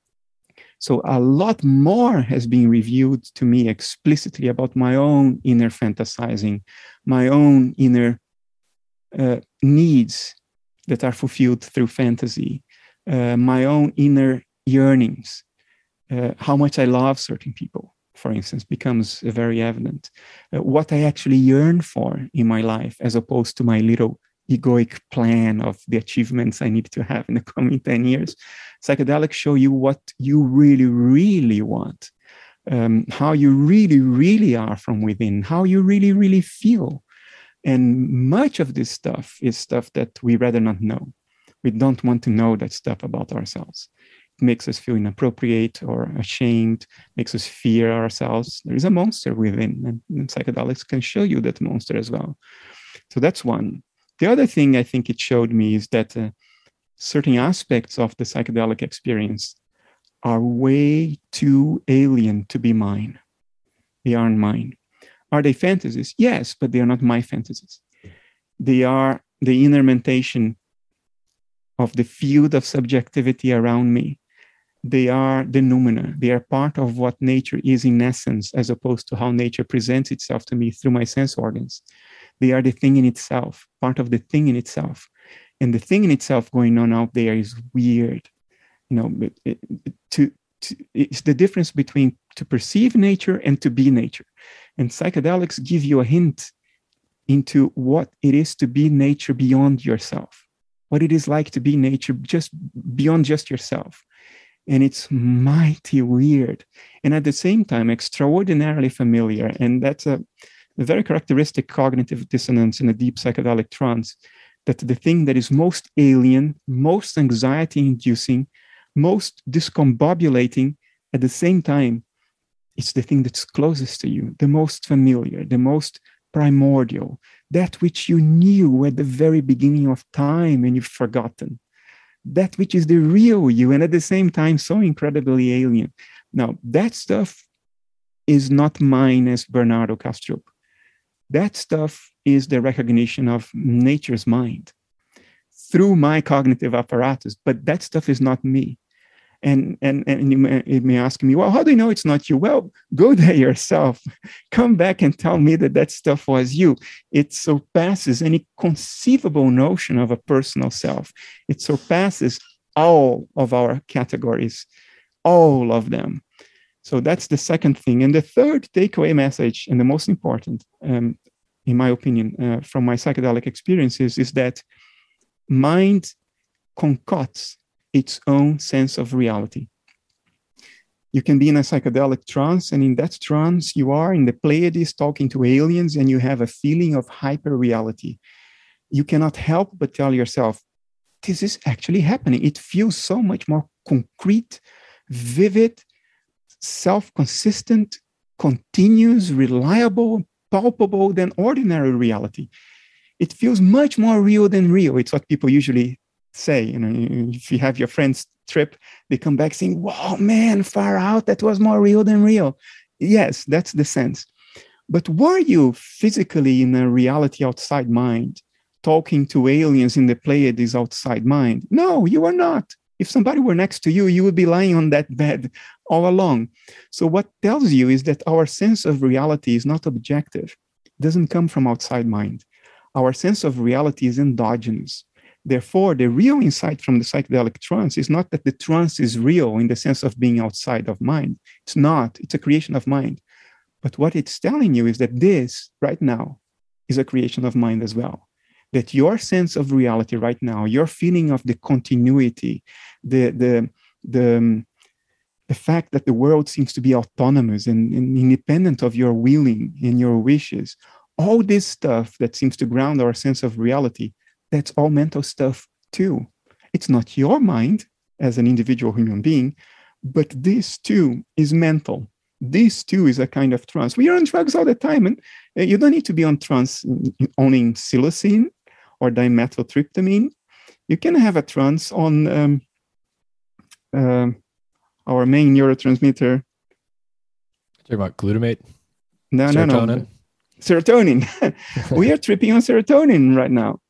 so a lot more has been revealed to me explicitly about my own inner fantasizing, my own inner uh, needs that are fulfilled through fantasy, uh, my own inner yearnings, uh, how much I love certain people, for instance, becomes very evident. Uh, what I actually yearn for in my life, as opposed to my little egoic plan of the achievements I need to have in the coming 10 years. Psychedelics show you what you really, really want, um, how you really, really are from within, how you really, really feel. And much of this stuff is stuff that we rather not know. We don't want to know that stuff about ourselves. It makes us feel inappropriate or ashamed, makes us fear ourselves. There is a monster within, and, psychedelics can show you that monster as well. So that's one. The other thing I think it showed me is that uh, certain aspects of the psychedelic experience are way too alien to be mine. They aren't mine. Are they fantasies? Yes, but they are not my fantasies. They are the inner mentation of the field of subjectivity around me. They are the noumena. They are part of what nature is in essence, as opposed to how nature presents itself to me through my sense organs. They are the thing in itself, part of the thing in itself. And the thing in itself going on out there is weird. You know, to, to, it's the difference between to perceive nature and to be nature. And psychedelics give you a hint into what it is to be nature beyond yourself, what it is like to be nature just beyond just yourself. And it's mighty weird. And at the same time, extraordinarily familiar. And that's a a very characteristic cognitive dissonance in a deep psychedelic trance that the thing that is most alien, most anxiety inducing, most discombobulating at the same time, it's the thing that's closest to you, the most familiar, the most primordial, that which you knew at the very beginning of time and you've forgotten, that which is the real you, and at the same time, so incredibly alien. Now, that stuff is not mine as Bernardo Kastrup. That stuff is the recognition of nature's mind through my cognitive apparatus, but that stuff is not me. And, and, and you may, you may ask me, well, how do you know it's not you? Well, go there yourself. Come back and tell me that that stuff was you. It surpasses any conceivable notion of a personal self. It surpasses all of our categories, all of them. So that's the second thing. And the third takeaway message, and the most important, um, in my opinion, uh, from my psychedelic experiences, is that mind concocts its own sense of reality. You can be in a psychedelic trance, and in that trance, you are in the Pleiades talking to aliens, and you have a feeling of hyper reality. You cannot help but tell yourself, This is actually happening. It feels so much more concrete, vivid, self consistent, continuous, reliable, palpable than ordinary reality. It feels much more real than real. It's what people usually say. You know, if you have your friends trip, they come back saying, "Wow, man, far out. That was more real than real." Yes, that's the sense. But were you physically in a reality outside mind, talking to aliens in the Pleiades outside mind? No, you were not. If somebody were next to you, you would be lying on that bed all along. So, what tells you is that our sense of reality is not objective, it doesn't come from outside mind. Our sense of reality is endogenous. Therefore, the real insight from the psychedelic trance is not that the trance is real in the sense of being outside of mind. It's not, it's a creation of mind. But what it's telling you is that this, right now, is a creation of mind as well. That your sense of reality right now, your feeling of the continuity, the, the, the, um, the fact that the world seems to be autonomous and, and independent of your willing and your wishes, all this stuff that seems to ground our sense of reality that's all mental stuff too. It's not your mind as an individual human being, but this too is mental. This too is a kind of trance. We are on drugs all the time, and uh, you don't need to be on trance owning psilocin or dimethyltryptamine. You can have a trance on um, uh, our main neurotransmitter. Talking about glutamate? No, serotonin. no, no. Serotonin. we are tripping on serotonin right now.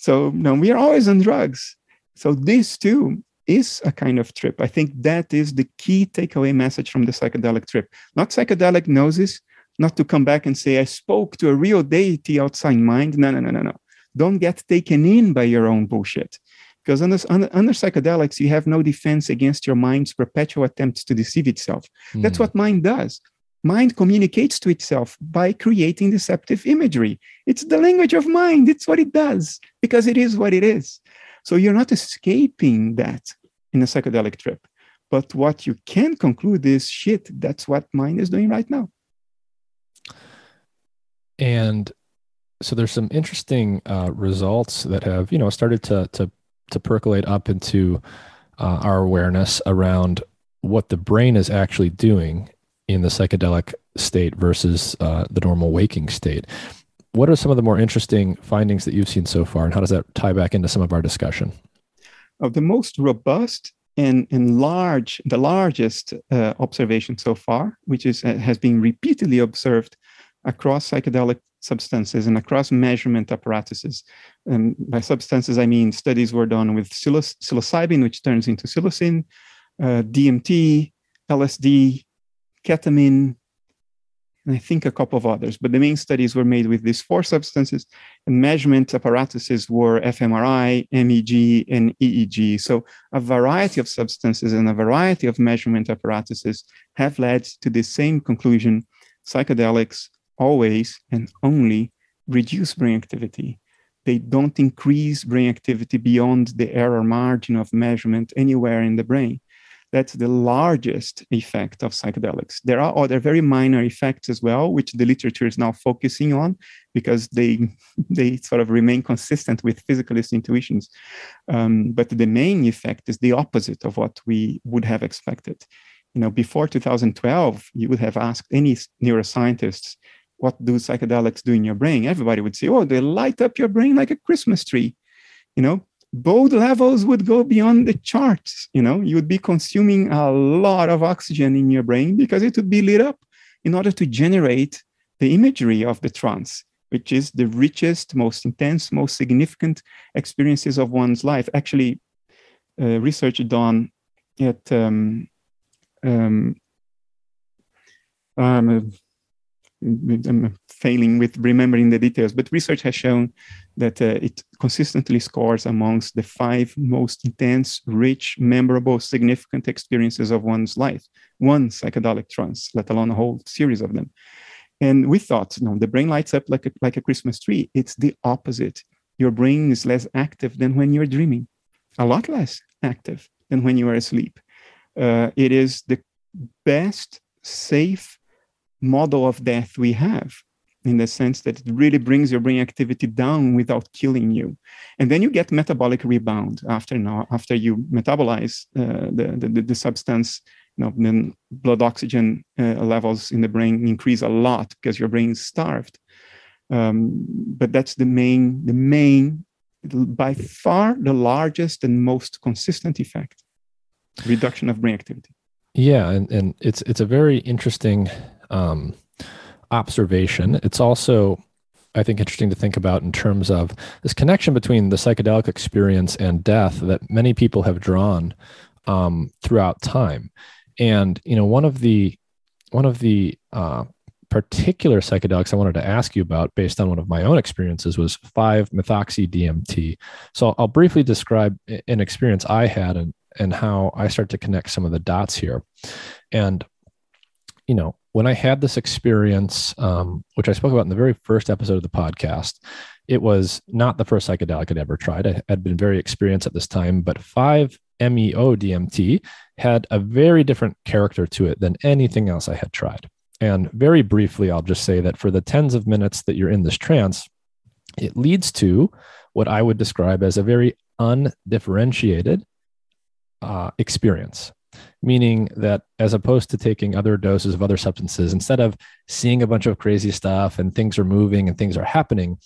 So no, we are always on drugs. So this too is a kind of trip. I think that is the key takeaway message from the psychedelic trip. Not psychedelic gnosis, not to come back and say, I spoke to a real deity outside mind. No, no, no, no, no. Don't get taken in by your own bullshit. Because under, under, under psychedelics, you have no defense against your mind's perpetual attempts to deceive itself. Mm. That's hmm. what mind does. Mind communicates to itself by creating deceptive imagery. It's the language of mind. It's what it does because it is what it is. So you're not escaping that in a psychedelic trip. But what you can conclude is shit, that's what mind is doing right now. And so there's some interesting uh, results that have, you know, started to to to percolate up into uh, our awareness around what the brain is actually doing in the psychedelic state versus uh, the normal waking state. What are some of the more interesting findings that you've seen so far, and how does that tie back into some of our discussion? Of the most robust and, and large, the largest uh, observation so far, which is uh, has been repeatedly observed across psychedelic substances and across measurement apparatuses. And by substances, I mean studies were done with psilocybin, which turns into psilocin, uh, DMT, LSD, ketamine, and I think a couple of others. But the main studies were made with these four substances, and measurement apparatuses were fMRI, MEG, and EEG. So a variety of substances and a variety of measurement apparatuses have led to the same conclusion psychedelics always and only reduce brain activity. They don't increase brain activity beyond the error margin of measurement anywhere in the brain. That's the largest effect of psychedelics. There are other very minor effects as well, which the literature is now focusing on because they they sort of remain consistent with physicalist intuitions. Um, but the main effect is the opposite of what we would have expected. You know, before 2012, you would have asked any neuroscientists, "What do psychedelics do in your brain?" Everybody would say, "Oh, they light up your brain like a Christmas tree." You know, BOLD levels would go beyond the charts you know? You would be consuming a lot of oxygen in your brain because it would be lit up in order to generate the imagery of the trance which is the richest most intense most significant experiences of one's life. Actually uh, research done at um, um, um, I'm failing with remembering the details, but research has shown that uh, it consistently scores amongst the five most intense, rich, memorable, significant experiences of one's life. One psychedelic trance, let alone a whole series of them. And we thought, you know, the brain lights up like a, like a Christmas tree. It's the opposite. Your brain is less active than when you're dreaming, a lot less active than when you are asleep. Uh, it is the best, safe, model of death we have in the sense that it really brings your brain activity down without killing you and then you get metabolic rebound after now after you metabolize uh, the, the, the substance you know, then blood oxygen uh, levels in the brain increase a lot because your brain is starved. Um, but that's the main, the main, by far the largest and most consistent effect: reduction of brain activity. Yeah, and, and it's it's a very interesting um, observation. It's also I think interesting to think about in terms of this connection between the psychedelic experience and death that many people have drawn um, throughout time. And you know, one of the one of the uh, particular psychedelics I wanted to ask you about, based on one of my own experiences, was 5-methoxy DMT. So I'll briefly describe an experience I had and and how I start to connect some of the dots here. And you know, when I had this experience, um, which I spoke about in the very first episode of the podcast, it was not the first psychedelic I'd ever tried. I had been very experienced at this time, but 5 MEO DMT had a very different character to it than anything else I had tried. And very briefly, I'll just say that for the tens of minutes that you're in this trance, it leads to what I would describe as a very undifferentiated uh, experience. Meaning that as opposed to taking other doses of other substances, instead of seeing a bunch of crazy stuff and things are moving and things are happening,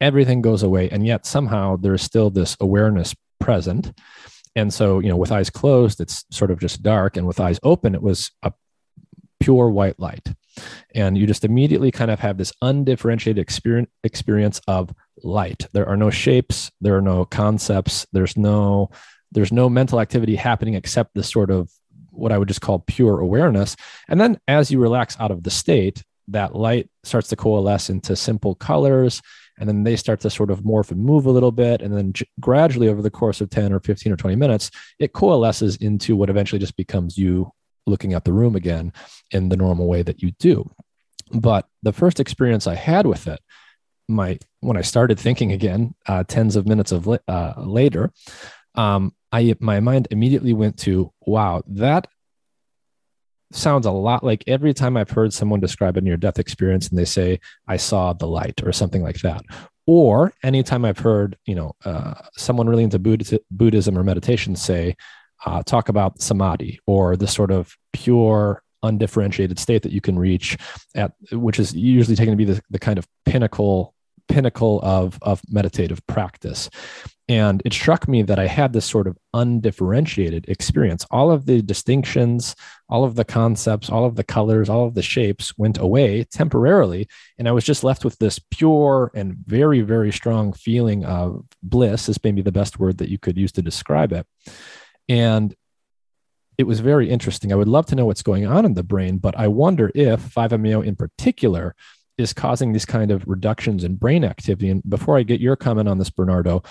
everything goes away. And yet somehow there's still this awareness present and so, you know, with eyes closed, it's sort of just dark. And with eyes open, it was a pure white light. And you just immediately kind of have this undifferentiated experience, experience of light. There are no shapes, there are no concepts, there's no there's no mental activity happening except this sort of what I would just call pure awareness. And then as you relax out of the state, that light starts to coalesce into simple colors and then they start to sort of morph and move a little bit and then gradually over the course of 10 or 15 or 20 minutes it coalesces into what eventually just becomes you looking at the room again in the normal way that you do but the first experience i had with it my when i started thinking again uh, tens of minutes of uh, later um, I my mind immediately went to wow that sounds a lot like every time I've heard someone describe a near death experience and they say, I saw the light or something like that. Or anytime I've heard, you know, uh, someone really into Buddhism or meditation say, uh, talk about samadhi or the sort of pure, undifferentiated state that you can reach at, which is usually taken to be the, the kind of pinnacle pinnacle of, of meditative practice. And it struck me that I had this sort of undifferentiated experience. All of the distinctions, all of the concepts, all of the colors, all of the shapes went away temporarily. And I was just left with this pure and very, very strong feeling of bliss, is maybe the best word that you could use to describe it. And it was very interesting. I would love to know what's going on in the brain, but I wonder if 5-MeO in particular is causing these kind of reductions in brain activity. And before I get your comment on this, Bernardo,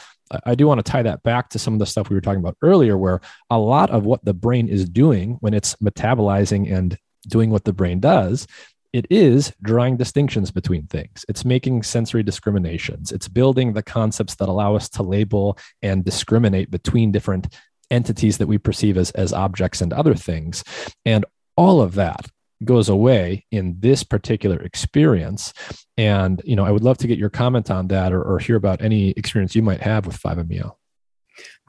I do want to tie that back to some of the stuff we were talking about earlier, where a lot of what the brain is doing when it's metabolizing and doing what the brain does, it is drawing distinctions between things. It's making sensory discriminations. It's building the concepts that allow us to label and discriminate between different entities that we perceive as, as objects and other things. And all of that goes away in this particular experience. And you know i would love to get your comment on that or, or hear about any experience you might have with 5meo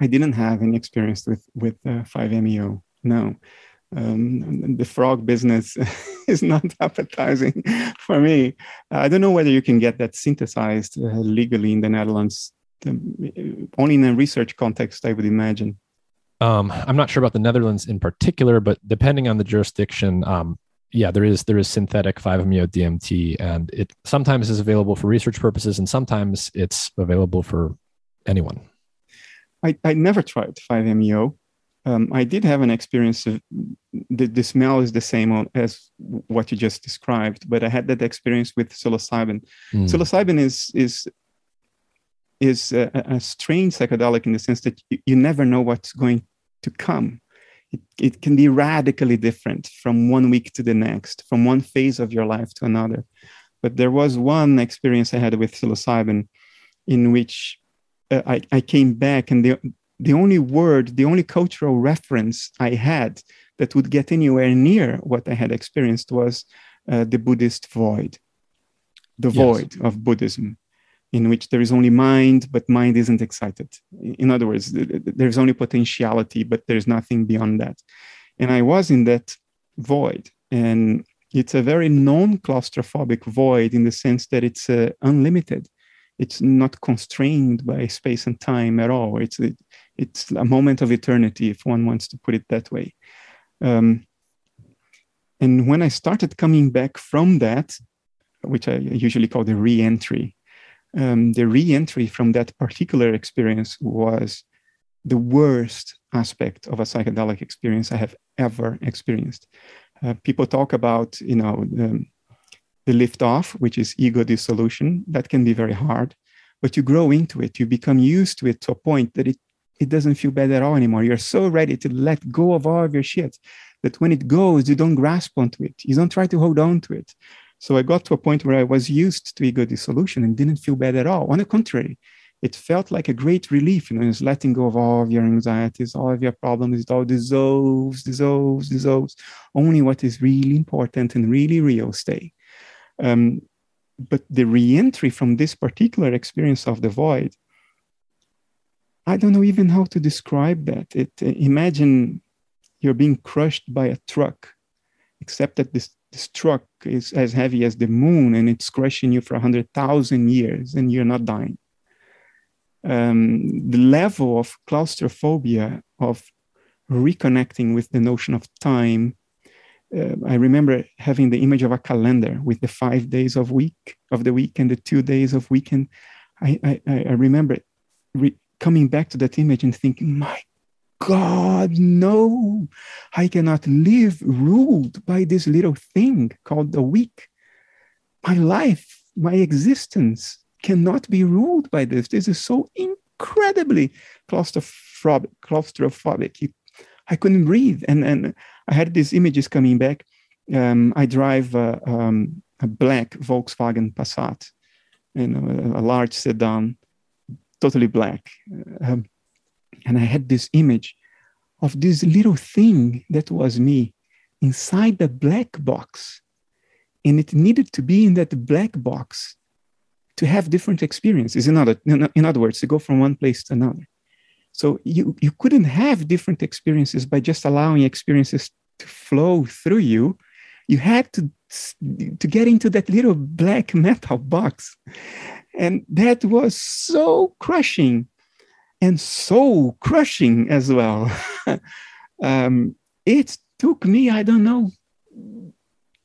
i didn't have any experience with with uh, 5meo no. Um, the frog business is not appetizing for me. I don't know whether you can get that synthesized uh, legally in the netherlands um, only in a research context i would imagine. Um, I'm not sure about the Netherlands in particular, but depending on the jurisdiction, um, yeah, there is there is synthetic 5-MeO DMT, and it sometimes is available for research purposes, and sometimes it's available for anyone. I, I never tried 5-MeO. Um, I did have an experience of the, the smell is the same as what you just described, but I had that experience with psilocybin. Mm. Psilocybin is is is a, a strange psychedelic in the sense that you, you never know what's going to come it, it can be radically different from one week to the next, from one phase of your life to another. But there was one experience I had with psilocybin in which uh, I, I came back and the, the only word, the only cultural reference I had that would get anywhere near what I had experienced was uh, the Buddhist void, the yes. void of Buddhism in which there is only mind, but mind isn't excited. In other words, there's only potentiality, but there's nothing beyond that. And I was in that void. And it's a very non claustrophobic void in the sense that it's uh, unlimited. It's not constrained by space and time at all. It's a, it's a moment of eternity, if one wants to put it that way. Um, and when I started coming back from that, which I usually call the re entry, um, the re entry from that particular experience was the worst aspect of a psychedelic experience I have ever experienced. Uh, people talk about, you know, the, the lift off, which is ego dissolution. That can be very hard, but you grow into it. You become used to it to a point that it, it doesn't feel bad at all anymore. You're so ready to let go of all of your shit that when it goes, you don't grasp onto it. You don't try to hold on to it. So I got to a point where I was used to ego dissolution and didn't feel bad at all. On the contrary, it felt like a great relief. You know, it's letting go of all of your anxieties, all of your problems. It all dissolves, dissolves, dissolves. Only what is really important and really real stay. Um, but the reentry from this particular experience of the void, I don't know even how to describe that. It uh, imagine you're being crushed by a truck, except that this, this truck is as heavy as the moon and it's crushing you for 100,000 years and you're not dying. Um, the level of claustrophobia, of reconnecting with the notion of time. Uh, I remember having the image of a calendar with the five days of week of the week and the two days of weekend. I, I, I remember re- coming back to that image and thinking, my God, no, I cannot live ruled by this little thing called the week. My life, my existence cannot be ruled by this. This is so incredibly claustrophobic. claustrophobic. I couldn't breathe. And, and I had these images coming back. Um, I drive a, um, a, black Volkswagen Passat, you know, a, a large sedan, totally black. Um, and I had this image of this little thing that was me inside the black box. And it needed to be in that black box to have different experiences. In other, in other words, to go from one place to another. So you, you couldn't have different experiences by just allowing experiences to flow through you. You had to, to get into that little black metal box. And that was so crushing and so crushing as well. um, it took me, I don't know,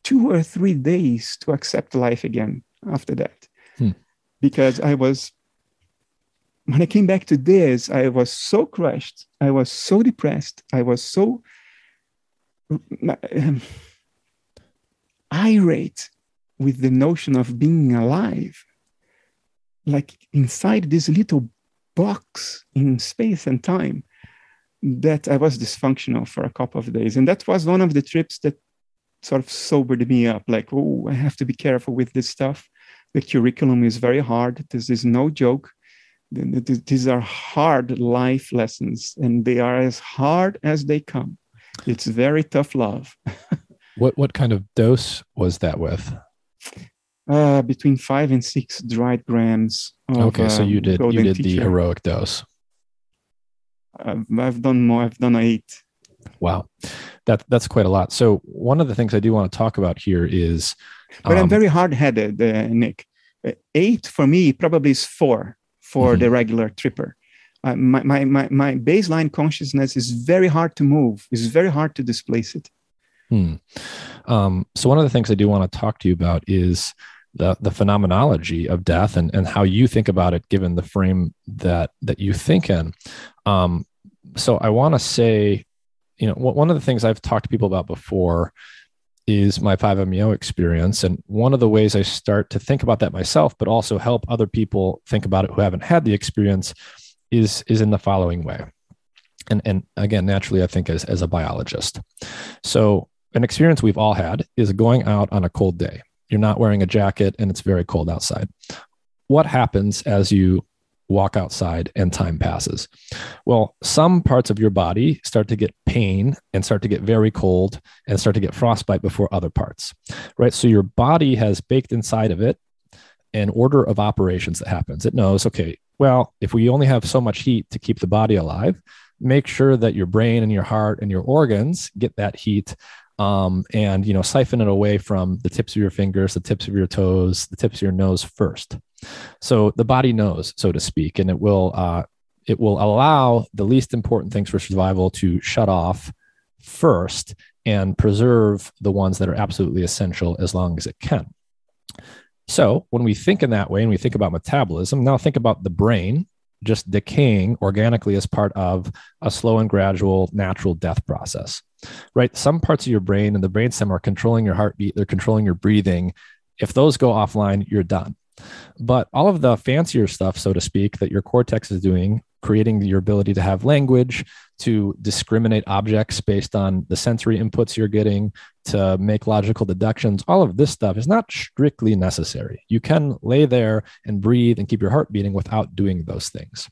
two or three days to accept life again after that. Hmm. Because I was, when I came back to this, I was so crushed. I was so depressed. I was so um, irate with the notion of being alive. Like inside this little box in mm-hmm. space and time that I was dysfunctional for a couple of days. And that was one of the trips that sort of sobered me up like, oh, I have to be careful with this stuff. The curriculum is very hard. This is no joke. These are hard life lessons, and they are as hard as they come. It's very tough love. what what kind of dose was that with? Uh, between five and six dried grams. Of, okay, so you did you did the heroic dose. I've, I've done more. I've done eight. Wow, that that's quite a lot. So one of the things I do want to talk about here is, but um, I'm very hard headed, uh, Nick. Uh, eight for me probably is four for mm-hmm. the regular tripper. Uh, my, my, my, my baseline consciousness is very hard to move. It's very hard to displace it. Hmm. Um, so one of the things I do want to talk to you about is the the phenomenology of death and and how you think about it, given the frame that that you think in. Um, so I want to say, you know, one of the things I've talked to people about before is my 5MEO experience. And one of the ways I start to think about that myself, but also help other people think about it who haven't had the experience, is is in the following way. And and again, naturally, I think as as a biologist. So an experience we've all had is going out on a cold day. You're not wearing a jacket and it's very cold outside. What happens as you walk outside and time passes? Well, some parts of your body start to get pain and start to get very cold and start to get frostbite before other parts, right? So your body has baked inside of it an order of operations that happens. It knows, okay, well, if we only have so much heat to keep the body alive, make sure that your brain and your heart and your organs get that heat um, and you know siphon it away from the tips of your fingers the tips of your toes the tips of your nose first. So the body knows so to speak and it will uh, it will allow the least important things for survival to shut off first and preserve the ones that are absolutely essential as long as it can. So when we think in that way and we think about metabolism now think about the brain just decaying organically as part of a slow and gradual natural death process right? Some parts of your brain and the brainstem are controlling your heartbeat, they're controlling your breathing. If those go offline, you're done. But all of the fancier stuff, so to speak, that your cortex is doing, creating your ability to have language, to discriminate objects based on the sensory inputs you're getting, to make logical deductions, all of this stuff is not strictly necessary. You can lay there and breathe and keep your heart beating without doing those things.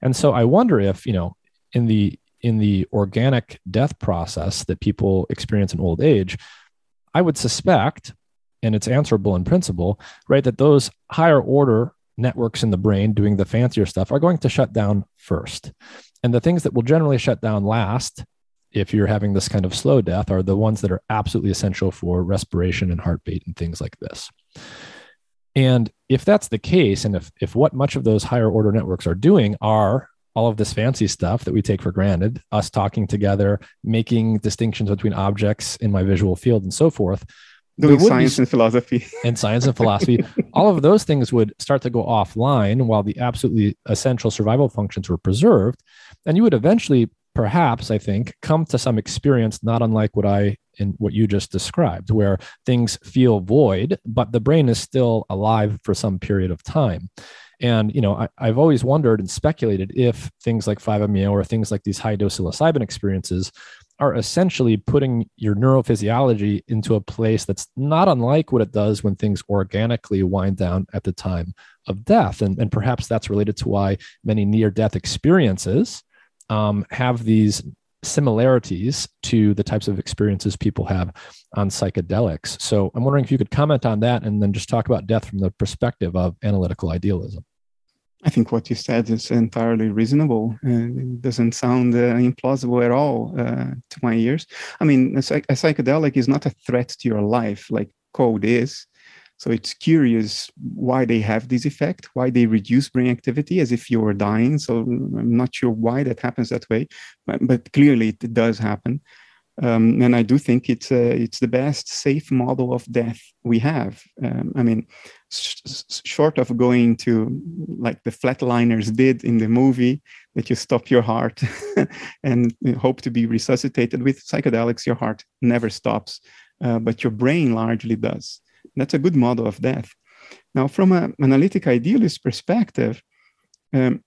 And so I wonder if, you know, in the in the organic death process that people experience in old age, I would suspect, and it's answerable in principle, right, that those higher order networks in the brain doing the fancier stuff are going to shut down first. And the things that will generally shut down last, if you're having this kind of slow death, are the ones that are absolutely essential for respiration and heartbeat and things like this. And if that's the case, and if, if what much of those higher order networks are doing are all of this fancy stuff that we take for granted, us talking together, making distinctions between objects in my visual field and so forth. Doing science be, and philosophy. And science and philosophy. all of those things would start to go offline while the absolutely essential survival functions were preserved. And you would eventually, perhaps, I think, come to some experience not unlike what I in what you just described, where things feel void, but the brain is still alive for some period of time. And you know, I, have always wondered and speculated if things like 5-MeO or things like these high dose psilocybin experiences are essentially putting your neurophysiology into a place that's not unlike what it does when things organically wind down at the time of death. And, and perhaps that's related to why many near death experiences um, have these similarities to the types of experiences people have on psychedelics. So I'm wondering if you could comment on that and then just talk about death from the perspective of analytical idealism. I think what you said is entirely reasonable. and it doesn't sound uh, implausible at all uh, to my ears. I mean, a, psych- a psychedelic is not a threat to your life like code is. So it's curious why they have this effect, why they reduce brain activity as if you were dying. So I'm not sure why that happens that way, but, but clearly it does happen. Um, and I do think it's uh, it's the best safe model of death we have. Um, I mean, sh- short of going to like the flatliners did in the movie, that you stop your heart and hope to be resuscitated with psychedelics, your heart never stops, uh, but your brain largely does. That's a good model of death. Now, from an analytic idealist perspective, um,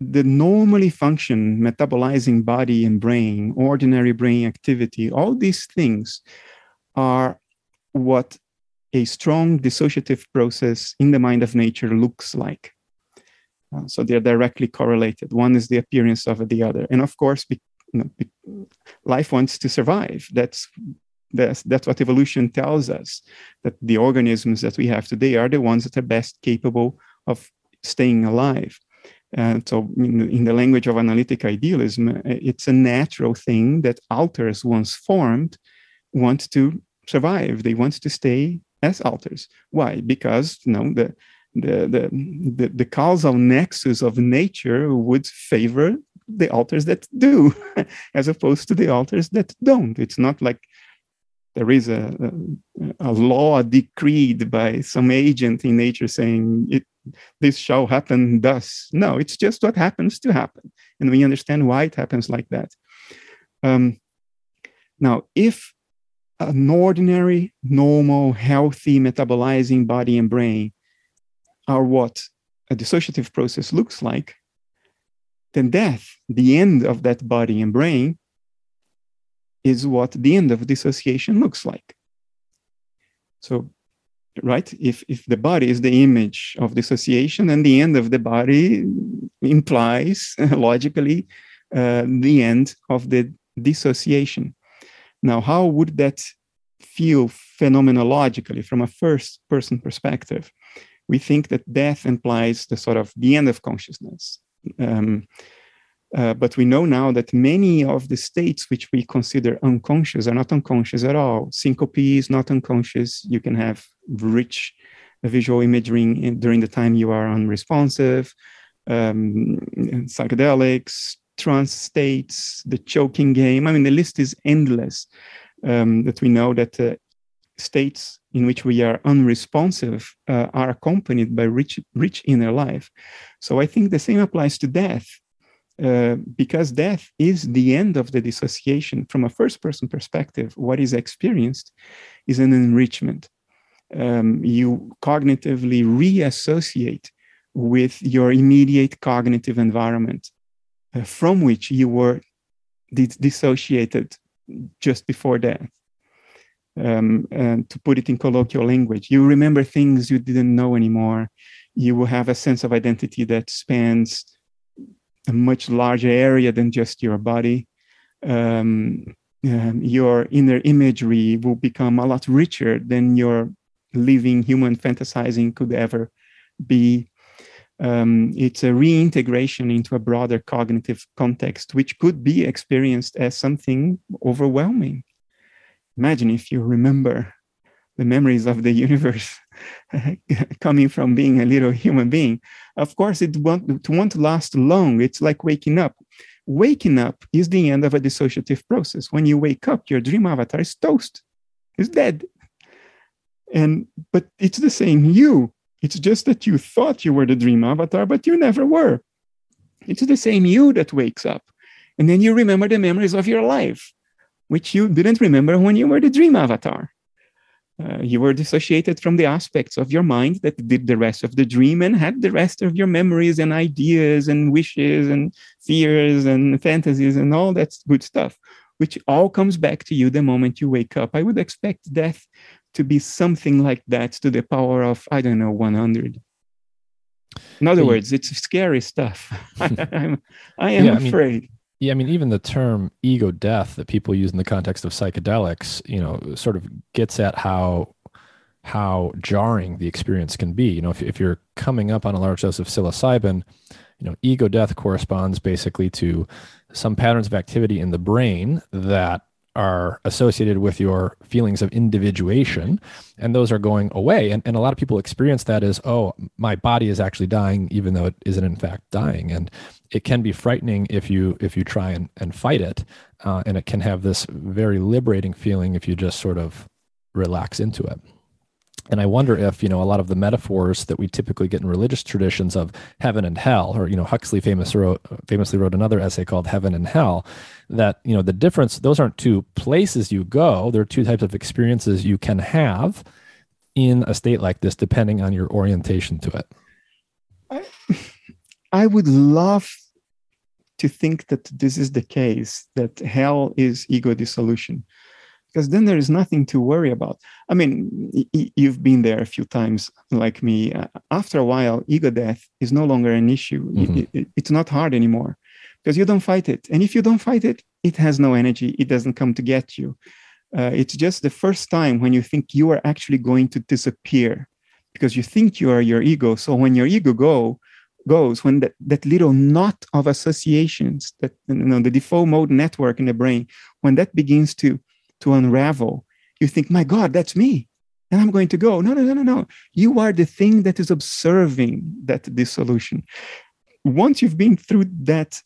the normally function metabolizing body and brain, ordinary brain activity, all these things are what a strong dissociative process in the mind of nature looks like. Uh, so they're directly correlated. One is the appearance of the other. And of course, be, you know, be, life wants to survive. That's that's, that's what evolution tells us that the organisms that we have today are the ones that are best capable of staying alive. And so, in, in the language of analytic idealism, uh, it's a natural thing that alters once formed want to survive. They want to stay as alters. Why? Because you know the the, the, the, the causal nexus of nature would favor the alters that do, as opposed to the alters that don't. It's not like there is a, a, a, law decreed by some agent in nature saying it, this shall happen thus. No, it's just what happens to happen. And we understand why it happens like that. Um, now, if an ordinary, normal, healthy, metabolizing body and brain are what a dissociative process looks like, then death, the end of that body and brain, is what the end of dissociation looks like. So, right, if, if the body is the image of dissociation, then the end of the body implies logically uh, the end of the dissociation. Now, how would that feel phenomenologically from a first person perspective? We think that death implies the sort of the end of consciousness. Um, Uh, but we know now that many of the states which we consider unconscious are not unconscious at all. Syncope is not unconscious. You can have rich visual imagery in, during the time you are unresponsive, um, psychedelics, trance states, the choking game. I mean, the list is endless. Um, that we know that uh, states in which we are unresponsive uh, are accompanied by rich, rich inner life. So I think the same applies to death. Uh, because death is the end of the dissociation from a first person perspective, what is experienced is an enrichment. Um, you cognitively reassociate with your immediate cognitive environment from which you were dissociated just before death. Um, and to put it in colloquial language, you remember things you didn't know anymore. You will have a sense of identity that spans a much larger area than just your body. Um, um, your inner imagery will become a lot richer than your living human fantasizing could ever be. Um, it's a reintegration into a broader cognitive context, which could be experienced as something overwhelming. Imagine if you remember the memories of the universe coming from being a little human being. Of course, it won't, won't last long. It's like waking up. Waking up is the end of a dissociative process. When you wake up, your dream avatar is toast, is dead. And but it's the same you. It's just that you thought you were the dream avatar, but you never were. It's the same you that wakes up. And then you remember the memories of your life, which you didn't remember when you were the dream avatar. Uh, you were dissociated from the aspects of your mind that did the rest of the dream and had the rest of your memories and ideas and wishes and fears and fantasies and all that good stuff, which all comes back to you the moment you wake up. I would expect death to be something like that to the power of, I don't know, 100. In other words, it's scary stuff. I, am, I am yeah, afraid. I mean, yeah, I mean, even the term ego death that people use in the context of psychedelics, you know, sort of gets at how how jarring the experience can be. You know, if, if you're coming up on a large dose of psilocybin, you know, ego death corresponds basically to some patterns of activity in the brain that are associated with your feelings of individuation and those are going away. And, and a lot of people experience that as oh my body is actually dying even though it isn't in fact dying. And it can be frightening if you if you try and, and fight it uh, and it can have this very liberating feeling if you just sort of relax into it and I wonder if you know a lot of the metaphors that we typically get in religious traditions of heaven and hell, or you know Huxley wrote, famously wrote another essay called Heaven and Hell. That you know the difference; those aren't two places you go; they're two types of experiences you can have in a state like this, depending on your orientation to it. I, I would love to think that this is the case; that hell is ego dissolution because then there is nothing to worry about. I mean, y- you've been there a few times, like me. Uh, after a while, ego death is no longer an issue. Mm-hmm. It, it, it's not hard anymore because you don't fight it. And if you don't fight it, it has no energy. It doesn't come to get you. Uh, it's just the first time when you think you are actually going to disappear because you think you are your ego. So when your ego go goes, when that, that little knot of associations, that you know, the default mode network in the brain, when that begins to to unravel, you think, my God, that's me. And I'm going to go. No, no, no, no, no. You are the thing that is observing that dissolution. Once you've been through that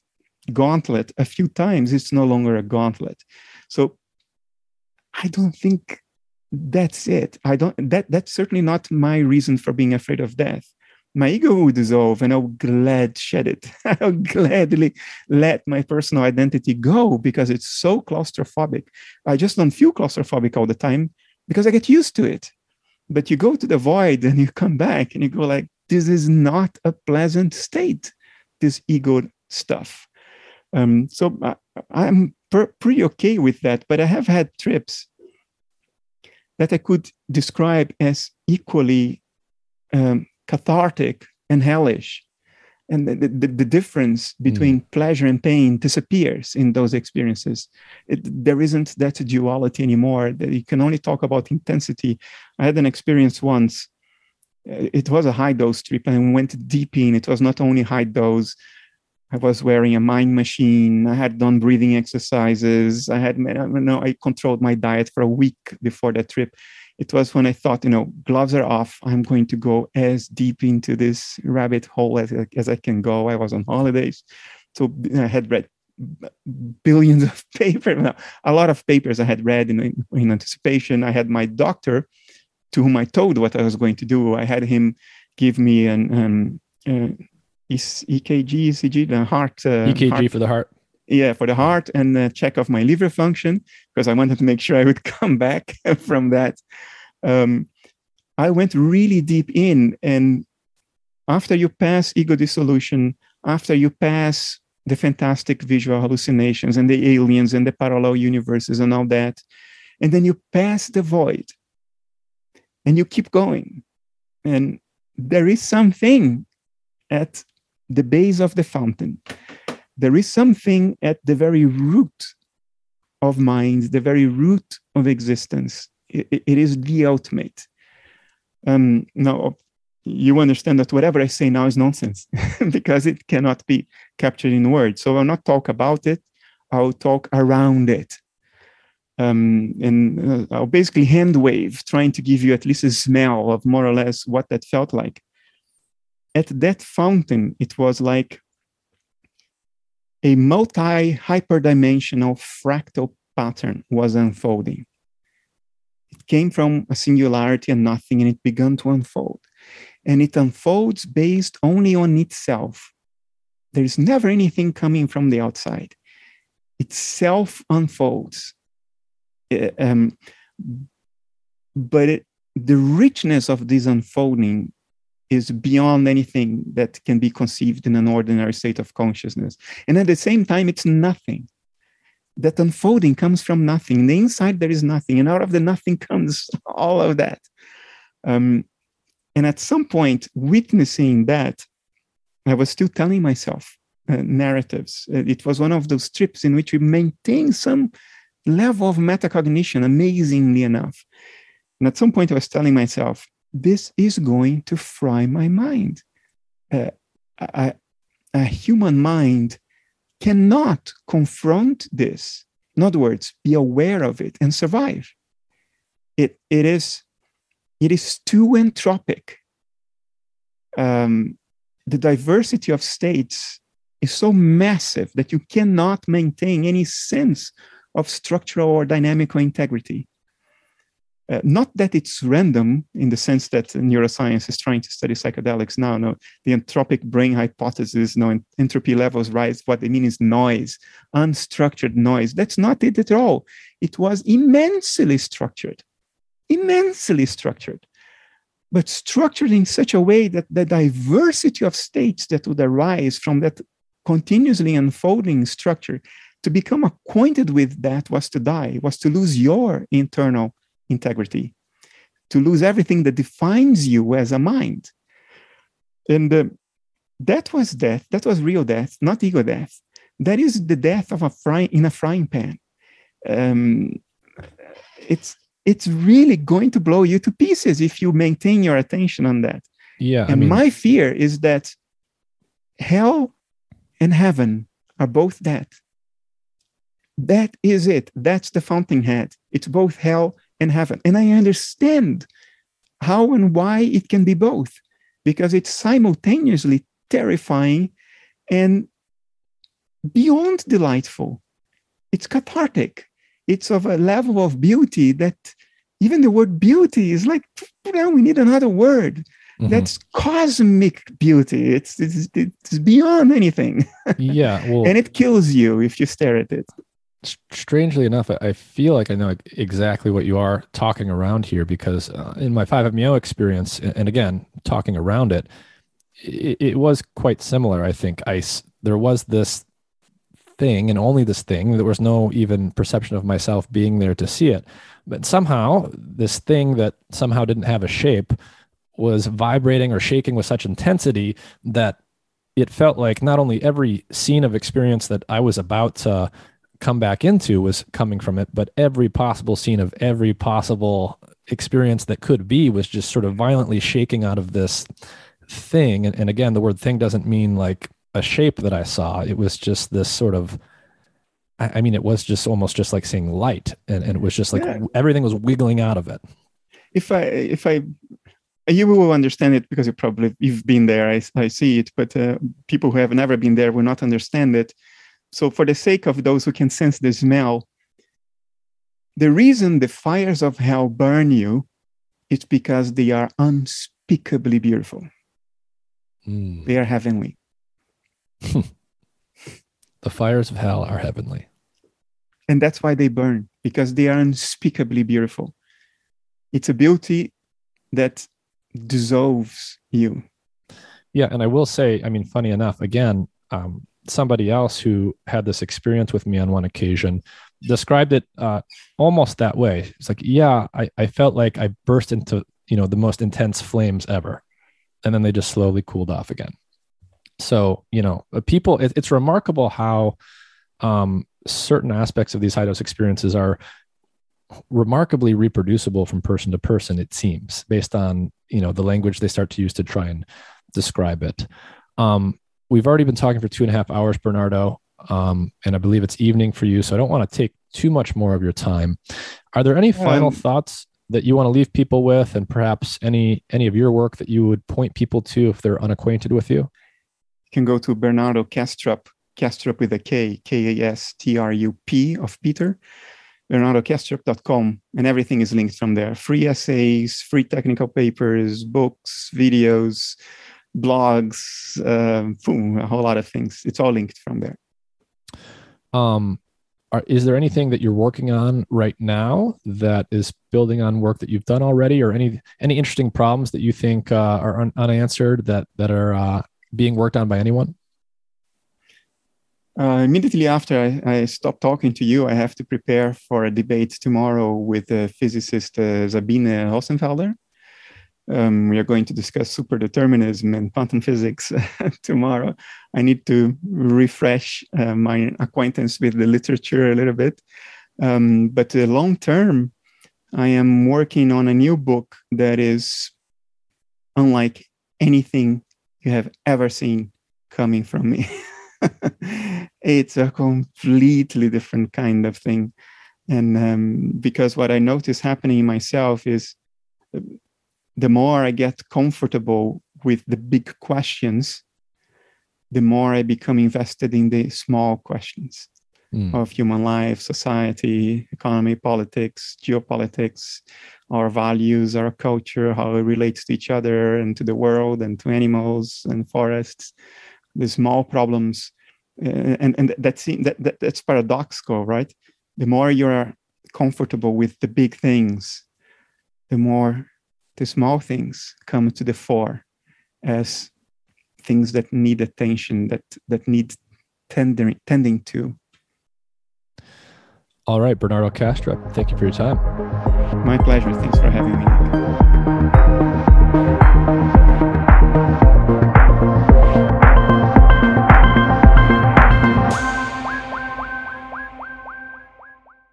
gauntlet a few times, it's no longer a gauntlet. So I don't think that's it. I don't that that's certainly not my reason for being afraid of death my ego will dissolve and I'll glad shed it. I'll gladly let my personal identity go because it's so claustrophobic. I just don't feel claustrophobic all the time because I get used to it. But you go to the void and you come back and you go like, this is not a pleasant state, this ego stuff. Um, so I, I'm per- pretty okay with that, but I have had trips that I could describe as equally um, cathartic and hellish and the, the, the difference between mm. pleasure and pain disappears in those experiences it, there isn't that duality anymore you can only talk about intensity i had an experience once it was a high dose trip and went deep in it was not only high dose I was wearing a mind machine. I had done breathing exercises. I had, you know, I controlled my diet for a week before that trip. It was when I thought, you know, gloves are off. I'm going to go as deep into this rabbit hole as, as I can go. I was on holidays. So I had read billions of papers, a lot of papers I had read in, in anticipation. I had my doctor to whom I told what I was going to do. I had him give me an um, uh, EKG, ECG, the heart. Uh, EKG heart, for the heart. Yeah, for the heart and a check of my liver function because I wanted to make sure I would come back from that. Um, I went really deep in, and after you pass ego dissolution, after you pass the fantastic visual hallucinations and the aliens and the parallel universes and all that, and then you pass the void, and you keep going, and there is something at the base of the fountain. There is something at the very root of mind, the very root of existence. it, it is the ultimate. Um, now, you understand that whatever I say now is nonsense because it cannot be captured in words. So I'll not talk about it, I'll talk around it. Um, and uh, I'll basically hand wave, trying to give you at least a smell of more or less what that felt like at that fountain, it was like a multi hyperdimensional fractal pattern was unfolding. It came from a singularity and nothing, and it began to unfold. And it unfolds based only on itself. There is never anything coming from the outside. It self unfolds. Uh, um, but it, the richness of this unfolding is beyond anything that can be conceived in an ordinary state of consciousness. And at the same time, it's nothing. That unfolding comes from nothing. In the inside, there is nothing. And out of the nothing comes all of that. Um, and at some point, witnessing that, I was still telling myself uh, narratives. Uh, it was one of those trips in which we maintain some level of metacognition, amazingly enough. And at some point, I was telling myself, this is going to fry my mind. Uh, a, a human mind cannot confront this. In other words, be aware of it and survive. It, it, is, it is too entropic. Um, the diversity of states is so massive that you cannot maintain any sense of structural or dynamical integrity. Uh, not that it's random in the sense that neuroscience is trying to study psychedelics now. No, the entropic brain hypothesis, no, entropy levels rise. What they mean is noise, unstructured noise. That's not it at all. It was immensely structured, immensely structured, but structured in such a way that the diversity of states that would arise from that continuously unfolding structure, to become acquainted with that was to die, was to lose your internal integrity, to lose everything that defines you as a mind. And uh, that was death. That was real death, not ego death. That is the death of a frying in a frying pan. Um, it's it's really going to blow you to pieces if you maintain your attention on that. Yeah. And I mean, my fear is that hell and heaven are both that. That is it. That's the fountainhead. It's both hell and heaven. And I understand how and why it can be both, because it's simultaneously terrifying and beyond delightful. It's cathartic. It's of a level of beauty that even the word beauty is like, well, we need another word. Mm-hmm. That's cosmic beauty. It's, it's, it's beyond anything. Yeah. Well, and it kills you if you stare at it strangely enough, I feel like I know exactly what you are talking around here because uh, in my 5-MeO experience, and again, talking around it, it, it, was quite similar. I think I, there was this thing and only this thing. There was no even perception of myself being there to see it. But somehow, this thing that somehow didn't have a shape was vibrating or shaking with such intensity that it felt like not only every scene of experience that I was about to come back into was coming from it, but every possible scene of every possible experience that could be was just sort of violently shaking out of this thing. And, and again, the word thing doesn't mean like a shape that I saw. It was just this sort of I, mean, it was just almost just like seeing light, and, and it was just like yeah. everything was wiggling out of it. If I if I you will understand it because you probably you've been there. I, I see it, but uh, people who have never been there will not understand it. So, for the sake of those who can sense the smell, the reason the fires of hell burn you is because they are unspeakably beautiful. Mm. They are heavenly. the fires of hell are heavenly. And that's why they burn, because they are unspeakably beautiful. It's a beauty that dissolves you. Yeah. And I will say, I mean, funny enough, again, um, somebody else who had this experience with me on one occasion described it uh, almost that way. It's like, yeah, I, I felt like I burst into, you know, the most intense flames ever. And then they just slowly cooled off again. So, you know, uh, people, it, it's remarkable how um, certain aspects of these high dose experiences are remarkably reproducible from person to person it seems based on you know the language they start to use to try and describe it um, we've already been talking for two and a half hours, Bernardo, um, and I believe it's evening for you. So I don't want to take too much more of your time. Are there any final um, thoughts that you want to leave people with, and perhaps any any of your work that you would point people to if they're unacquainted with you? You can go to Bernardo Kastrup, Kastrup with a K, K A S T R U P of Peter, bernardokastrup.com, and everything is linked from there. Free essays, free technical papers, books, videos blogs, um, boom, a whole lot of things. It's all linked from there. Um, are, is there anything that you're working on right now that is building on work that you've done already, or any any interesting problems that you think uh, are un- unanswered that that are uh, being worked on by anyone? Uh, immediately after I, I stop talking to you, I have to prepare for a debate tomorrow with the physicist uh, Sabine Hossenfelder. Um, we are going to discuss superdeterminism and quantum physics tomorrow. I need to refresh uh, my acquaintance with the literature a little bit. Um, but uh, long term, I am working on a new book that is unlike anything you have ever seen coming from me. it's a completely different kind of thing. And um, because what I notice happening myself is the more I get comfortable with the big questions, the more I become invested in the small questions mm. of human life, society, economy, politics, geopolitics, our values, our culture, how it relates to each other and to the world and to animals and forests, the small problems. Uh, and and that, that that's paradoxical, right? The more you're comfortable with the big things, the more the small things come to the fore as things that need attention that that need tending tending to. All right bernardo Kastrup, thank you for your time. My pleasure. Thanks for having me